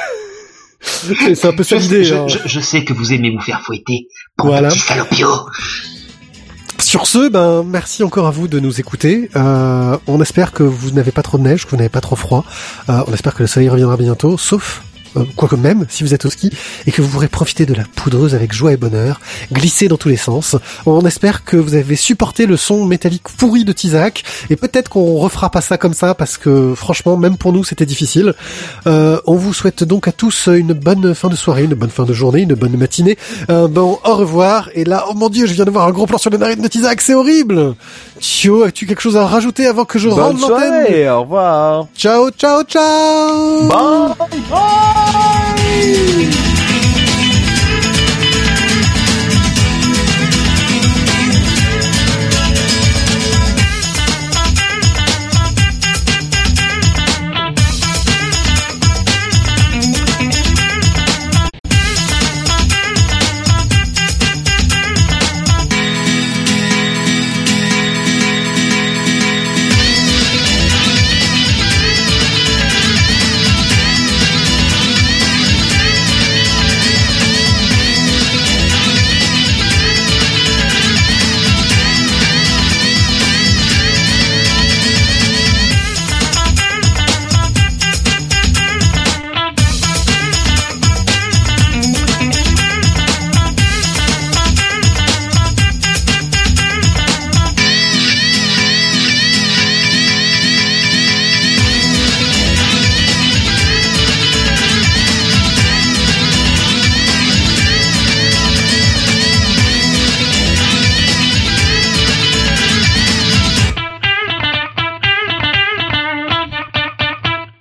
Speaker 1: c'est un peu ça
Speaker 3: Je,
Speaker 1: l'idée.
Speaker 3: je,
Speaker 1: hein.
Speaker 3: je- je sais que vous aimez vous faire fouetter. Pour
Speaker 1: Voilà.
Speaker 3: petit salopio.
Speaker 1: Sur ce, ben merci encore à vous de nous écouter. Euh, on espère que vous n'avez pas trop de neige, que vous n'avez pas trop froid. Euh, on espère que le soleil reviendra bientôt, sauf euh, quoique même si vous êtes au ski et que vous pourrez profiter de la poudreuse avec joie et bonheur, glisser dans tous les sens. On espère que vous avez supporté le son métallique pourri de Tizak et peut-être qu'on refera pas ça comme ça parce que franchement même pour nous c'était difficile. Euh, on vous souhaite donc à tous une bonne fin de soirée, une bonne fin de journée, une bonne matinée, un bon au revoir. Et là, oh mon dieu, je viens de voir un gros plan sur les narines de Tizak, c'est horrible. Tio, as-tu quelque chose à rajouter avant que je
Speaker 2: Bonne
Speaker 1: rende l'antenne
Speaker 2: au revoir.
Speaker 1: Ciao, ciao, ciao.
Speaker 2: Bye.